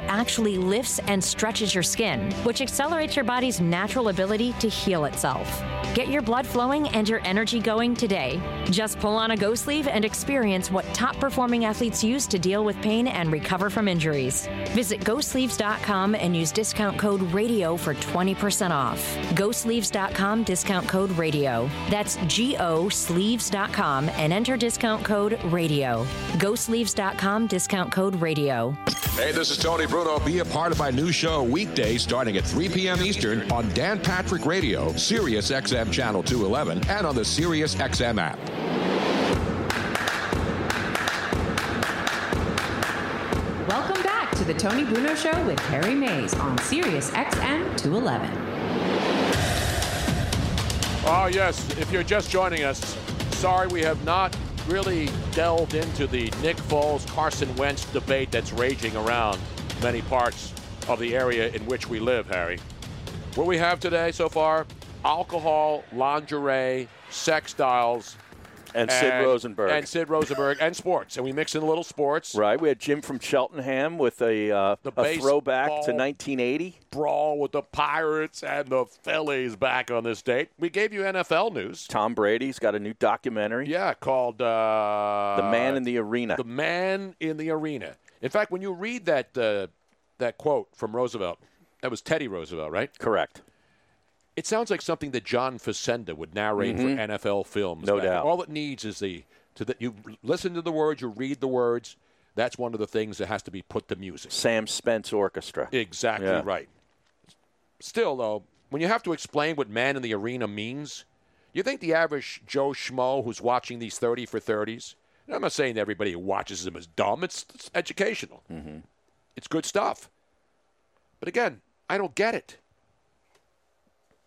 actually lifts and stretches your skin, which accelerates your body's natural ability to heal itself. Get your blood flowing and your energy going today. Just pull on a Go sleeve and experience what top performing athletes use to deal with pain and recover from injuries. Visit GoSleeves.com and use discount code RADIO for 20% off. GoSleeves.com discount code RADIO. That's G O Sleeves.com and enter discount code RADIO. GoSleeves.com discount code RADIO. Hey, this is Tony Tony Bruno. Be a part of my new show weekday starting at 3 p.m. Eastern on Dan Patrick Radio, Sirius XM Channel 211, and on the Sirius XM app. Welcome back to the Tony Bruno Show with Harry Mayes on Sirius XM 211. Oh, ah, yes. If you're just joining us, sorry we have not really delved into the Nick Foles Carson Wentz debate that's raging around many parts of the area in which we live, Harry. What we have today so far alcohol, lingerie, sex dolls. And Sid Rosenberg. And Sid Rosenberg and sports. And we mix in a little sports. Right. We had Jim from Cheltenham with a, uh, a throwback to 1980. Brawl with the Pirates and the Phillies back on this date. We gave you NFL news. Tom Brady's got a new documentary. Yeah, called uh, The Man in the Arena. The Man in the Arena. In fact, when you read that uh, that quote from Roosevelt, that was Teddy Roosevelt, right? Correct. It sounds like something that John Facenda would narrate Mhm. for NFL films. No back. doubt. All it needs is the to that you listen to the words, you read the words. That's one of the things that has to be put to music. Sam Spence Orchestra. Exactly Yeah. right. Still, though, when you have to explain what man in the arena means, you think the average Joe Schmo who's watching these 30 for 30s, and I'm not saying that everybody who watches them is dumb, it's, it's educational. Mm-hmm. It's good stuff. But again, I don't get it.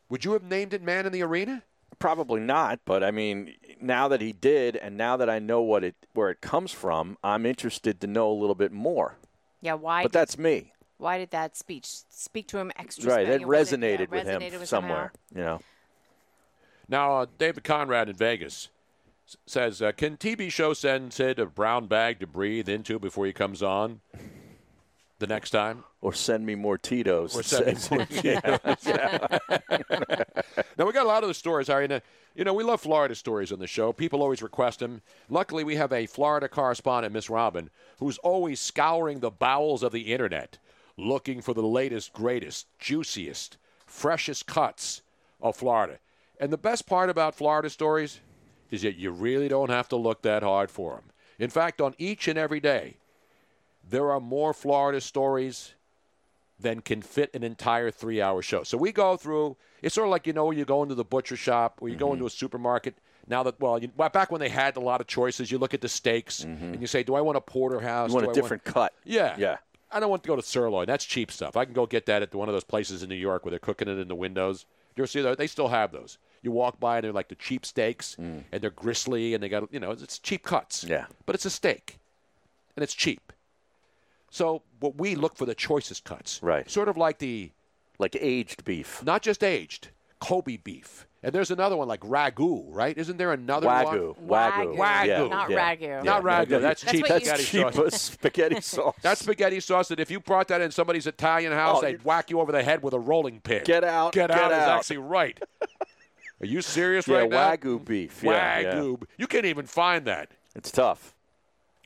Would you have named it Man in the Arena? Probably not, but I mean, now that he did, and now that I know what it where it comes from, I'm interested to know a little bit more. Yeah, why? But did- that's me, Why did that speech speak to him extra? right? It special? Was resonated yeah, with him resonated with somewhere, you know. Now, uh, David Conrad in Vegas s- says, uh, "Can TV show send Sid a brown bag to breathe into before he comes on the next time?" Or send me more Tito's. Or send me more Yeah. Now we got a lot of the stories, uh, You know, we love Florida stories on the show. People always request them. Luckily, we have a Florida correspondent, Miss Robin, who's always scouring the bowels of the internet, looking for the latest, greatest, juiciest, freshest cuts of Florida. And the best part about Florida stories is that you really don't have to look that hard for them. In fact, on each and every day, there are more Florida stories than can fit an entire three hour show. So we go through, it's sort of like, you know, you go into the butcher shop or you go mm-hmm. into a supermarket. Now that, well, you, back when they had a lot of choices, you look at the steaks mm-hmm. and you say, do I want a porterhouse? You want Do a I different cut. Yeah. Yeah. I don't want to go to sirloin. That's cheap stuff. I can go get that at one of those places in New York where they're cooking it in the windows. You'll see that? They still have those. You walk by and they're like the cheap steaks mm. and they're gristly and they got, you know, it's cheap cuts. Yeah. But it's a steak and it's cheap. So what we look for the choicest cuts. Right. Sort of like the like aged beef. Not just aged, Kobe beef. And there's another one like ragu, right? Isn't there another Wagyu. one? Wagyu. Wagyu. Yeah. Not Yeah. ragu. Not ragu. Yeah. That's, That's cheap what you- spaghetti cheap sauce. spaghetti sauce. That's spaghetti sauce that if you brought that in somebody's Italian house, Oh, they'd whack you over the head with a rolling pin. Get out, Get, get out, is out. actually right. Are you serious Yeah, right now? Wagyu beef. Yeah, yeah. Wagyu. You can't even find that. It's tough.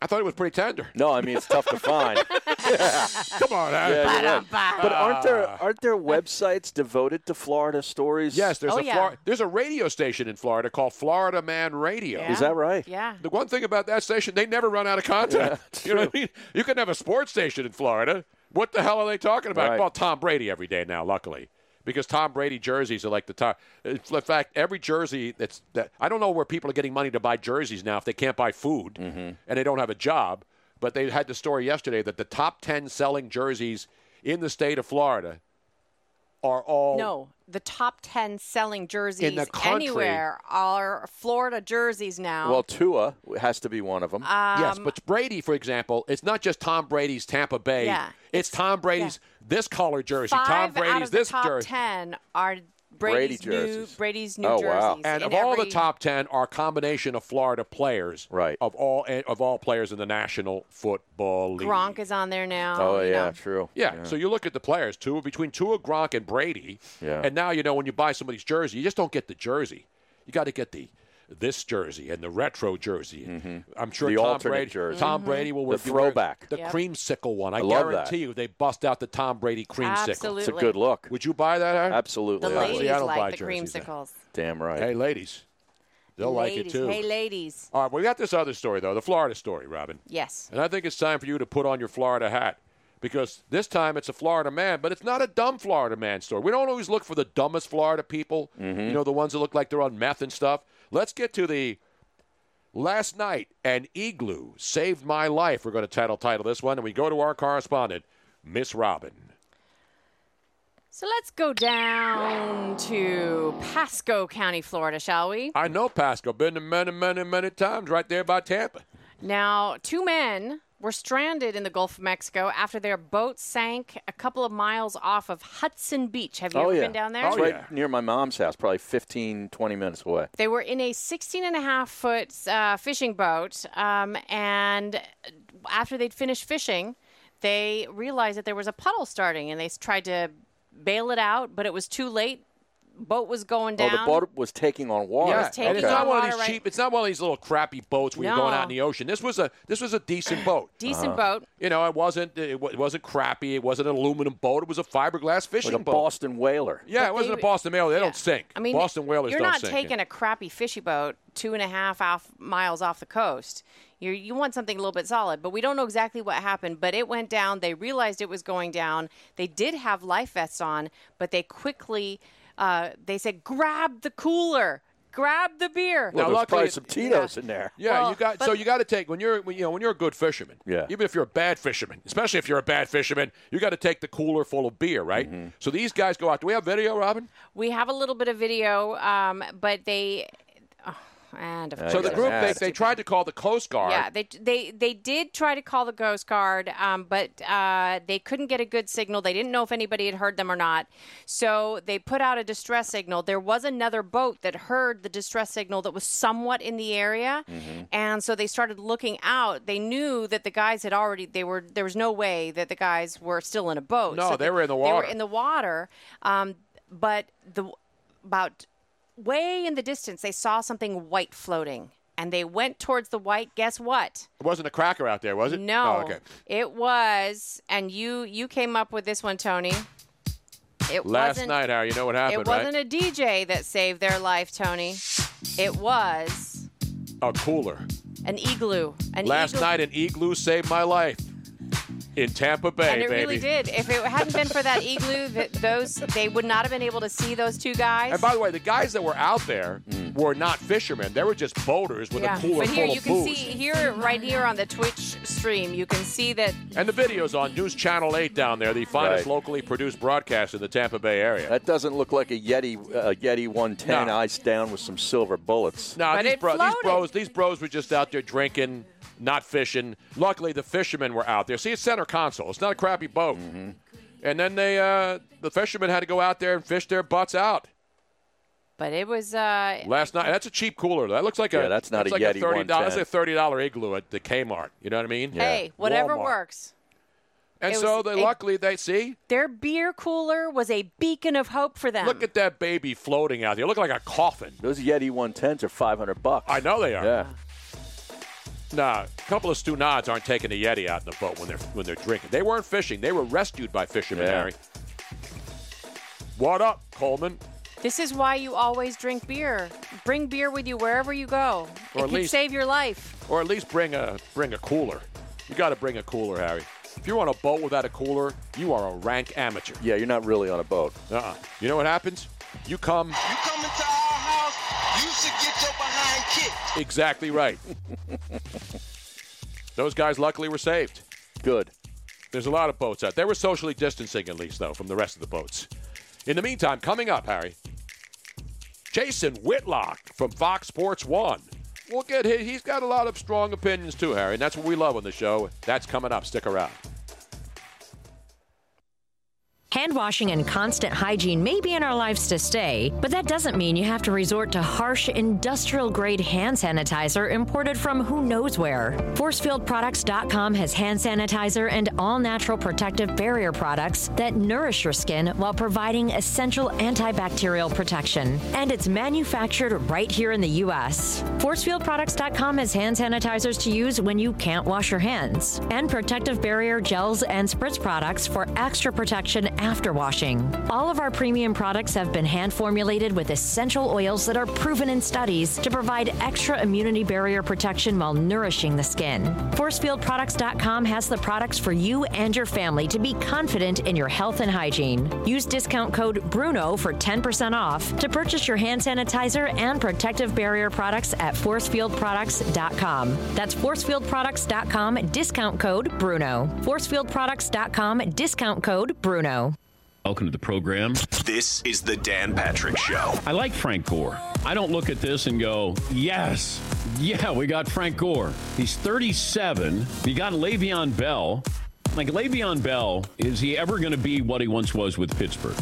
I thought it was pretty tender. No, I mean it's tough to find. Come on, Harry. Yeah, you're right. But aren't there ah. aren't there websites devoted to Florida stories? Yes, there's Oh, a yeah. Flor- there's a radio station in Florida called Florida Man Radio. Yeah. Is that right? Yeah. The one thing about that station, they never run out of content. you know what I mean? You can have a sports station in Florida. What the hell are they talking about? Right. Well, Tom Brady every day now, luckily. Because Tom Brady jerseys are like the top. In fact, every jersey that's that I don't know where people are getting money to buy jerseys now if they can't buy food Mm-hmm. and they don't have a job. But they had the story yesterday that the top ten selling jerseys in the state of Florida are all No, the top 10 selling jerseys in the country- anywhere are Florida jerseys now. Well, Tua has to be one of them. yes, Um, but Brady, for example, it's not just Tom Brady's Tampa Bay. Yeah. It's Tom Brady's this color jersey. Five Tom out Brady's of the this top jersey. 10 are Brady Brady's new jerseys. Brady's new Oh, wow. jerseys. And in of all the top ten are a combination of Florida players. Right. Of all of all players in the National Football League. Gronk is on there now. oh yeah, know. true. Yeah, So you look at the players, two between Tua, Gronk, and Brady. Yeah. And now you know when you buy somebody's jersey, you just don't get the jersey. You got to get the this jersey and the retro jersey. I'm sure Mm-hmm. The Tom alternate Brady, jersey. Tom Brady will The be throwback. the Yep. creamsicle one. I, I love that. guarantee you, they bust out the Tom Brady creamsicle. Absolutely. It's a good look. Would you buy that? Harry? Absolutely. The I would. ladies I don't buy like the jerseys now. creamsicles. Damn right. Hey, ladies, they'll like it too. Hey, ladies. All right, we got this other story though, the Florida story, Robin. Yes. And I think it's time for you to put on your Florida hat because this time it's a Florida man, but it's not a dumb Florida man story. We don't always look for the dumbest Florida people, Mm-hmm. you know, the ones that look like they're on meth and stuff. Let's get to the last night an igloo saved my life. We're going to title title this one, and we go to our correspondent Miss Robin. So let's go down to Pasco County, Florida, shall we? I know Pasco. Been there many, many, many times right there by Tampa. Now, two men were stranded in the Gulf of Mexico after their boat sank a couple of miles off of Hudson Beach. Have you oh ever yeah, been down there? It's right near my mom's house, probably 15, 20 minutes away. They were in a 16 and a half foot uh, fishing boat, um, and after they'd finished fishing, they realized that there was a puddle starting, and they tried to bail it out, but it was too late. Boat was going down. Oh, the boat was taking on water. Yeah, taking and it's on not one of these right- cheap. It's not one of these little crappy boats where you're going out in the ocean. This was a this was a decent boat. Decent Uh-huh. boat. You know, it wasn't it, it wasn't crappy. It wasn't an aluminum boat. It was a fiberglass fishing boat. like a boat. Boston whaler. Yeah, But it wasn't they- a Boston whaler. They don't sink. I mean, Boston whalers you're don't not sink. taking a crappy fishy boat two and a half off miles off the coast. You you want something a little bit solid, but we don't know exactly what happened. But it went down. They realized it was going down. They did have life vests on, but they quickly uh, they said, "Grab the cooler." Grab the beer. Well, Now, there's luckily- probably some Tito's in there. Yeah, Well, you got so you got to take when you're when, you know when you're a good fisherman. Yeah. Even if you're a bad fisherman, especially if you're a bad fisherman, you got to take the cooler full of beer, right? Mm-hmm. So these guys go out. Do we have video, Robin? We have a little bit of video, um, but they. Oh, and of so the group they, they tried to call the Coast Guard. Yeah, they they they did try to call the Coast Guard, um, but uh, they couldn't get a good signal. They didn't know if anybody had heard them or not. So they put out a distress signal. There was another boat that heard the distress signal that was somewhat in the area, Mm-hmm. and so they started looking out. They knew that the guys had already. They were there was no way that the guys were still in a boat. No, So they were in the water. They were in the water, um, but the about way in the distance they saw something white floating. And they went towards the white. Guess what? It wasn't a cracker out there, was it? No, Oh, okay. it was, and you you came up with this one, Tony. It Last wasn't, night, Harry, you know what happened, It wasn't right? a DJ that saved their life, Tony. It was A cooler. an igloo. An Last igloo. night, an igloo saved my life in Tampa Bay, and it baby. really did. If it hadn't been for that igloo, that those they would not have been able to see those two guys. And by the way, the guys that were out there were not fishermen. They were just boaters with yeah, a cooler but here full you of can booze. see here, right here on the Twitch stream, you can see that And the video's on News Channel 8 down there, the finest Right. locally produced broadcast in the Tampa Bay area. That doesn't look like a Yeti uh, Yeti 110 No. iced down with some silver bullets. No, But these, it bro- these bros, these bros were just out there drinking, not fishing. Luckily, the fishermen were out there. See, it's center console. It's not a crappy boat. Mm-hmm. And then they, uh, the fishermen had to go out there and fish their butts out but it was uh, last night. That's a cheap cooler. That looks like a Yeah, that's not that's a like Yeti a thirty dollars. That's 110. a thirty dollar igloo at the Kmart. You know what I mean? hey, whatever Walmart. works. And It so was- they it- luckily they see. Their beer cooler was a beacon of hope for them. Look at that baby floating out there. Look like a coffin. Those Yeti 110s are 500 bucks. I know they are. Yeah. Nah, a couple of Stunads aren't taking the Yeti out in the boat when they're when they're drinking. They weren't fishing. They were rescued by fishermen, Yeah. Harry. What up, Coleman? This is why you always drink beer. Bring beer with you wherever you go. Or it at can least- save your life. Or at least bring a bring a cooler. You got to bring a cooler, Harry. If you're on a boat without a cooler, you are a rank amateur. Yeah, you're not really on a boat. Uh-uh. You know what happens? You come You come into our house, you should get your behind kicked. exactly right. Those guys luckily were saved. Good. There's a lot of boats out. They were socially distancing at least, though, from the rest of the boats. In the meantime, coming up, Harry, Jason Whitlock from Fox Sports One. We'll get his. He's got a lot of strong opinions too, Harry, and that's what we love on the show. That's coming up. Stick around. Hand washing and constant hygiene may be in our lives to stay, but that doesn't mean you have to resort to harsh industrial grade hand sanitizer imported from who knows where. ForcefieldProducts.com has hand sanitizer and all natural protective barrier products that nourish your skin while providing essential antibacterial protection. And it's manufactured right here in the U.S. ForcefieldProducts.com has hand sanitizers to use when you can't wash your hands, and protective barrier gels and spritz products for extra protection after washing. All of our premium products have been hand formulated with essential oils that are proven in studies to provide extra immunity barrier protection while nourishing the skin. ForcefieldProducts.com has the products for you and your family to be confident in your health and hygiene. Use discount code BRUNO for 10% off to purchase your hand sanitizer and protective barrier products at ForcefieldProducts.com. That's ForcefieldProducts.com, discount code BRUNO. ForcefieldProducts.com, discount code BRUNO. Welcome to the program. This is the Dan Patrick Show. I like Frank Gore. I don't look at this and go, yes, yeah, we got Frank Gore. He's 37. You got Le'Veon Bell. Like, Le'Veon Bell, is he ever going to be what he once was with Pittsburgh?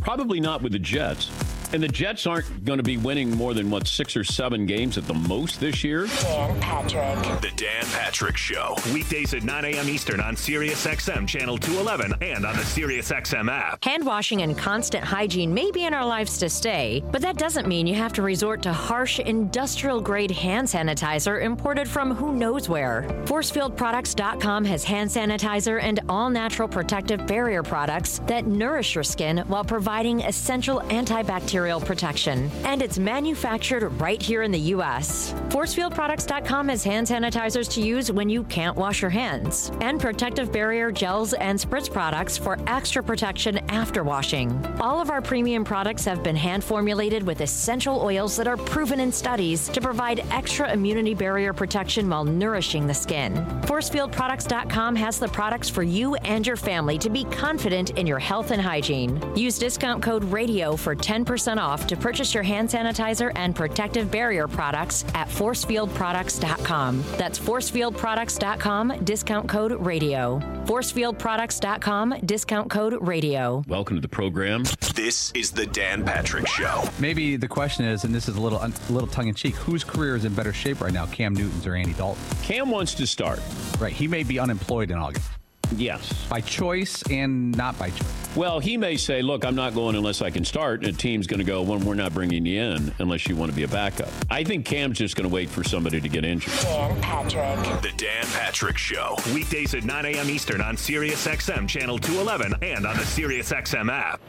Probably not with the Jets. And the Jets aren't going to be winning more than, what, six or seven games at the most this year? Dan Patrick. The Dan Patrick Show. Weekdays at 9 a.m. Eastern on SiriusXM Channel 211 and on the SiriusXM app. Hand washing and constant hygiene may be in our lives to stay, but that doesn't mean you have to resort to harsh industrial grade hand sanitizer imported from who knows where. ForcefieldProducts.com has hand sanitizer and all natural protective barrier products that nourish your skin while providing essential antibacterial protection. And it's manufactured right here in the U.S. ForcefieldProducts.com has hand sanitizers to use when you can't wash your hands, and protective barrier gels and spritz products for extra protection after washing. All of our premium products have been hand formulated with essential oils that are proven in studies to provide extra immunity barrier protection while nourishing the skin. ForcefieldProducts.com has the products for you and your family to be confident in your health and hygiene. Use discount code RADIO for 10% off to purchase your hand sanitizer and protective barrier products at ForcefieldProducts.com. That's ForcefieldProducts.com, discount code RADIO. ForcefieldProducts.com, discount code RADIO. Welcome to the program. This is the Dan Patrick Show. Maybe the question is, and this is a little a little tongue in cheek, whose career is in better shape right now, Cam Newton's or Andy Dalton? Cam wants to start. Right, he may be unemployed in August. Yes. By choice and not by choice. Well, he may say, look, I'm not going unless I can start. And a team's going to go, well, we're not bringing you in unless you want to be a backup. I think Cam's just going to wait for somebody to get injured. Dan Patrick. The Dan Patrick Show. Weekdays at 9 a.m. Eastern on Sirius XM Channel 211 and on the Sirius XM app.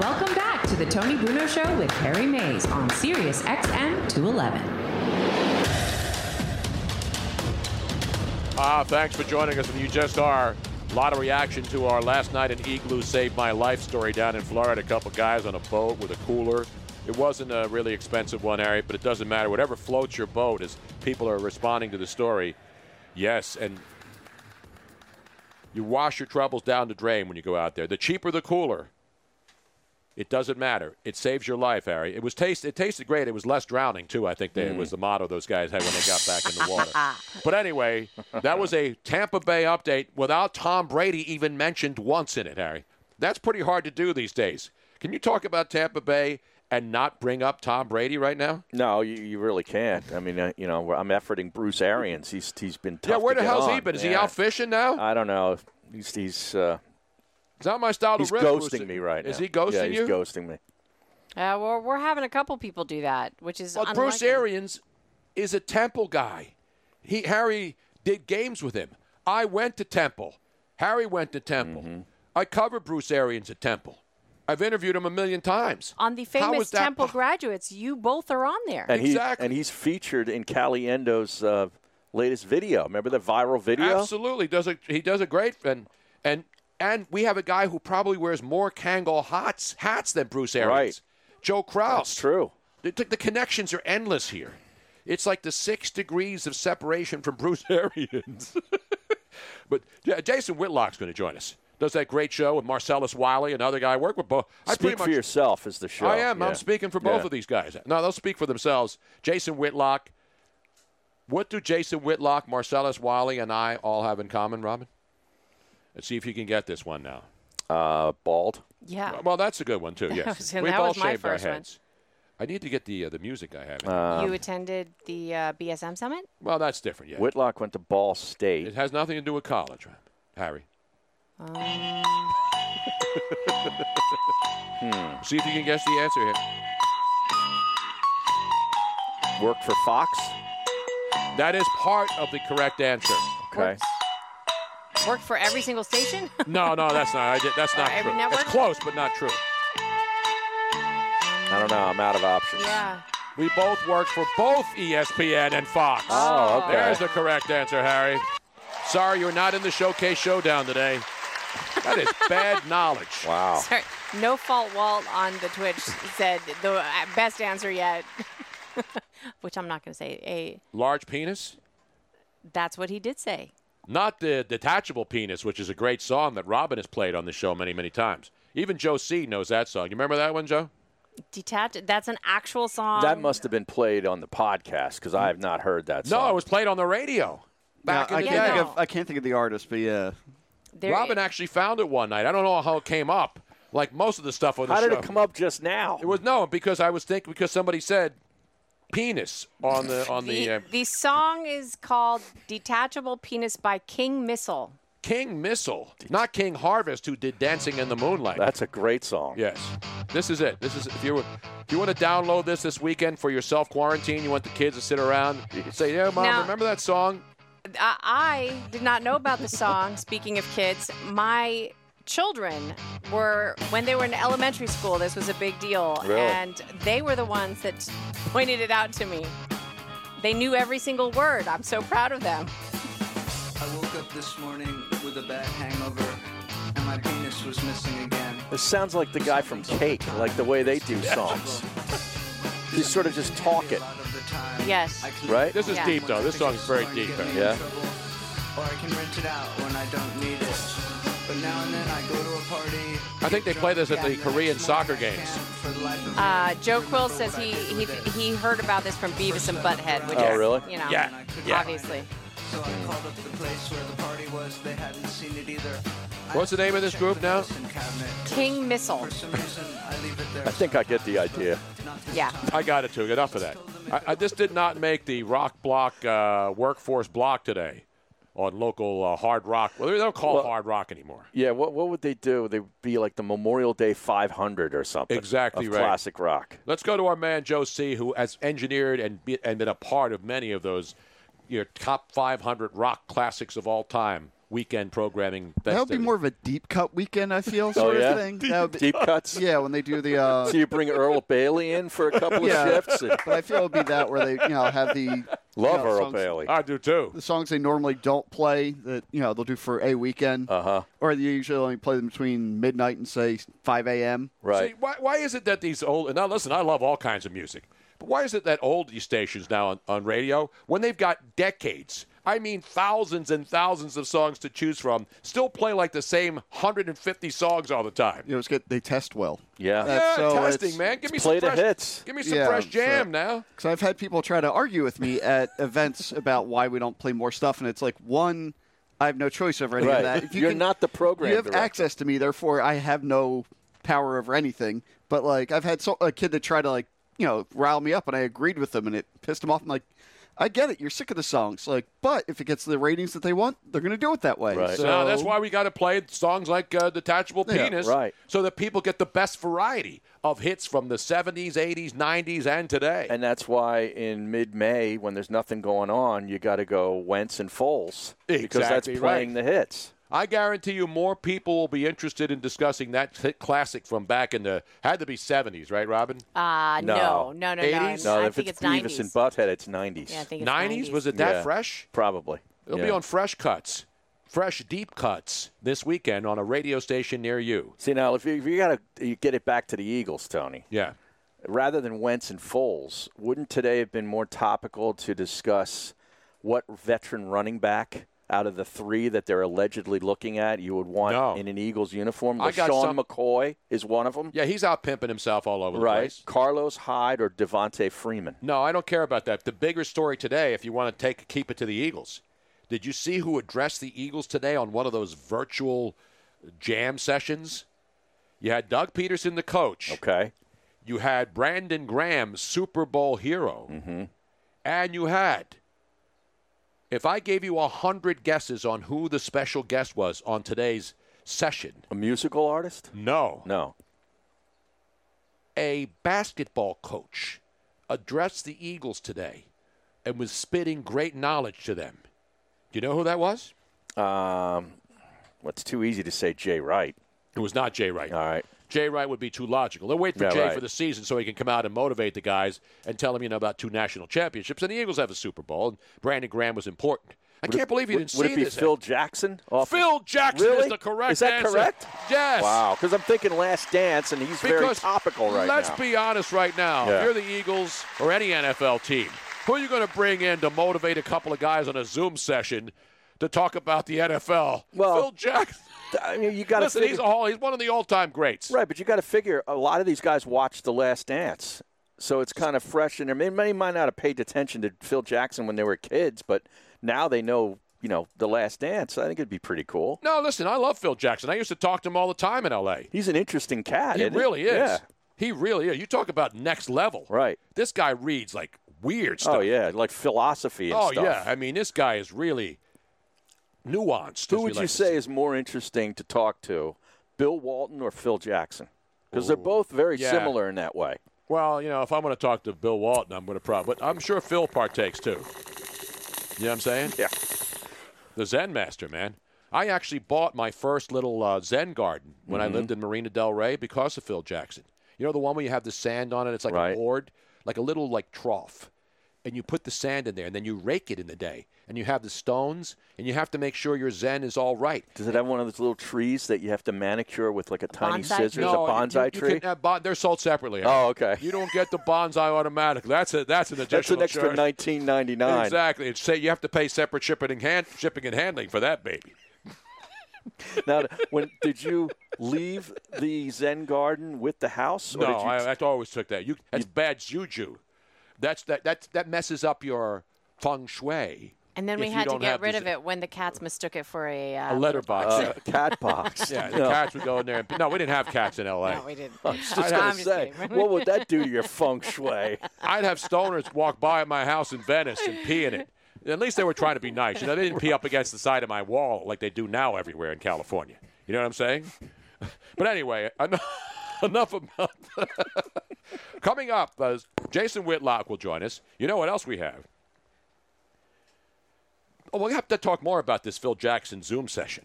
Welcome back to the Tony Bruno Show with Harry Mayes on Sirius XM 211. Ah, thanks for joining us. And you just are. A lot of reaction to our last night in Igloo Saved My Life story down in Florida. A couple guys on a boat with a cooler. It wasn't a really expensive one, Harry, but it doesn't matter. Whatever floats your boat as people are responding to the story. Yes, and you wash your troubles down the drain when you go out there. The cheaper, the cooler. It doesn't matter. It saves your life, Harry. It was taste. It tasted great. It was less drowning too. I think that Mm. was the motto those guys had when they got back in the water. but anyway, that was a Tampa Bay update without Tom Brady even mentioned once in it, Harry. That's pretty hard to do these days. Can you talk about Tampa Bay and not bring up Tom Brady right now? No, you, you really can't. I mean, uh, you know, I'm efforting Bruce Arians. He's he's been tough yeah, where to the get hell's he on. been? Is he out fishing now? I don't know. He's he's uh, It's not my style he's to rip. ghosting Bruce. me right now. Is he ghosting yeah, you? he's ghosting me. Uh, well, we're having a couple people do that, which is Well, Bruce. Arians is a Temple guy. He Harry did games with him. I went to Temple. Harry went to Temple. Mm-hmm. I covered Bruce Arians at Temple. I've interviewed him a million times. On the famous is that Temple graduates, you both are on there. And he and he's featured in Caliendo's uh, latest video. Remember the viral video? Absolutely does a he does a great and and and we have a guy who probably wears more Kangol hats hats than Bruce Arians. Right. Joe Kraus. That's true. The, the connections are endless here. It's like the six degrees of separation from Bruce Arians. but yeah, Jason Whitlock's going to join us. Does that great show with Marcellus Wiley, another guy I work with. Both. I Speak for yourself is the show. I am. Yeah. I'm speaking for both Yeah. of these guys. No, they'll speak for themselves. Jason Whitlock. What do Jason Whitlock, Marcellus Wiley, and I all have in common, Robin? Let's see if you can get this one now. Uh, bald. Yeah. Well, that's a good one too. Yes, was- we've that all was my shaved our first one. heads. I need to get the uh, the music I have. Um, you attended the uh, BSM summit? well, that's different. Yeah, Whitlock went to Ball State. it has nothing to do with college, right? Harry. Um, Hmm. See if you can guess the answer here. Worked for Fox. That is part of the correct answer. Okay. Worked for every single station? No, no, that's not. I did, that's not Uh, every true. network? It's close, but not true. I don't know. I'm out of options. yeah. We both worked for both ESPN and Fox. Oh, okay. There's the correct answer, Harry. Sorry, you're not in the Showcase Showdown today. That is bad knowledge. Wow. Sorry. No Fault Walt on the Twitch said the uh, best answer yet, which I'm not going to say. A, Large penis? that's what he did say. Not the detachable penis, which is a great song that Robin has played on the show many, many times. Even Joe C knows that song. You remember that one, Joe? Detached. That's an actual song. That must have been played on the podcast because I have not heard that song. No, it was played on the radio. Back No, I the can't day. think of I can't think of the artist, but yeah. Robin actually found it one night. I don't know how it came up. Like most of the stuff on the show. How show. did it come up just now? It was no, because I was thinking because somebody said penis on the on the, The, uh, the song is called "Detachable Penis" by King Missile. King Missile, not King Harvest, who did Dancing in the Moonlight. That's a great song. Yes, this is it. This is if you if you want to download this this weekend for your self quarantine, you want the kids to sit around, you can say, "Yeah, mom, Now- remember that song?" I, I did not know about the song. Speaking of kids, my children were when they were in elementary school. This was a big deal, Really? and they were the ones that pointed it out to me. They knew every single word. I'm so proud of them. I woke up this morning with a bad hangover, and my penis was missing again. This sounds like the guy from Cake, like the way they do songs. He's sort of just talking, Yes. right? This is Yeah. deep though. This song is very deep. Yeah. Or I can rent it out when I don't need it. But now and then I go to a party. I think they play this at the Korean soccer games. Uh, Joe Quill says he, he he heard about this from Beavis and Butthead, which Oh, is really? you know Yeah. Yeah. obviously. So I called up the place where the party was. They hadn't seen it either. What's the name of this group now? King Missile. I think I get the idea. Yeah. I got it too. Enough of that. I, I, this did not make the rock block uh, workforce block today on local uh, hard rock. Well, they don't call it hard rock anymore. Yeah, what what would they do? They'd be like the Memorial Day 500 or something. Exactly right. Classic rock. Let's go to our man Joe C, who has engineered and, be, and been a part of many of those your top 500 rock classics of all time weekend programming. That would be more of a deep cut weekend, I feel, Oh, sort yeah? of thing. That would be- Deep cuts? Yeah, when they do the. Uh, So you bring Earl Bailey in for a couple yeah, of shifts? And but I feel it would be that where they, you know, have the. you Love know, Earl songs- Bailey. I do too. The songs they normally don't play that you know they'll do for a weekend, Uh huh. or they usually only play them between midnight and say 5 a.m. Right. See, why, why is it that these old, and now listen, I love all kinds of music, but why is it that old stations now on, on radio, when they've got decades, I mean thousands and thousands of songs to choose from, still play like the same 150 songs all the time? You know, it's good. They test well. Yeah. That's- yeah, so testing, man. Give me play some the fresh, hits. Give me some Yeah, fresh so- jam now. Because I've had people try to argue with me at events about why we don't play more stuff, and it's like one, I have no choice over any Right. of that. If you You're can- not the program You have director. access to me, therefore I have no power over anything. But like I've had so, a kid that tried to like you know rile me up, and I agreed with them, and it pissed him off. I'm like. I get it. You're sick of the songs, like, but if it gets the ratings that they want, they're going to do it that way. Right. So No, that's why we got to play songs like uh, "Detachable Yeah, Penis," right. So that people get the best variety of hits from the '70s, '80s, '90s, and today. And that's why in mid-May, when there's nothing going on, you got to go Wentz and Foles because that's playing right. the hits. I guarantee you, more people will be interested in discussing that hit classic from back in the had to be '70s, right, Robin? Uh, no, no, no, no. 80s? No, I if think it's it's Beavis 90s. and Butthead, it's 90s. Yeah, I think it's 90s? Was it that Yeah, fresh? Probably. It'll be on Fresh Cuts, Fresh Deep Cuts this weekend on a radio station near you. See now, if you, if you got to get it back to the Eagles, Tony. Yeah. Rather than Wentz and Foles, wouldn't today have been more topical to discuss what veteran running back out of the three that they're allegedly looking at you would want in an Eagles uniform? I got LeSean some- McCoy is one of them. Yeah, he's out pimping himself all over the place. Carlos Hyde or Devonta Freeman. No, I don't care about that. The bigger story today, if you want to take keep it to the Eagles, did you see who addressed the Eagles today on one of those virtual jam sessions? You had Doug Pederson, the coach. Okay. You had Brandon Graham, Super Bowl hero. Mm-hmm. And you had, if I gave you a hundred guesses on who the special guest was on today's session, A musical artist? no, No. a basketball coach addressed the Eagles today and was spitting great knowledge to them. Do you know who that was? Um, well, it's too easy to say Jay Wright. It was not Jay Wright. All right. Jay Wright would be too logical. They'll wait for Yeah, Jay right. for the season so he can come out and motivate the guys and tell them, you know, about two national championships. And the Eagles have a Super Bowl, and Brandon Graham was important. I Would can't it- believe you didn't would see this. Would it be this. Phil Jackson? Off Phil Jackson really? is the correct Is that answer. correct? Yes. Wow, because I'm thinking Last Dance, and he's very topical right now. let's be honest right now. Yeah. If you're the Eagles or any NFL team, who are you going to bring in to motivate a couple of guys on a Zoom session to talk about the NFL? Well, Phil Jackson. I mean, you got to Listen, figure, he's a hall. He's one of the all-time greats. right, but you got to figure a lot of these guys watched The Last Dance, so it's kind of fresh in there. Many, might not have paid attention to Phil Jackson when they were kids, but now they know, you know, The Last Dance. I think it'd be pretty cool. No, listen, I love Phil Jackson. I used to talk to him all the time in L.A. He's an interesting cat. He really is. Yeah. He really is. You talk about next level. Right. This guy reads like weird oh, stuff. Oh yeah, like philosophy and Oh stuff. yeah. I mean, this guy is really nuanced. Who would you like to say is more interesting to talk to, Bill Walton or Phil Jackson? Because they're both very Yeah. similar in that way. Well, you know, if I'm going to talk to Bill Walton, I'm going to probably, but I'm sure Phil partakes too. You know what I'm saying? Yeah. The Zen Master, man. I actually bought my first little uh, Zen garden when Mhm. I lived in Marina Del Rey because of Phil Jackson. You know the one where you have the sand on it? It's like a board, like a little like trough. And you put the sand in there, and then you rake it in the day. And you have the stones, and you have to make sure your Zen is all right. Does it have one of those little trees that you have to manicure with like a tiny Bonsai scissors? No, a bonsai you, you tree? Can have bon- they're sold separately. Oh, okay. You don't get the bonsai automatically. That's a that's an additional. That's an extra charge. nineteen ninety nine. Exactly. It's say you have to pay separate shipping and hand, shipping and handling for that baby. now, when did you leave the Zen garden with the house? or No, did you I, I always took that. You that's bad juju. That's that that that messes up your feng shui. And then we had to get rid the of it when the cats mistook it for a, uh, A letterbox. Uh, cat box. yeah, the No. cats would go in there. And, no, we didn't have cats in L.A. No, we didn't. I was just I'd gonna have- say, what would that do to your feng shui? I'd have stoners walk by my house in Venice and pee in it. At least they were trying to be nice. You know, they didn't pee up against the side of my wall like they do now everywhere in California. You know what I'm saying? But anyway, enough, enough about Coming up, uh, Jason Whitlock will join us. You know what else we have? Oh, we have to talk more about this Phil Jackson Zoom session.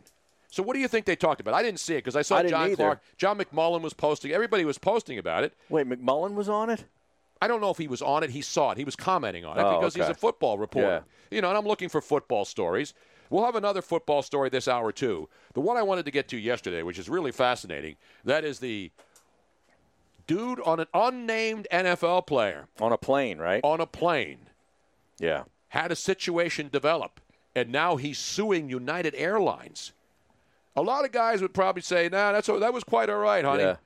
So, what do you think they talked about? I didn't see it because I saw I John either. Clark. John McMullen was posting. Everybody was posting about it. Wait, McMullen was on it? I don't know if he was on it. He saw it. He was commenting on it Oh, because he's a football reporter. Yeah. You know, and I'm looking for football stories. We'll have another football story this hour too. The one I wanted to get to yesterday, which is really fascinating, that is the dude on an unnamed NFL player On a plane, right? on a plane Yeah. had a situation develop, and now he's suing United Airlines. A lot of guys would probably say, "Nah, that's that was quite all right, honey." Yeah.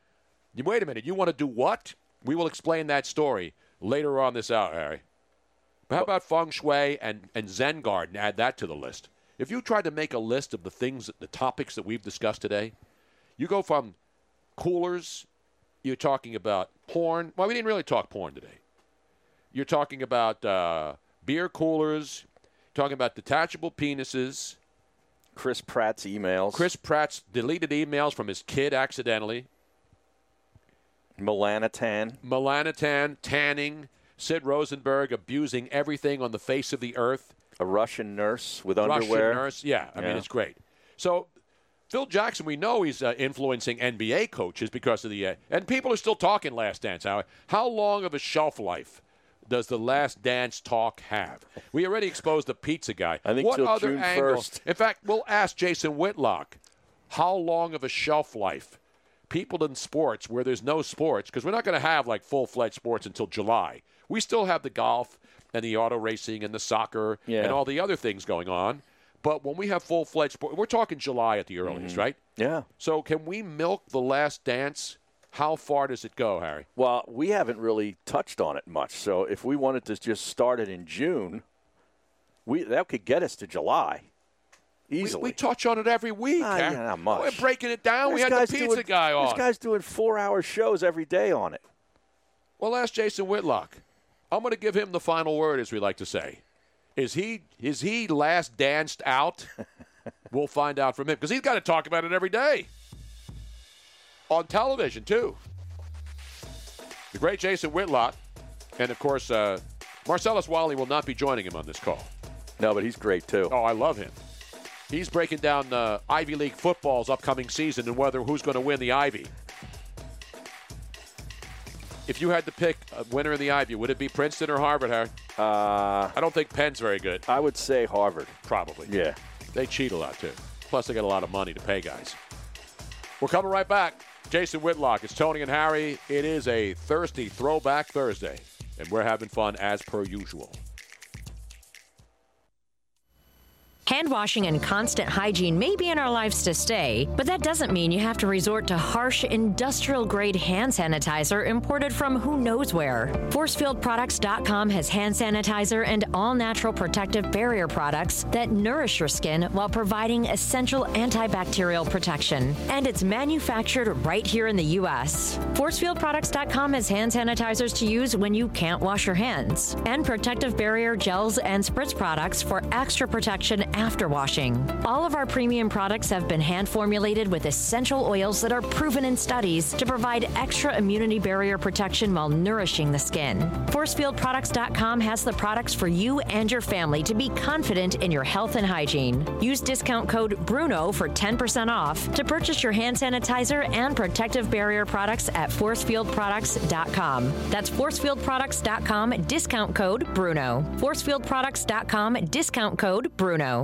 You wait a minute. You want to do what? We will explain that story later on this hour, Harry. But how about feng shui and, and Zen garden? Add that to the list. If you tried to make a list of the things, the topics that we've discussed today, you go from coolers. You're talking about porn. Well, we didn't really talk porn today. You're talking about uh, beer coolers. Talking about detachable penises. Chris Pratt's emails. Chris Pratt's deleted emails from his kid accidentally. Melanotan. Melanotan, tanning, Sid Rosenberg abusing everything on the face of the earth. A Russian nurse with underwear. Russian nurse, yeah. I mean, it's great. So, Phil Jackson, we know he's uh, influencing NBA coaches because of the. Uh, and people are still talking Last Dance. How, how long of a shelf life does the Last Dance talk have? We already exposed the pizza guy. I think what till other June angles? 1st. In fact, we'll ask Jason Whitlock how long of a shelf life people in sports where there's no sports because we're not going to have like full-fledged sports until July. We still have the golf and the auto racing and the soccer Yeah. and all the other things going on. But when we have full-fledged sport, we're talking July at the earliest, right? Yeah. So can we milk the last dance? How far does it go, Harry? Well, we haven't really touched on it much. So if we wanted to just start it in June, we that could get us to July easily. We, we touch on it every week. Ah, yeah, not much. We're breaking it down. we had the pizza doing- guy on. This guy's doing four-hour shows every day on it. Well, ask Jason Whitlock. I'm going to give him the final word, as we like to say. Is he is he last danced out? we'll find out from him because he's got to talk about it every day on television too. The great Jason Whitlock, and of course uh, Marcellus Wiley will not be joining him on this call. No, but he's great too. Oh, I love him. He's breaking down uh, Ivy League football's upcoming season and whether who's going to win the Ivy. If you had to pick a winner in the Ivy, would it be Princeton or Harvard, Harry? Uh, I don't think Penn's very good. I would say Harvard. Probably. Yeah. They cheat a lot, too. Plus, they got a lot of money to pay guys. We're coming right back. Jason Whitlock. It's Tony and Harry. It is a thirsty throwback Thursday, and we're having fun as per usual. Hand washing and constant hygiene may be in our lives to stay, but that doesn't mean you have to resort to harsh industrial grade hand sanitizer imported from who knows where. ForcefieldProducts.com has hand sanitizer and all natural protective barrier products that nourish your skin while providing essential antibacterial protection. And it's manufactured right here in the U.S. ForcefieldProducts.com has hand sanitizers to use when you can't wash your hands, and protective barrier gels and spritz products for extra protection after washing. All of our premium products have been hand formulated with essential oils that are proven in studies to provide extra immunity barrier protection while nourishing the skin. ForcefieldProducts.com has the products for you and your family to be confident in your health and hygiene. Use discount code BRUNO for 10% off to purchase your hand sanitizer and protective barrier products at ForcefieldProducts.com. That's ForcefieldProducts.com, discount code BRUNO. ForcefieldProducts.com, discount code BRUNO.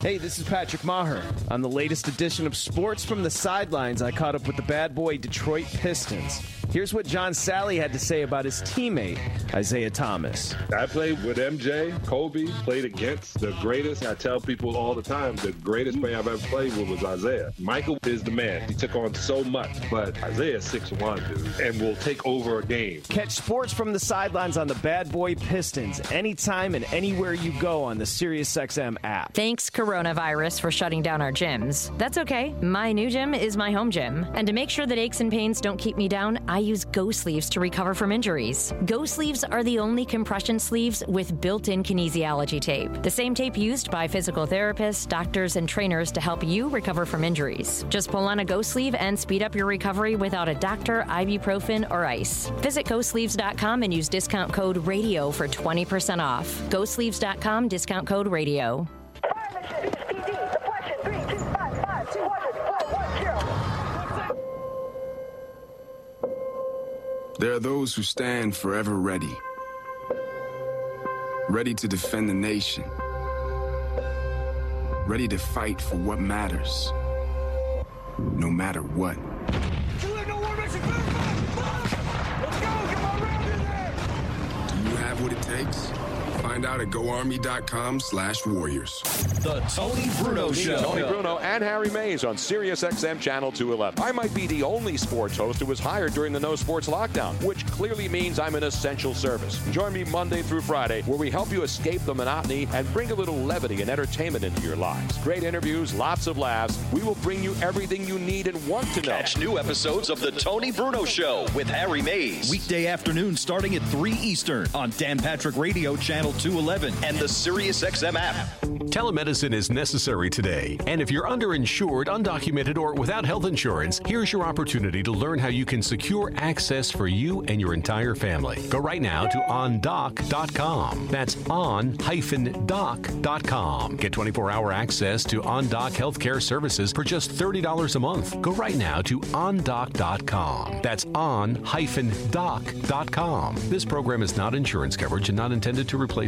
Hey, this is Patrick Maher. On the latest edition of Sports from the Sidelines, I caught up with the bad boy Detroit Pistons. Here's what John Salley had to say about his teammate, Isiah Thomas. I played with MJ, Kobe, played against the greatest. I tell people all the time the greatest player I've ever played with was Isiah. Michael is the man. He took on so much, but Isiah's 6'1, dude, and will take over a game. Catch Sports from the Sidelines on the Bad Boy Pistons anytime and anywhere you go on the SiriusXM app. Thanks, coronavirus, for shutting down our gyms. That's okay. My new gym is my home gym. And to make sure that aches and pains don't keep me down, I use Go Sleeves to recover from injuries. Go Sleeves are the only compression sleeves with built in kinesiology tape, the same tape used by physical therapists, doctors, and trainers to help you recover from injuries. Just pull on a Go Sleeve and speed up your recovery without a doctor, ibuprofen, or ice. Visit GoSleeves.com and use discount code RADIO for 20% off. GoSleeves.com, discount code RADIO. There are those who stand forever ready, ready to defend the nation, ready to fight for what matters, no matter what. Do you have what it takes? Find out at goarmy.com slash warriors. The Tony Bruno Show. Tony Bruno and Harry Mayes on Sirius XM Channel 211. I might be the only sports host who was hired during the no sports lockdown, which clearly means I'm an essential service. Join me Monday through Friday, where we help you escape the monotony and bring a little levity and entertainment into your lives. Great interviews, lots of laughs. We will bring you everything you need and want to know. Catch new episodes of The Tony Bruno Show with Harry Mayes. Weekday afternoon starting at 3 Eastern on Dan Patrick Radio Channel 211 and the SiriusXM app. Telemedicine is necessary today, and if you're underinsured, undocumented, or without health insurance, here's your opportunity to learn how you can secure access for you and your entire family. Go right now to ondoc.com. That's on-doc.com. Get 24-hour access to OnDoc healthcare services for just $30 a month. Go right now to ondoc.com. That's on-doc.com. This program is not insurance coverage and not intended to replace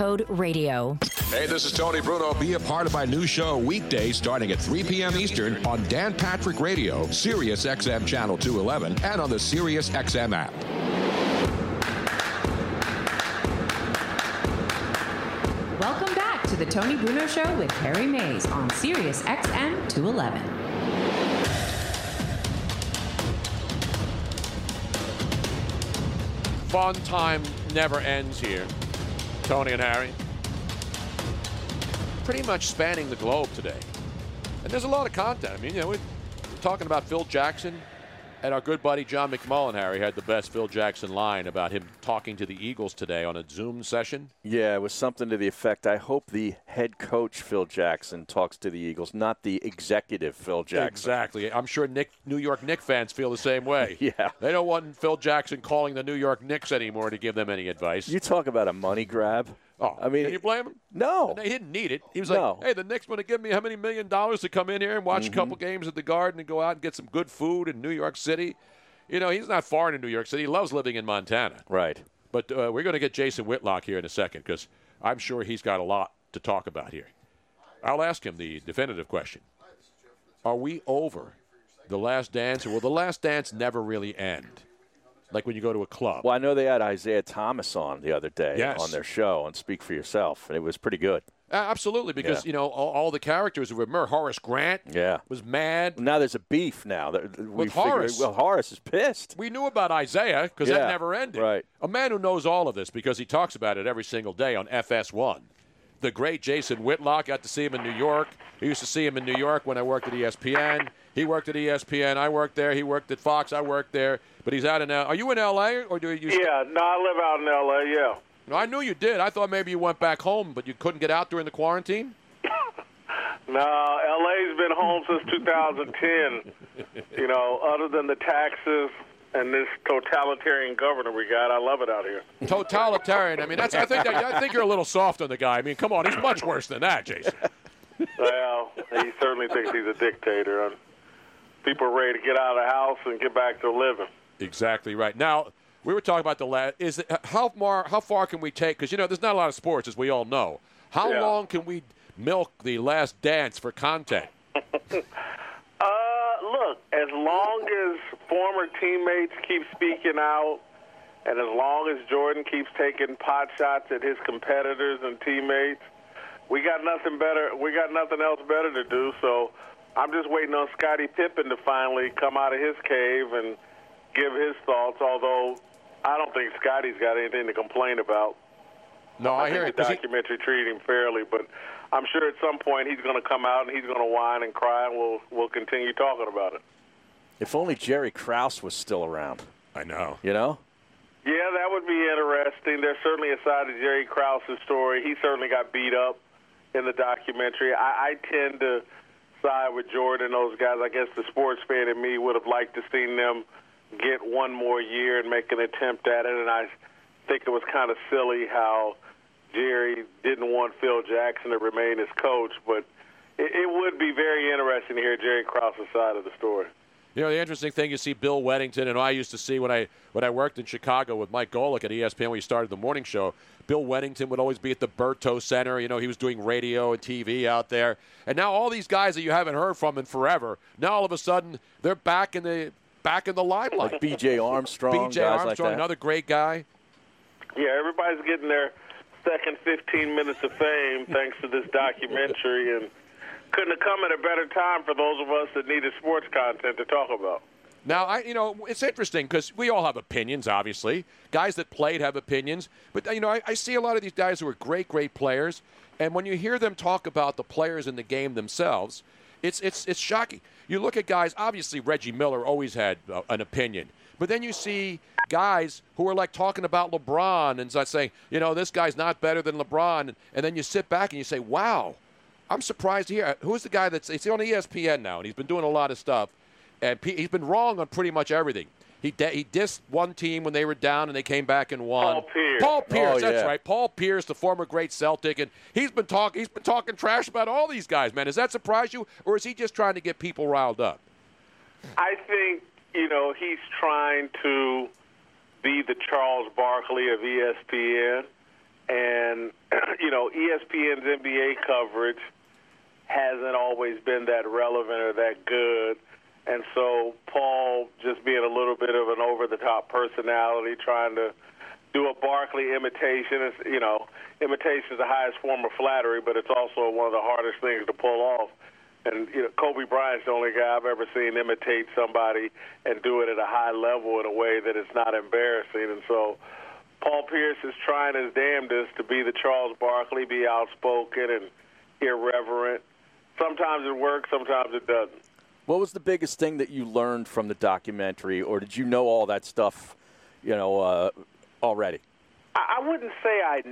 RADIO. Hey, this is Tony Bruno. Be a part of my new show weekday starting at 3 p.m. Eastern on Dan Patrick Radio, Sirius XM Channel 211, and on the Sirius XM app. Welcome back to the Tony Bruno Show with Harry Mayes on Sirius XM 211. Fun time never ends here. Tony and Harry. Pretty much spanning the globe today. And there's a lot of content. I mean, you know, we're talking about Phil Jackson, and our good buddy John McMullen, Harry, had the best Phil Jackson line about him talking to the Eagles today on a Zoom session. Yeah, it was something to the effect. I hope the head coach Phil Jackson talks to the Eagles, not the executive Phil Jackson. Exactly. I'm sure Nick, New York Knicks fans feel the same way. Yeah. They don't want Phil Jackson calling the New York Knicks anymore to give them any advice. You talk about a money grab. Oh, I mean, can you blame him? No. He didn't need it. He was No. like, hey, the Knicks want to give me how many million dollars to come in here and watch Mhm. a couple games at the Garden and go out and get some good food in New York City. You know, he's not far in New York City. He loves living in Montana. Right. But uh, we're going to get Jason Whitlock here in a second because I'm sure he's got a lot to talk about here. I'll ask him the definitive question Are we over the last dance, or will the last dance never really end? Like when you go to a club. Well, I know they had Isiah Thomas on the other day Yes. on their show on Speak for Yourself, and it was pretty good. Uh, absolutely, because Yeah. you know all, all the characters were Mer Horace Grant Yeah. was mad. Now there's a beef now. that we With Horace. Well, Horace is pissed. We knew about Isiah because Yeah, that never ended. right. A man who knows all of this because he talks about it every single day on FS1. The great Jason Whitlock got to see him in New York. I used to see him in New York when I worked at ESPN. He worked at ESPN. I worked there. He worked at Fox. I worked there. But he's out in L. Are you in L.A. or do you? Yeah, no, I live out in L.A. Yeah. No, I knew you did. I thought maybe you went back home, but you couldn't get out during the quarantine. No, LA's been home since 2010. you know, other than the taxes and this totalitarian governor we got, I love it out here. Totalitarian. I mean, that's. I think. That, I think you're a little soft on the guy. I mean, come on, he's much worse than that, Jason. well, he certainly thinks he's a dictator. And people are ready to get out of the house and get back to living. Exactly right. Now we were talking about the last. Is it, how far? How far can we take? Because you know, there's not a lot of sports, as we all know. How Yeah. long can we milk the last dance for content? Uh, look, as long as former teammates keep speaking out, and as long as Jordan keeps taking pot shots at his competitors and teammates, we got nothing better. We got nothing else better to do. So I'm just waiting on Scottie Pippen to finally come out of his cave and give his thoughts. Although I don't think Scotty's got anything to complain about. No, I, hear think it. the 'cause he- documentary treated him fairly, but I'm sure at some point he's going to come out and he's going to whine and cry, and we'll we'll continue talking about it. If only Jerry Krause was still around. I know. You know? Yeah, that would be interesting. There's certainly a side of Jerry Krause's story. He certainly got beat up in the documentary. I, I tend to side with Jordan those guys. I guess the sports fan in me would have liked to seen them get one more year and make an attempt at it. And I think it was kind of silly how Jerry didn't want Phil Jackson to remain his coach. But it, it would be very interesting to hear Jerry Krause's side of the story. You know, the interesting thing you see Bill Wennington, and I used to see when I when I worked in Chicago with Mike Golic at ESPN when he started the morning show. Bill Wennington would always be at the Berto Center. You know, he was doing radio and TV out there. And now all these guys that you haven't heard from in forever, now all of a sudden they're back in the back in the limelight. Like B.J. Armstrong, B.J. guys like Armstrong, that. another great guy. Yeah, everybody's getting their second 15 minutes of fame thanks to this documentary, and couldn't have come at a better time for those of us that needed sports content to talk about. Now, I you know it's interesting because we all have opinions. Obviously, guys that played have opinions, but you know I, I see a lot of these guys who are great, great players, and when you hear them talk about the players in the game themselves, it's it's it's shocking. You look at guys. Obviously, Reggie Miller always had uh, an opinion, but then you see guys who are like talking about LeBron and saying, you know, this guy's not better than LeBron, and, then you sit back and you say, wow, I'm surprised to hear. Who's the guy that's it's on ESPN now, and he's been doing a lot of stuff, and he's been wrong on pretty much everything. He di- he dissed one team when they were down and they came back and won. Paul Pierce. Paul Pierce, Oh, that's yeah. right. Paul Pierce, the former great Celtic, and he's been talking he's been talking trash about all these guys, man. Does that surprise you, or is he just trying to get people riled up? I think, you know, he's trying to be the Charles Barkley of ESPN. And, you know, ESPN's NBA coverage hasn't always been that relevant or that good. And so Paul just being a little bit of an over the top personality, trying to do a Barkley imitation. Is, you know, imitation is the highest form of flattery, but it's also one of the hardest things to pull off. And you know, Kobe Bryant's the only guy I've ever seen imitate somebody and do it at a high level in a way that it's not embarrassing. And so, Paul Pierce is trying his damnedest to be the Charles Barkley, be outspoken and irreverent. Sometimes it works, sometimes it doesn't. What was the biggest thing that you learned from the documentary, or did you know all that stuff, you know, uh, already? I wouldn't say I,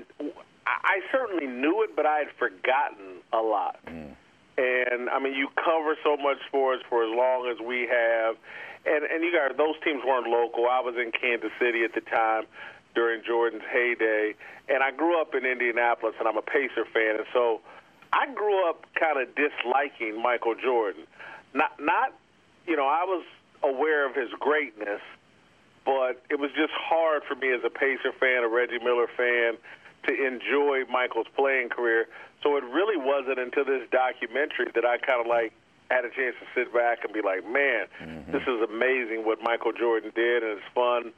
I certainly knew it, but I had forgotten a lot. And I mean, you cover so much sports for as long as we have, and and you guys, those teams weren't local. I was in Kansas City at the time during Jordan's heyday, and I grew up in Indianapolis, and I'm a Pacer fan, and so I grew up kind of disliking Michael Jordan. Not not, you know, I was aware of his greatness, but it was just hard for me as a Pacer fan, a Reggie Miller fan, to enjoy Michael's playing career. So it really wasn't until this documentary that I kind of like had a chance to sit back and be like, man, mm-hmm. this is amazing what Michael Jordan did, and it's fun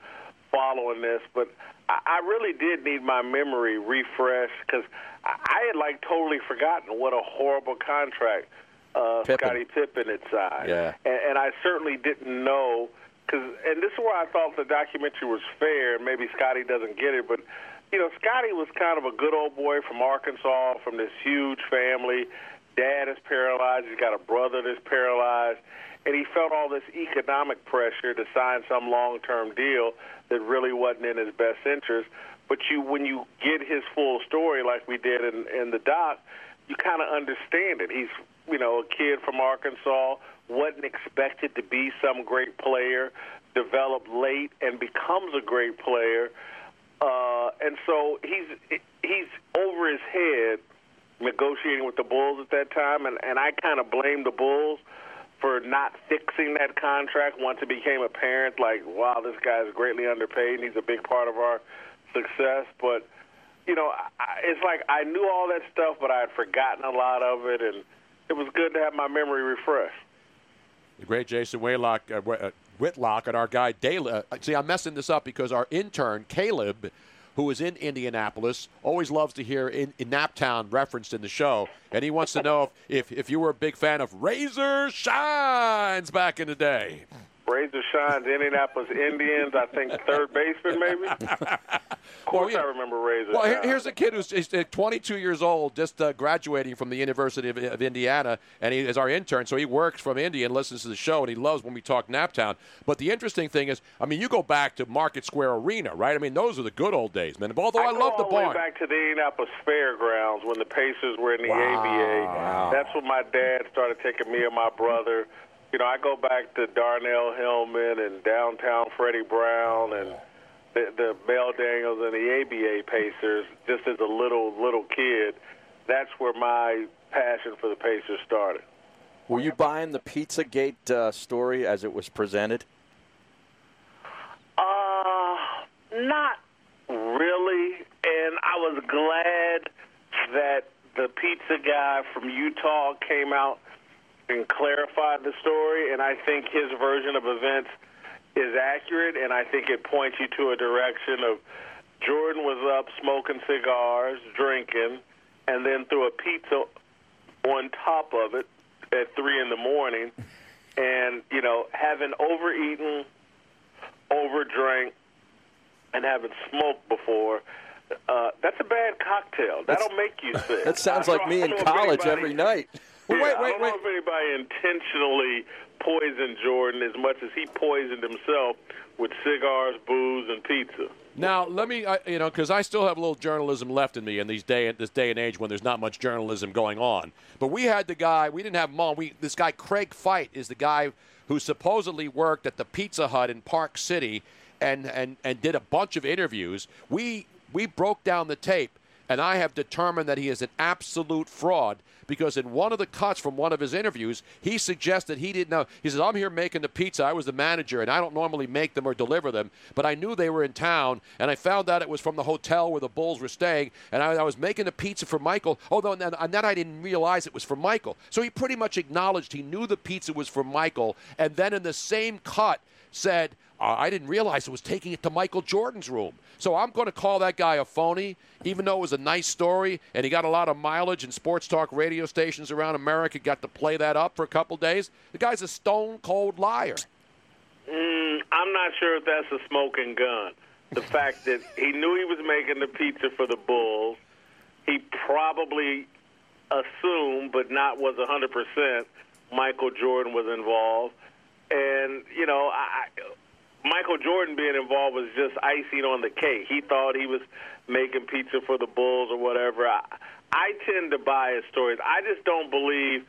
following this. But I, I really did need my memory refreshed because I, I had like totally forgotten what a horrible contract uh, Pippen. Scottie Pippen signed Yeah. and, and I certainly didn't know because, and this is where I thought the documentary was fair, maybe Scotty doesn't get it, but you know, Scotty was kind of a good old boy from Arkansas, from this huge family. Dad is paralyzed. He's got a brother that's paralyzed, and he felt all this economic pressure to sign some long-term deal that really wasn't in his best interest. But you, when you get his full story, like we did in, in the doc, you kind of understand it. He's, you know, a kid from Arkansas, wasn't expected to be some great player, developed late and becomes a great player. Uh, and so he's he's over his head negotiating with the Bulls at that time, and, and I kind of blame the Bulls for not fixing that contract once it became apparent, like, wow, this guy is greatly underpaid and he's a big part of our success. But, you know, I, it's like I knew all that stuff, but I had forgotten a lot of it, and it was good to have my memory refreshed. The great Jason Whitlock, uh, uh, Whitlock and our guy Dale. Uh, see, I'm messing this up because our intern Caleb, who is in Indianapolis, always loves to hear in, in Naptown referenced in the show, and he wants to know if, if if you were a big fan of Razor Shines back in the day. Razor Shines, Indianapolis Indians, I think third baseman, maybe? of course I remember Razor Well, here- here's a kid who's is, uh, 22 years old, just uh, graduating from the University of, of Indiana, and he is our intern. So he works from Indy and listens to the show, and he loves when we talk Naptown. But the interesting thing is, I mean, you go back to Market Square Arena, right? I mean, those are the good old days, man. Although I, go love the all the way barn. back to the Indianapolis Fairgrounds when the Pacers were in the Wow. ABA. That's when my dad started taking me and my brother. You know, I go back to Darnell Hillman and downtown Freddie Brown and the, the Mel Daniels and the ABA Pacers. Just as a little little kid, that's where my passion for the Pacers started. Were you buying the Pizzagate uh, story as it was presented? Uh, not really. And I was glad that the pizza guy from Utah came out and clarified the story. And I think his version of events is accurate. And I think it points you to a direction of Jordan was up smoking cigars, drinking, and then threw a pizza on top of it at three in the morning. And, you know, having overeaten, overdrank, and having smoked before, uh, that's a bad cocktail. That'll make you sick. That sounds like me in don't know if college every night. Yeah, I don't know if anybody intentionally poisoned Jordan as much as he poisoned himself with cigars, booze, and pizza. Now, let me, I, you know, because I still have a little journalism left in me in these day, this day and age when there's not much journalism going on. But we had the guy, we didn't have him on. We, this guy, Craig Fite, is the guy who supposedly worked at the Pizza Hut in Park City and, and, and did a bunch of interviews. We, we broke down the tape, and I have determined that he is an absolute fraud because in one of the cuts from one of his interviews, he suggested he didn't know. He says, I'm here making the pizza. I was the manager, and I don't normally make them or deliver them, but I knew they were in town, and I found out it was from the hotel where the Bulls were staying, and I, I was making the pizza for Michael. Although, and then, and then I didn't realize it was for Michael. So he pretty much acknowledged he knew the pizza was for Michael, and then in the same cut said, uh, I didn't realize it was taking it to Michael Jordan's room. So I'm going to call that guy a phony, even though it was a nice story and he got a lot of mileage and sports talk radio stations around America got to play that up for a couple days. The guy's a stone cold liar. Mm, I'm not sure if that's a smoking gun. The fact that he knew he was making the pizza for the Bulls, he probably assumed, but not was 100%, Michael Jordan was involved. And, you know, I, Michael Jordan being involved was just icing on the cake. He thought he was making pizza for the Bulls or whatever. I, I tend to buy his stories. I just don't believe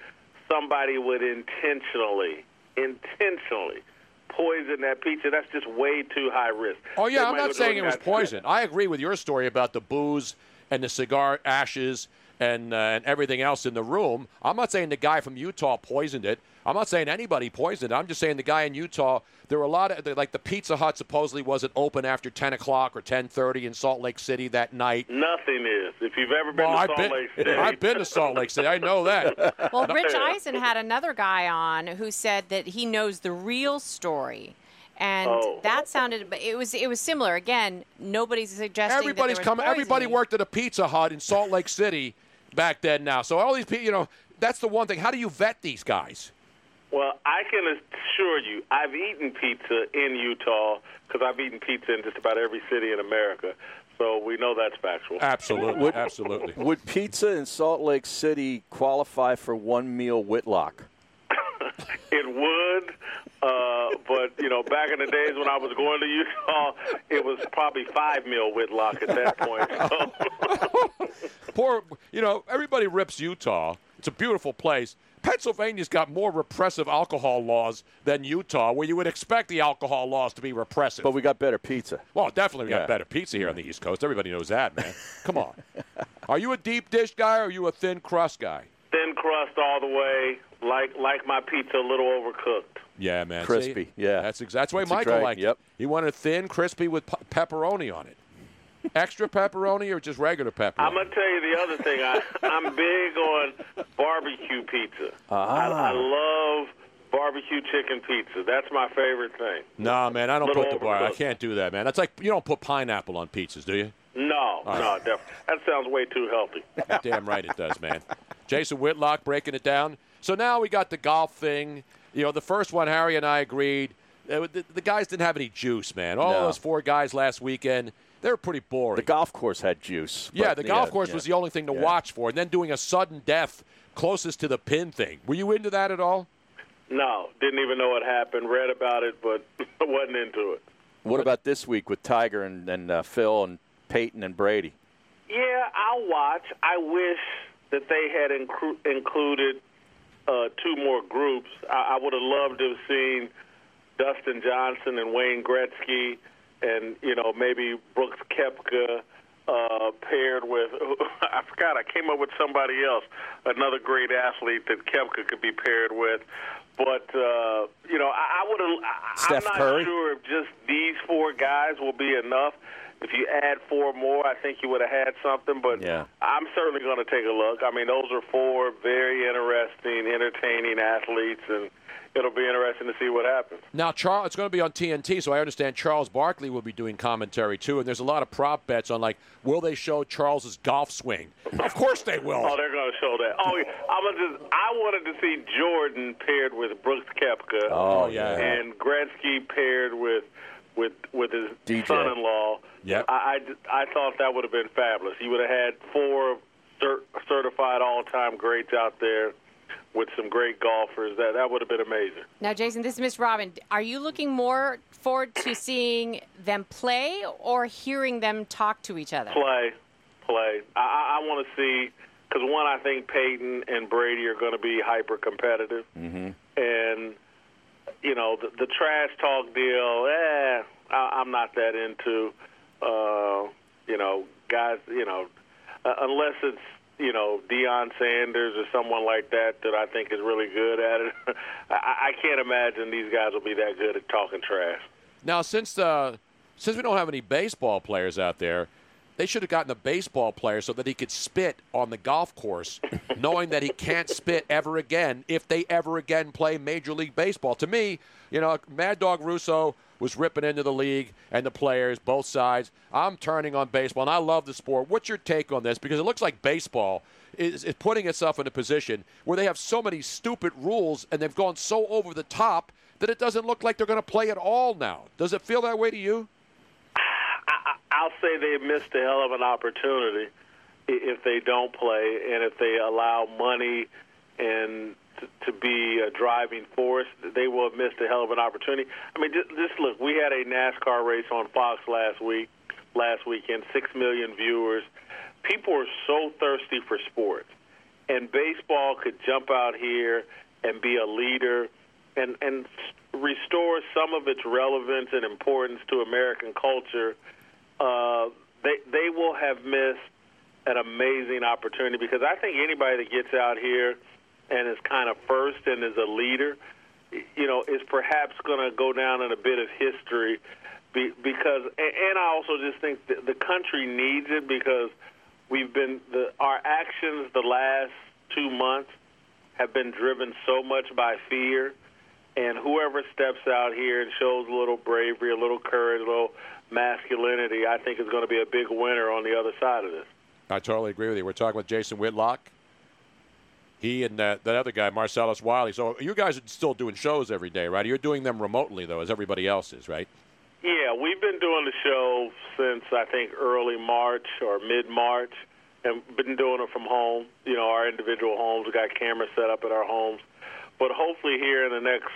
somebody would intentionally, intentionally poison that pizza. That's just way too high risk. Oh yeah, They I'm not saying it was poison. I agree with your story about the booze and the cigar ashes and uh, and everything else in the room. I'm not saying the guy from Utah poisoned it. I'm not saying anybody poisoned it. I'm just saying the guy in Utah. There were a lot of like the Pizza Hut supposedly wasn't open after 10 o'clock or 10:30 in Salt Lake City that night. Nothing is. If you've ever been Well, to I've Salt been, Lake City, I've been to Salt Lake City. I know that. Well, Rich Eisen had another guy on who said that he knows the real story. And Oh. that sounded but it was it was similar. Again, nobody's suggesting Everybody's that there was coming. Everybody worked at a Pizza Hut in Salt Lake City back then. Now, so all these people, you know, that's the one thing. How do you vet these guys? Well, I can assure you, I've eaten pizza in Utah because I've eaten pizza in just about every city in America. So we know that's factual. Absolutely, Would- absolutely. Would pizza in Salt Lake City qualify for one meal Whitlock? It would, uh, but you know, back in the days when I was going to Utah, it was probably five mil Whitlock at that point. So. Poor, you know, everybody rips Utah. It's a beautiful place. Pennsylvania's got more repressive alcohol laws than Utah, where you would expect the alcohol laws to be repressive. But we got better pizza. Well, definitely we Yeah. got better pizza here on the East Coast. Everybody knows that, man. Come on. Are you a deep dish guy or are you a thin crust guy? Thin crust all the way, like like my pizza, a little overcooked. Yeah, man. Crispy, See? yeah. That's exactly that's the way Michael right, liked yep. it. He wanted thin, crispy with pe- pepperoni on it. Extra pepperoni or just regular pepperoni? I'm gonna tell you the other thing. I, I'm big on barbecue pizza. I, I love barbecue chicken pizza. That's my favorite thing. No, man, I don't put the bar. I can't do that, man. That's like you don't put pineapple on pizzas, do you? No, All no, definitely. That sounds way too healthy. Damn right it does, man. Jason Whitlock breaking it down. So now we got the golf thing. You know, the first one, Harry and I agreed. uh, The, the guys didn't have any juice, man. All No. those four guys last weekend, they were pretty boring. The golf course had juice. yeah, the golf yeah, course yeah. was the only thing to Yeah. watch for. And then doing a sudden death closest to the pin thing. Were you into that at all? No, didn't even know what happened. Read about it, but wasn't into it. What about this week with Tiger and, and uh, Phil and Peyton and Brady? Yeah, I'll watch. I wish that they had inclu- included uh, two more groups. I, I would have loved to have seen Dustin Johnson and Wayne Gretzky, and you know maybe Brooks Koepka uh, paired with. I forgot. I came up with somebody else, another great athlete that Koepka could be paired with. But uh, you know, I, I would have. I'm not Curry? sure if just these four guys will be enough. If you add four more, I think you would have had something. But Yeah. I'm certainly going to take a look. I mean, those are four very interesting, entertaining athletes, and it'll be interesting to see what happens. Now, Charles, it's going to be on TNT, so I understand Charles Barkley will be doing commentary too. And there's a lot of prop bets on like, will they show Charles's golf swing? Of course they will. Oh, they're going to show that. Oh, yeah. I'm just, I wanted to see Jordan paired with Brooks Koepka. Oh, yeah. And Gretzky paired with with with his DJ. son-in-law. Yep. I, I, I thought that would have been fabulous. You would have had four cert, certified all-time greats out there with some great golfers. That that would have been amazing. Now, Jason, this is Miss Robin. Are you looking more forward to seeing them play or hearing them talk to each other? Play, play. I, I, I want to see because one, I think Peyton and Brady are going to be hyper competitive, Mm-hmm. and you know the, the trash talk deal. Eh, I, I'm not that into. Uh, you know, guys. You know, uh, unless it's you know Deion Sanders or someone like that that I think is really good at it. I, I can't imagine these guys will be that good at talking trash. Now, since uh, since we don't have any baseball players out there, they should have gotten a baseball player so that he could spit on the golf course, knowing that he can't spit ever again if they ever again play Major League Baseball. To me, you know, Mad Dog Russo was ripping into the league and the players, both sides. I'm turning on baseball, and I love the sport. What's your take on this? Because it looks like baseball is, is putting itself in a position where they have so many stupid rules and they've gone so over the top that it doesn't look like they're going to play at all now. Does it feel that way to you? I'll say they missed a hell of an opportunity if they don't play and if they allow money and to, be a driving force, they will have missed a hell of an opportunity. I mean, just, just look, we had a NASCAR race on Fox last week, last weekend, six million viewers. People are so thirsty for sports, and baseball could jump out here and be a leader and and restore some of its relevance and importance to American culture. Uh, they they will have missed an amazing opportunity because I think anybody that gets out here and is kind of first and is a leader, you know, is perhaps going to go down in a bit of history be, because, and I also just think that the country needs it because we've been the our actions the last two months have been driven so much by fear, and whoever steps out here and shows a little bravery, a little courage, a little masculinity, I think is going to be a big winner on the other side of this. I totally agree with you. We're talking with Jason Whitlock. He and that, that other guy, Marcellus Wiley. So you guys are still doing shows every day, right? You're doing them remotely, though, as everybody else is, right? Yeah, we've been doing the show since I think early March or mid March, and been doing it from home. You know, our individual homes. We got cameras set up at our homes, but hopefully here in the next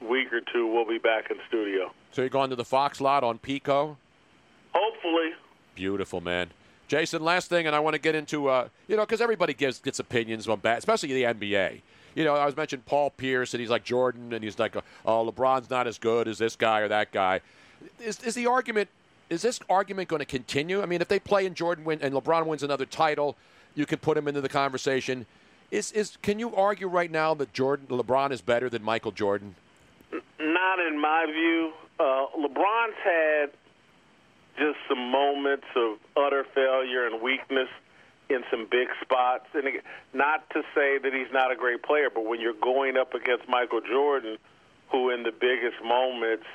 week or two, we'll be back in studio. So you're going to the Fox lot on Pico? Hopefully. Beautiful, man. Jason, last thing, and I want to get into, uh, you know, because everybody gives gets opinions on bat, especially the NBA. You know, I was mentioning Paul Pierce, and he's like Jordan, and he's like, oh, LeBron's not as good as this guy or that guy. Is, is the argument, is this argument going to continue? I mean, if they play and Jordan win and LeBron wins another title, you can put him into the conversation. Is, is can you argue right now that Jordan LeBron is better than Michael Jordan? Not in my view. Uh, LeBron's had just some moments of utter failure and weakness in some big spots. And not to say that he's not a great player, but when you're going up against Michael Jordan, who in the biggest moments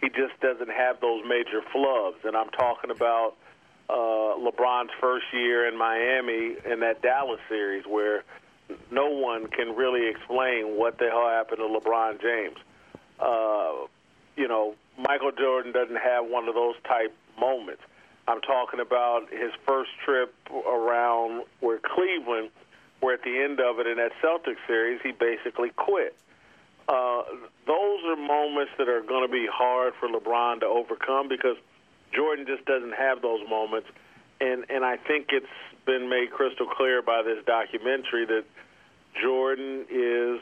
he just doesn't have those major flubs. And I'm talking about uh, LeBron's first year in Miami in that Dallas series, where no one can really explain what the hell happened to LeBron James. Uh, you know, Michael Jordan doesn't have one of those type moments. I'm talking about his first trip around where Cleveland, where at the end of it in that Celtics series, he basically quit. Uh, those are moments that are going to be hard for LeBron to overcome because Jordan just doesn't have those moments. And and I think it's been made crystal clear by this documentary that Jordan is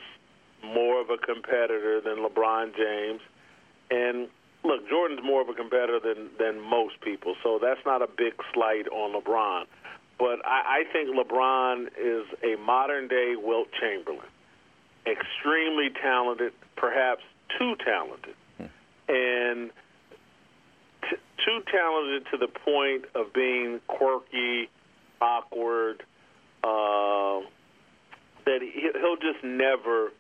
more of a competitor than LeBron James. And look, Jordan's more of a competitor than than most people, so that's not a big slight on LeBron. But I, I think LeBron is a modern day Wilt Chamberlain, extremely talented, perhaps too talented, and t- too talented to the point of being quirky, awkward. Uh, that he, he'll just never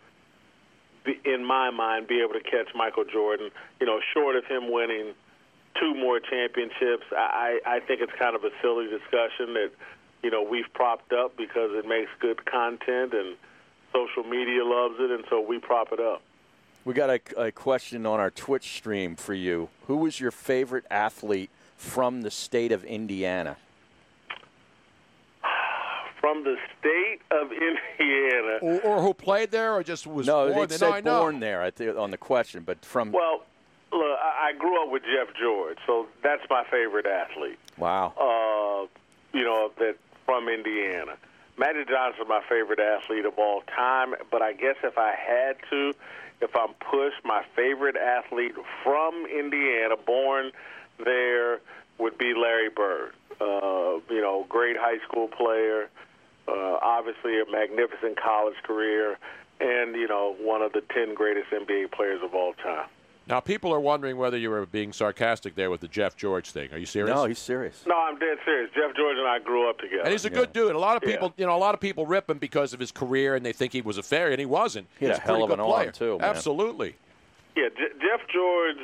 in my mind, be able to catch Michael Jordan. You know, short of him winning two more championships, I, I think it's kind of a silly discussion that you know we've propped up because it makes good content and social media loves it, and so we prop it up. We got a, a question on our Twitch stream for you. Who was your favorite athlete from the state of Indiana? From the state of Indiana. Or, or who played there, or just was no, born they there? No, I born there the, on the question, but from Well, look, I I grew up with Jeff George, so that's my favorite athlete. wow. uh, you know, that from Indiana. Magic Johnson, my favorite athlete of all time, but I guess if I had to, if I'm pushed, my favorite athlete from Indiana, born there, would be Larry Bird. Uh, you know, great high school player, uh, obviously a magnificent college career, and, you know, one of the 10 greatest NBA players of all time. Now, people are wondering whether you were being sarcastic there with the Jeff George thing. Are you serious? No, he's serious. No, I'm dead serious. Jeff George and I grew up together. And he's a good dude. A lot of Yeah. people, you know, a lot of people rip him because of his career, and they think he was a failure, and he wasn't. He had He's a hell pretty of good an arm, player. too, man. Absolutely. Yeah, J- Jeff George,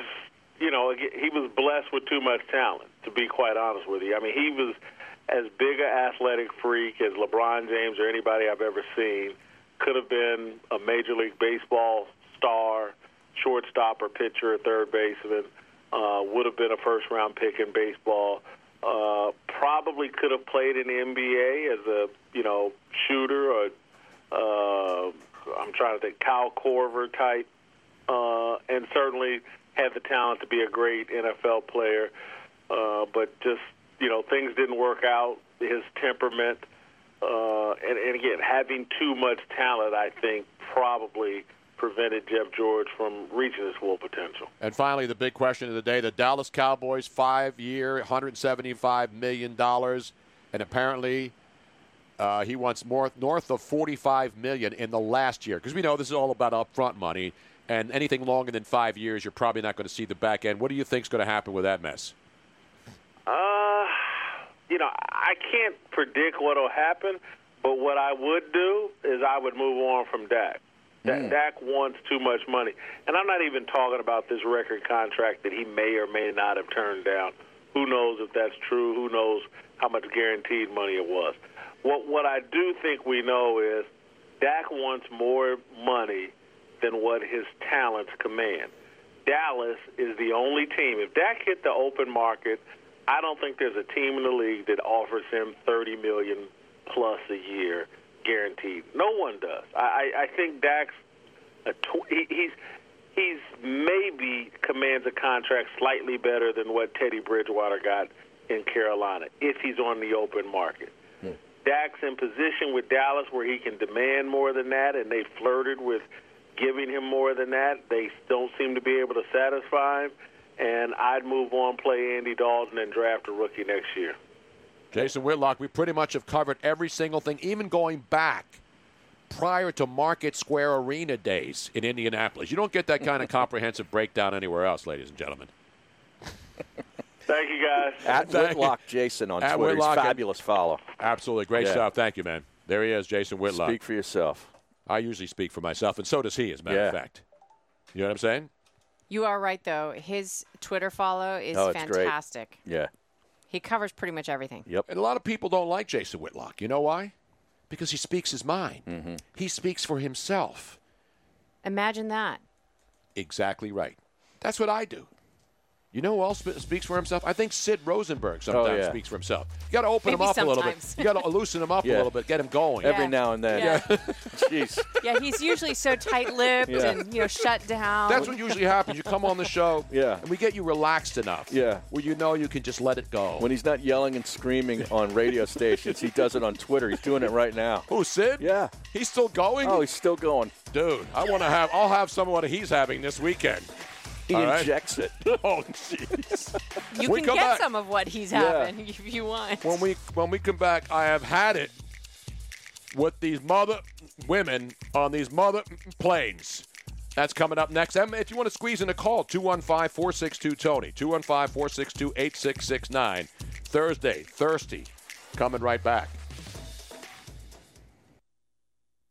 you know, he was blessed with too much talent, to be quite honest with you. I mean, he was as big an athletic freak as LeBron James or anybody I've ever seen. Could have been a Major League Baseball star, shortstop or pitcher or third baseman. Uh, would have been a first round pick in baseball. Uh, probably could have played in the NBA as a you know shooter or uh, I'm trying to think Kyle Korver type, uh, and certainly had the talent to be a great NFL player. Uh, but just you know things didn't work out. His temperament, uh, and, and again having too much talent, I think probably prevented Jeff George from reaching his full potential. And finally, the big question of the day: the Dallas Cowboys five-year, 175 million dollars, and apparently. Uh, he wants more north of 45 million in the last year because we know this is all about upfront money, and anything longer than five years, you're probably not going to see the back end. What do you think is going to happen with that mess? Uh, you know, I can't predict what will happen, but what I would do is I would move on from Dak. Da- mm. Dak wants too much money, and I'm not even talking about this record contract that he may or may not have turned down. Who knows if that's true? Who knows how much guaranteed money it was? What what I do think we know is Dak wants more money than what his talents command. Dallas is the only team. If Dak hit the open market, I don't think there's a team in the league that offers him 30 million plus a year guaranteed. No one does. I, I I think Dak's a tw- he, he's he's maybe commands a contract slightly better than what Teddy Bridgewater got in Carolina if he's on the open market. Hmm. Dak's in position with Dallas where he can demand more than that, and they flirted with giving him more than that. They don't seem to be able to satisfy him, and I'd move on, play Andy Dalton, and draft a rookie next year. Jason Whitlock, we pretty much have covered every single thing, even going back prior to Market Square Arena days in Indianapolis. You don't get that kind of comprehensive breakdown anywhere else, ladies and gentlemen. Thank you, guys. At Thank Whitlock Jason on At Twitter. He's Whitlock, fabulous follow. Absolutely. Great Yeah. stuff. Thank you, man. There he is, Jason Whitlock. Speak for yourself. I usually speak for myself, and so does he, as a matter of fact. You know what I'm saying? You are right, though. His Twitter follow is Oh, it's great. fantastic. Yeah. He covers pretty much everything. Yep. And a lot of people don't like Jason Whitlock. You know why? Because he speaks his mind. Mm-hmm. He speaks for himself. Imagine that. Exactly right. That's what I do. You know who else speaks for himself? I think Sid Rosenberg oh, sometimes Oh, yeah. speaks for himself. You got to open Maybe him up a little bit. You got to loosen him up Yeah. a little bit, get him going. Every Yeah. now and then. Yeah. Jeez. Yeah, he's usually so tight-lipped Yeah. and you know shut down. That's what usually happens. You come on the show, Yeah. and we get you relaxed enough, Yeah. where you know you can just let it go. When he's not yelling and screaming on radio stations, he does it on Twitter. He's doing it right now. Who, Sid? Yeah. He's still going? Oh, he's still going. Dude, I want to have. I'll have some of what he's having this weekend. He All right? injects it. Oh, jeez. you we can get back- some of what he's Yeah. having if you want. when we when we come back, I have had it with these mother women on these mother planes. That's coming up next. Em, If you want to squeeze in a call, 215 462 Tony, 215 462 8669. Thursday, thirsty. Coming right back.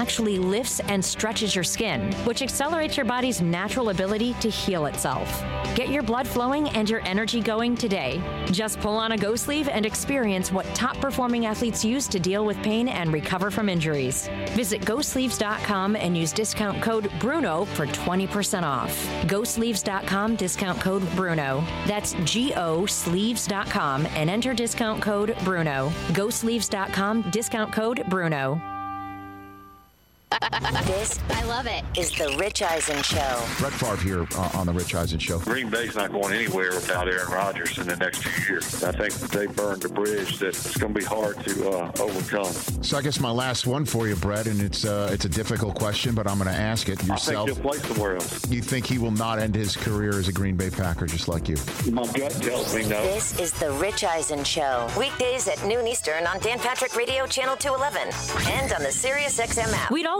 actually lifts and stretches your skin, which accelerates your body's natural ability to heal itself. Get your blood flowing and your energy going today. Just pull on a Go sleeve and experience what top performing athletes use to deal with pain and recover from injuries. Visit GoSleeves.com and use discount code BRUNO for 20% off. GoSleeves.com discount code BRUNO. That's G O Sleeves.com and enter discount code BRUNO. GoSleeves.com discount code BRUNO. This, I love it, is the Rich Eisen Show. Brett Favre here uh, on the Rich Eisen Show. Green Bay's not going anywhere without Aaron Rodgers in the next few years. I think they burned a bridge that it's going to be hard to uh, overcome. So I guess my last one for you, Brett, and it's uh, it's a difficult question, but I'm going to ask it yourself. I think he'll play somewhere else. You think he will not end his career as a Green Bay Packer, just like you? My gut tells me no. This is the Rich Eisen Show. Weekdays at noon Eastern on Dan Patrick Radio Channel 211 and on the SiriusXM app. We'd all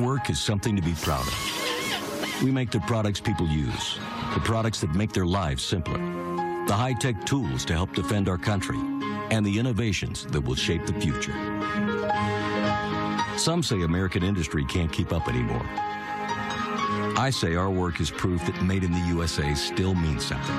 work is something to be proud of. We make the products people use, the products that make their lives simpler, the high tech tools to help defend our country, and the innovations that will shape the future. Some say American industry can't keep up anymore. I say our work is proof that made in the USA still means something.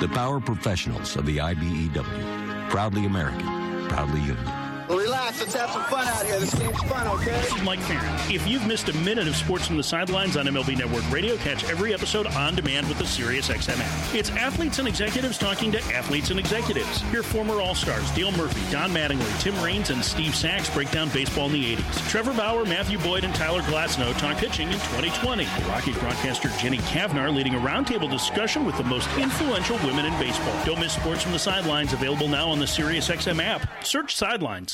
The power professionals of the IBEW. Proudly American, proudly union. Relax. Let's have some fun out here. This game's fun, okay? This is Mike Ferrin. If you've missed a minute of sports from the sidelines on MLB Network Radio, catch every episode on demand with the SiriusXM app. It's athletes and executives talking to athletes and executives. Hear former All-Stars Dale Murphy, Don Mattingly, Tim Raines, and Steve Sax break down baseball in the 80s. Trevor Bauer, Matthew Boyd, and Tyler Glasnow talk pitching in 2020. The Rockies broadcaster Jenny Cavnar leading a roundtable discussion with the most influential women in baseball. Don't miss sports from the sidelines. Available now on the SiriusXM app. Search Sidelines.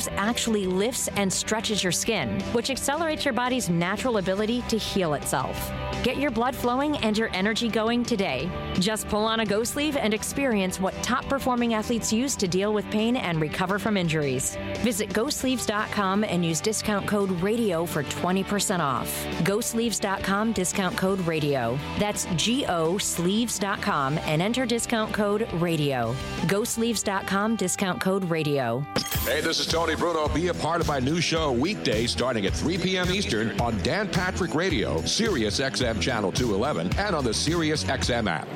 actually lifts and stretches your skin, which accelerates your body's natural ability to heal itself. Get your blood flowing and your energy going today. Just pull on a Go sleeve and experience what top performing athletes use to deal with pain and recover from injuries. Visit GoSleeves.com and use discount code RADIO for 20% off. GoSleeves.com discount code RADIO. That's G O Sleeves.com and enter discount code RADIO. GoSleeves.com discount code RADIO. Hey, this is Tony Bruno. Be a part of my new show weekday starting at 3 p.m. Eastern on Dan Patrick Radio, Sirius XM Channel 211, and on the Sirius XM app.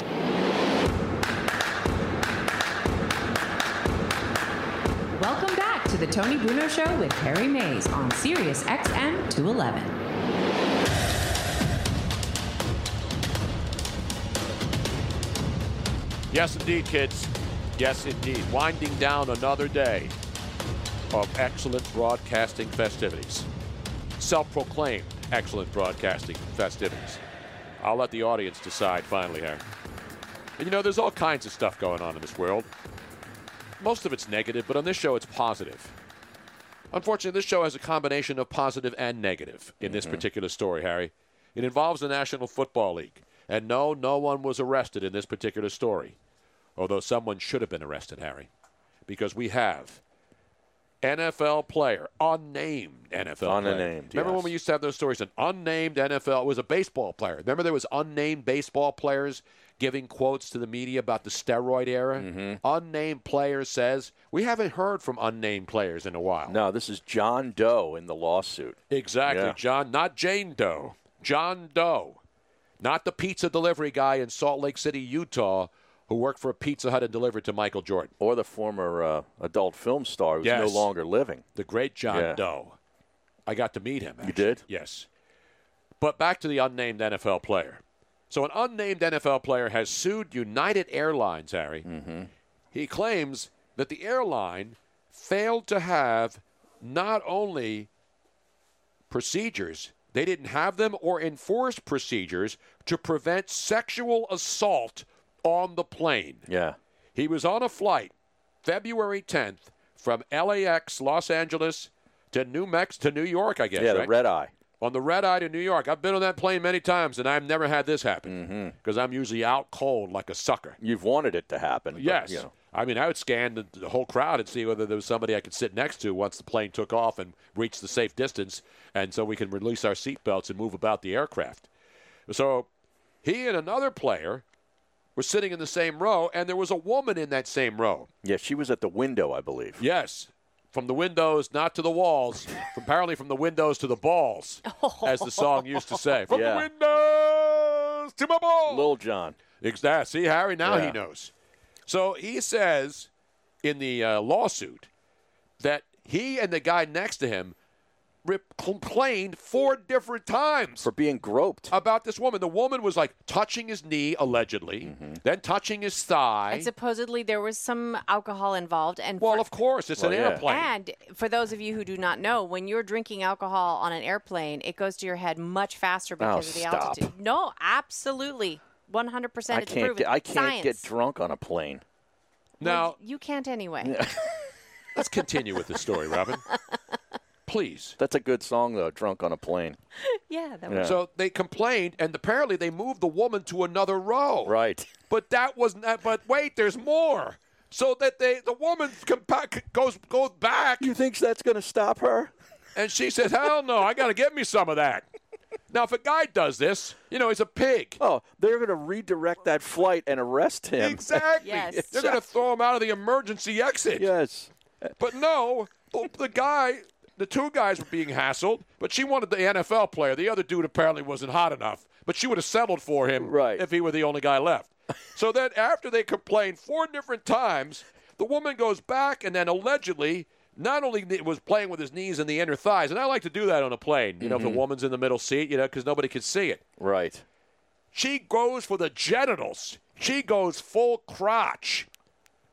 Welcome back to the Tony Bruno Show with Harry Mayes on Sirius XM 211. Yes, indeed, kids. Yes, indeed. Winding down another day of excellent broadcasting festivities. Self proclaimed excellent broadcasting festivities. I'll let the audience decide finally, Harry. And you know, there's all kinds of stuff going on in this world. Most of it's negative, but on this show, it's positive. Unfortunately, this show has a combination of positive and negative in this mm-hmm. particular story, Harry. It involves the National Football League. And no, no one was arrested in this particular story. Although someone should have been arrested, Harry. Because we have NFL player, unnamed NFL player. Unnamed, Remember when we used to have those stories? An unnamed NFL it was a baseball player. Remember there was unnamed baseball players giving quotes to the media about the steroid era. Mm-hmm. Unnamed player says we haven't heard from unnamed players in a while. No, this is John Doe in the lawsuit. Exactly, Yeah. John. Not Jane Doe. John Doe. Not the pizza delivery guy in Salt Lake City, Utah, who worked for a Pizza Hut and delivered to Michael Jordan. Or the former uh, adult film star who's Yes. no longer living. The great John Yeah. Doe. I got to meet him. You did? Yes. But back to the unnamed NFL player. So an unnamed NFL player has sued United Airlines, Harry. Mm-hmm. He claims that the airline failed to have not only procedures, they didn't have them or enforce procedures to prevent sexual assault on the plane. Yeah. He was on a flight February 10th from LAX, Los Angeles, to New Mex to New York, I guess. Yeah, the right? red eye. On the red eye to New York. I've been on that plane many times, and I've never had this Mm-hmm. happen because I'm usually out cold like a sucker. You've wanted it to happen. but, Yes. you know. I mean, I would scan the, the whole crowd and see whether there was somebody I could sit next to once the plane took off and reached the safe distance, and so we can release our seatbelts and move about the aircraft. So he and another player were sitting in the same row, and there was a woman in that same row. Yeah, she was at the window, I believe. Yes. from the windows, not to the walls. Apparently, from the windows to the balls, as the song used to say. From Yeah. the windows to my balls. Lil Jon. Exactly. See, Harry, now Yeah. he knows. So he says in the uh, lawsuit that he and the guy next to him rip- complained four different times for being groped about this woman. The woman was like touching his knee, allegedly, Mm-hmm. then touching his thigh. And supposedly there was some alcohol involved. And well, for- of course, it's an Well, yeah. airplane. And for those of you who do not know, when you're drinking alcohol on an airplane, it goes to your head much faster because of the Oh, stop. altitude. No, absolutely. 100% I can't. proven. Get, I can't Science. get drunk on a plane. now, You can't anyway. let's continue with the story, Robin. Please. That's a good song though. Drunk on a plane. yeah, that Yeah. was. So they complained, and apparently they moved the woman to another row. Right. But that was not. But wait, there's more. So that they, the woman compa- goes goes back. You think that's going to stop her? And she says, "Hell no! I got to get me some of that." Now, if a guy does this, you know, he's a pig. Oh, they're going to redirect that flight and arrest him. Exactly. Yes. They're going to throw him out of the emergency exit. Yes. But no, the, the guy, the two guys were being hassled, but she wanted the NFL player. The other dude apparently wasn't hot enough, but she would have settled for him Right. if he were the only guy left. so then, after they complained four different times, the woman goes back and then allegedly. Not only was playing with his knees and the inner thighs, and I like to do that on a plane, you know, if the mm-hmm. woman's in the middle seat, you know, because nobody can see it. Right. She goes for the genitals. She goes full crotch.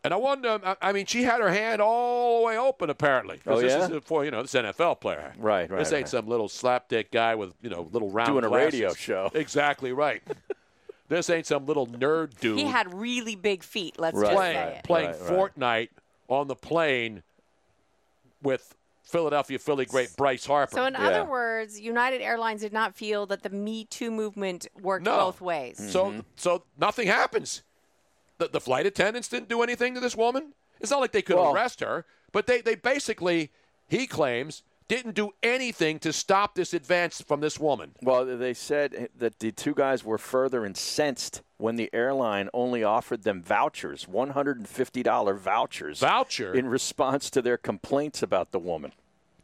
And I wonder, um, I- I mean, she had her hand all the way open, apparently. Oh, this yeah? is uh, for, you know, this NFL player. Right, right, This ain't right. some little slapdick guy with, you know, little round Doing a radio show. Exactly right. this ain't some little nerd dude He had really big feet, let's Right. just playing, say it. playing Right, right. Fortnite on the plane with Philadelphia Philly great Bryce Harper. So, in Yeah. other words, United Airlines did not feel that the Me Too movement worked No. both ways. So mm-hmm. so nothing happens. The, the flight attendants didn't do anything to this woman. It's not like they could Well- arrest her, but they, they basically, he claims, didn't do anything to stop this advance from this woman. Well, they said that the two guys were further incensed when the airline only offered them vouchers, $150 vouchers, Voucher? in response to their complaints about the woman.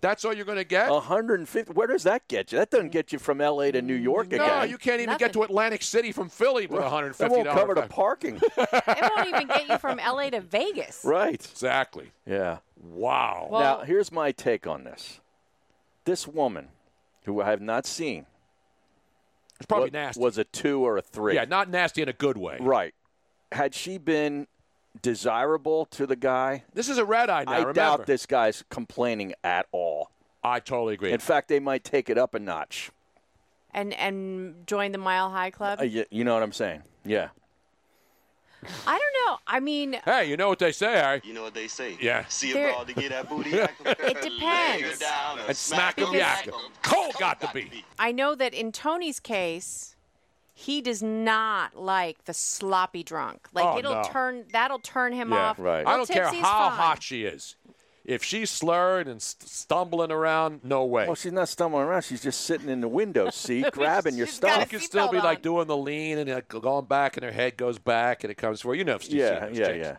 That's all you're going to get? 150. Where does that get you? That doesn't get you from L.A. to New York no, again. you can't even get to Atlantic City from Philly with $150. That won't cover the parking. it won't even get you from LA to Vegas. right. Exactly. Yeah. Wow. Well- now, here's my take on this. This woman, who I have not seen, it's probably wa- nasty. was a two or a three. yeah, not nasty in a good way. Right. Had she been desirable to the guy, This is a red eye now, I remember. doubt this guy's complaining at all. I totally agree. In fact, they might take it up a notch. And and join the Mile High Club. Uh, you, you know what I'm saying? Yeah. I don't know. I mean, hey, you know what they say, Harry? You know what they say. Yeah. See There- a broad to get that booty. it Lay her depends. down And smack 'em, yak 'em. Cole got to be. I know that in Tony's case, he does not like the sloppy drunk. Like Oh, it'll no. turn that'll turn him Yeah, off. right. I Well, don't care how fine. hot she is. If she's slurred and st- stumbling around, no way. Well, she's not stumbling around. She's just sitting in the window seat, grabbing your She's got stuff. a She can still be seatbelt like doing the lean and uh, going back, and her head goes back, and it comes forward. You know, if you've Yeah, seen those yeah, chicks. yeah.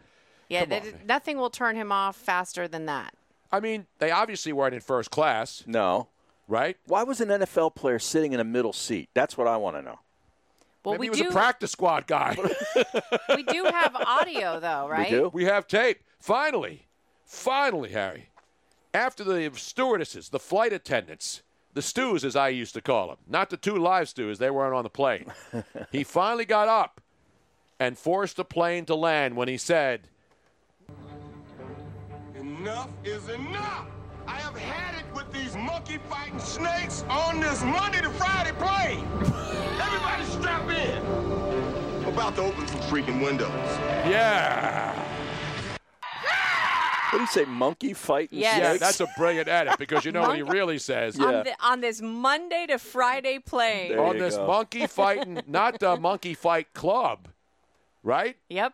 Yeah, Come that- nothing will turn him off faster than that. I mean, they obviously weren't in first class, No. right? Why was an NFL player sitting in a middle seat? That's what I want to know. Well, Maybe we he was do a practice squad guy. we do have audio though, right? We do? we have tape. Finally, finally, Harry. After the stewardesses, the flight attendants, the stews, as I used to call them, not the two live stews, they weren't on the plane. he finally got up and forced the plane to land when he said, Enough is enough. I have had it with these monkey fighting snakes on this Monday to Friday plane. Everybody strap in. I'm about to open some freaking windows. Yeah. What do you say, monkey fighting Yes. Yeah, that's a brilliant edit because you know what he really says. On, the, on this Monday to Friday plane. There on this go. monkey fighting, not the monkey fight club, right? Yep.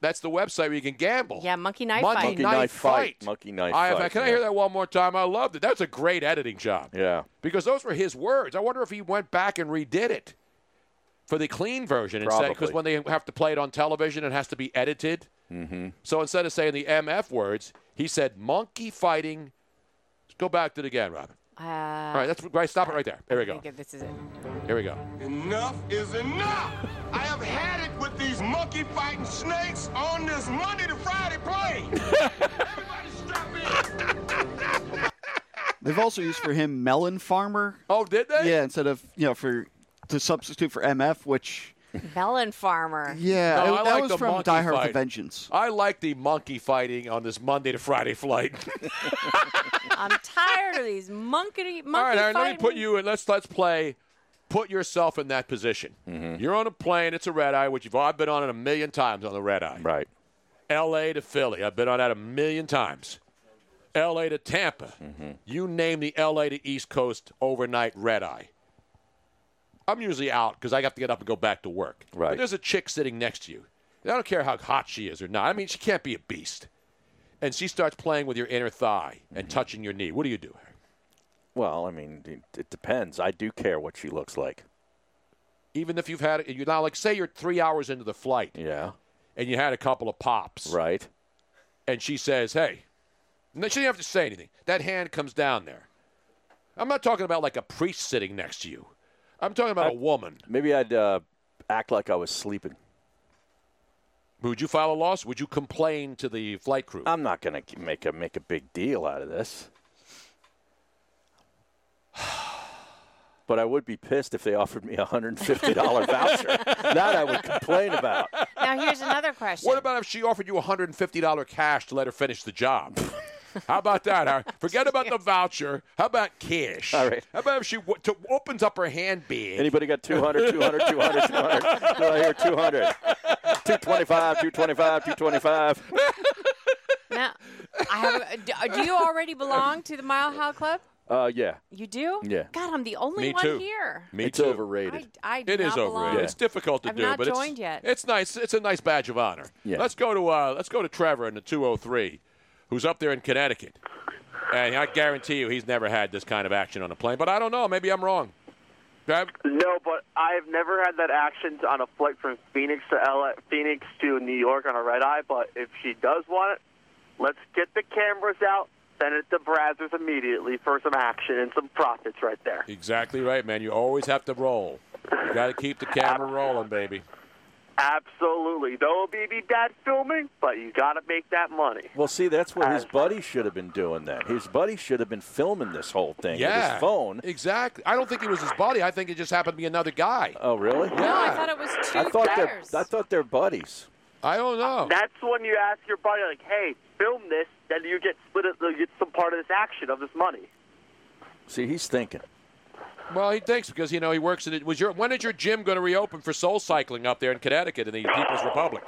That's the website where you can gamble. Yeah, Monkey Knife Monkey Fight. Monkey Knife knife fight. Fight. Monkey knife I, fight. can I hear that one more time? I loved it. That's a great editing job. Yeah. Because those were his words. I wonder if he went back and redid it for the clean version instead. Because when they have to play it on television, it has to be edited. Mm-hmm. So instead of saying the MF words, He said monkey fighting. Let's go back to it again, Robin. Uh, All right, that's right. Stop it right there. Here we go. This is it. Here we go. Enough is enough. I have had it with these monkey fighting snakes on this Monday to Friday plane. Everybody strap in. They've also used for him melon farmer. Oh, did they? Yeah, instead of you know for to substitute for MF, which Melon farmer. yeah, No, it- I that like was from Die Hard with Vengeance. I like the monkey fighting on this Monday to Friday flight. I'm tired of these monkey monkey All right, Aaron, let me put you in. Let's let's play. Put yourself in that position. Mm-hmm. You're on a plane. It's a red eye, which you've I've been on it a million times on the red eye. Right. L.A. to Philly. I've been on that a million times. L.A. to Tampa. Mm-hmm. You name the L.A. to East Coast overnight red eye. I'm usually out because I have to get up and go back to work. Right. But there's a chick sitting next to you. I don't care how hot she is or not. I mean, she can't be a beast. And she starts playing with your inner thigh and mm-hmm. touching your knee. What do you do? Well, I mean, it, it depends. I do care what she looks like. Even if you've had you're now like say you're three hours into the flight. Yeah. And you had a couple of pops. Right. And she says, "Hey," she didn't have to say anything. That hand comes down there. I'm not talking about like a priest sitting next to you. I'm talking about a woman. Maybe I'd uh, act like I was sleeping. Would you file a loss? Would you complain to the flight crew? I'm not going to make a make a big deal out of this. But I would be pissed if they offered me a $150 voucher. that I would complain about. Now here's another question. What about if she offered you $150 cash to let her finish the job? How about that? Huh? Forget about the voucher. How about cash? All right. How about if she w- to, opens up her hand big? Anybody got 200, 200, 200, 200? No, I hear 200. 225, 225, 225. Now, I have. Do do you already belong to the Mile High Club? Uh, yeah. You do? Yeah. God, I'm the only Me one too. here. Me it's too. overrated. I do It is not belong. overrated. It's difficult to I've do, not but it's joined yet. it's nice. It's a nice badge of honor. Yeah. Let's go to uh, let's go to Trevor in the 203, who's up there in Connecticut, and I guarantee you he's never had this kind of action on a plane. But I don't know. Maybe I'm wrong. Trev? No, but I've never had that action on a flight from Phoenix to LA, Phoenix to New York on a red eye. But if she does want it, let's get the cameras out, send it to Brazzers immediately for some action and some profits right there. Exactly right, man. You always have to roll. You got to keep the camera rolling, baby. Absolutely. Though it'll be dad filming, but you got to make that money. Well, see, that's where his buddy should have been doing then. His buddy should have been filming this whole thing with Yeah. his phone. Exactly. I don't think it was his buddy. I think it just happened to be another guy. Oh, really? No, I thought it was two I thought they're pairs. I thought they're buddies. I don't know. That's when you ask your buddy, like, "Hey, film this," then you get split. You get some part of this action of this money. See, he's thinking. Well, he thinks because you know he works in it. Was your when is your gym going to reopen for soul cycling up there in Connecticut in the People's Republic?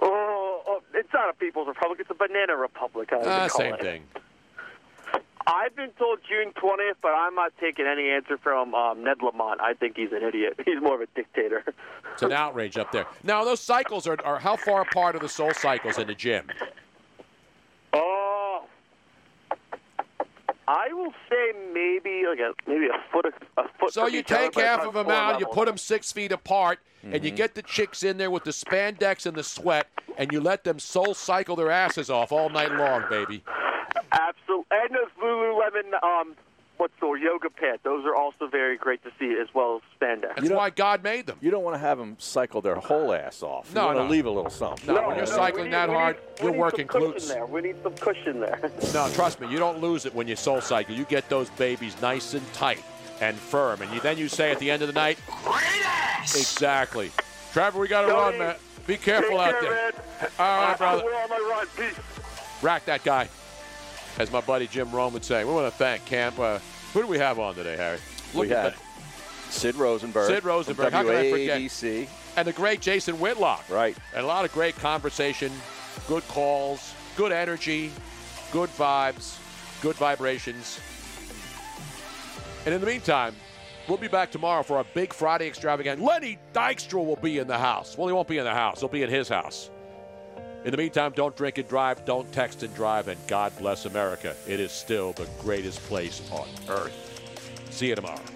Oh, oh, it's not a People's Republic; it's a Banana Republic. Ah, same it. thing. I've been told June 20th, but I'm not taking any answer from um, Ned Lamont. I think he's an idiot. He's more of a dictator. It's an outrage up there. Now those cycles are, are how far apart are the soul cycles in the gym? Oh, I will say maybe like a maybe a foot a foot. So you take half of them four out, you put them six feet apart, and you Mm-hmm. get the chicks in there with the spandex and the sweat, and you let them soul cycle their asses off all night long, baby. Absolutely, and those Lululemon um, what's the yoga pants? Those are also very great to see as well as spandex. That's why God made them. You don't want to have them cycle their whole ass off. You No, want to no. leave a little something. No, when you're we cycling need- that hard, need- we you're need working some cushion glutes. There. We need some cushion there. No, trust me, you don't lose it when you soul cycle. You get those babies nice and tight and firm, and you, then you say at the end of the night, great ass. Exactly. Trevor, we got to run, man. Be careful Take out care, there. man. All right, brother. We're on my run. Peace. Rack that guy. As my buddy Jim Rome would say, we want to thank Camp. Uh, who do we have on today, Harry? We at had that. Sid Rosenberg. Sid Rosenberg. How can I forget? WABC. And the great Jason Whitlock. Right. And a lot of great conversation, good calls, good energy, good vibes, good vibrations. And in the meantime, we'll be back tomorrow for our big Friday extravaganza. Lenny Dykstra will be in the house. Well, he won't be in the house, he'll be in his house. In the meantime, don't drink and drive, don't text and drive, and God bless America. It is still the greatest place on earth. See you tomorrow.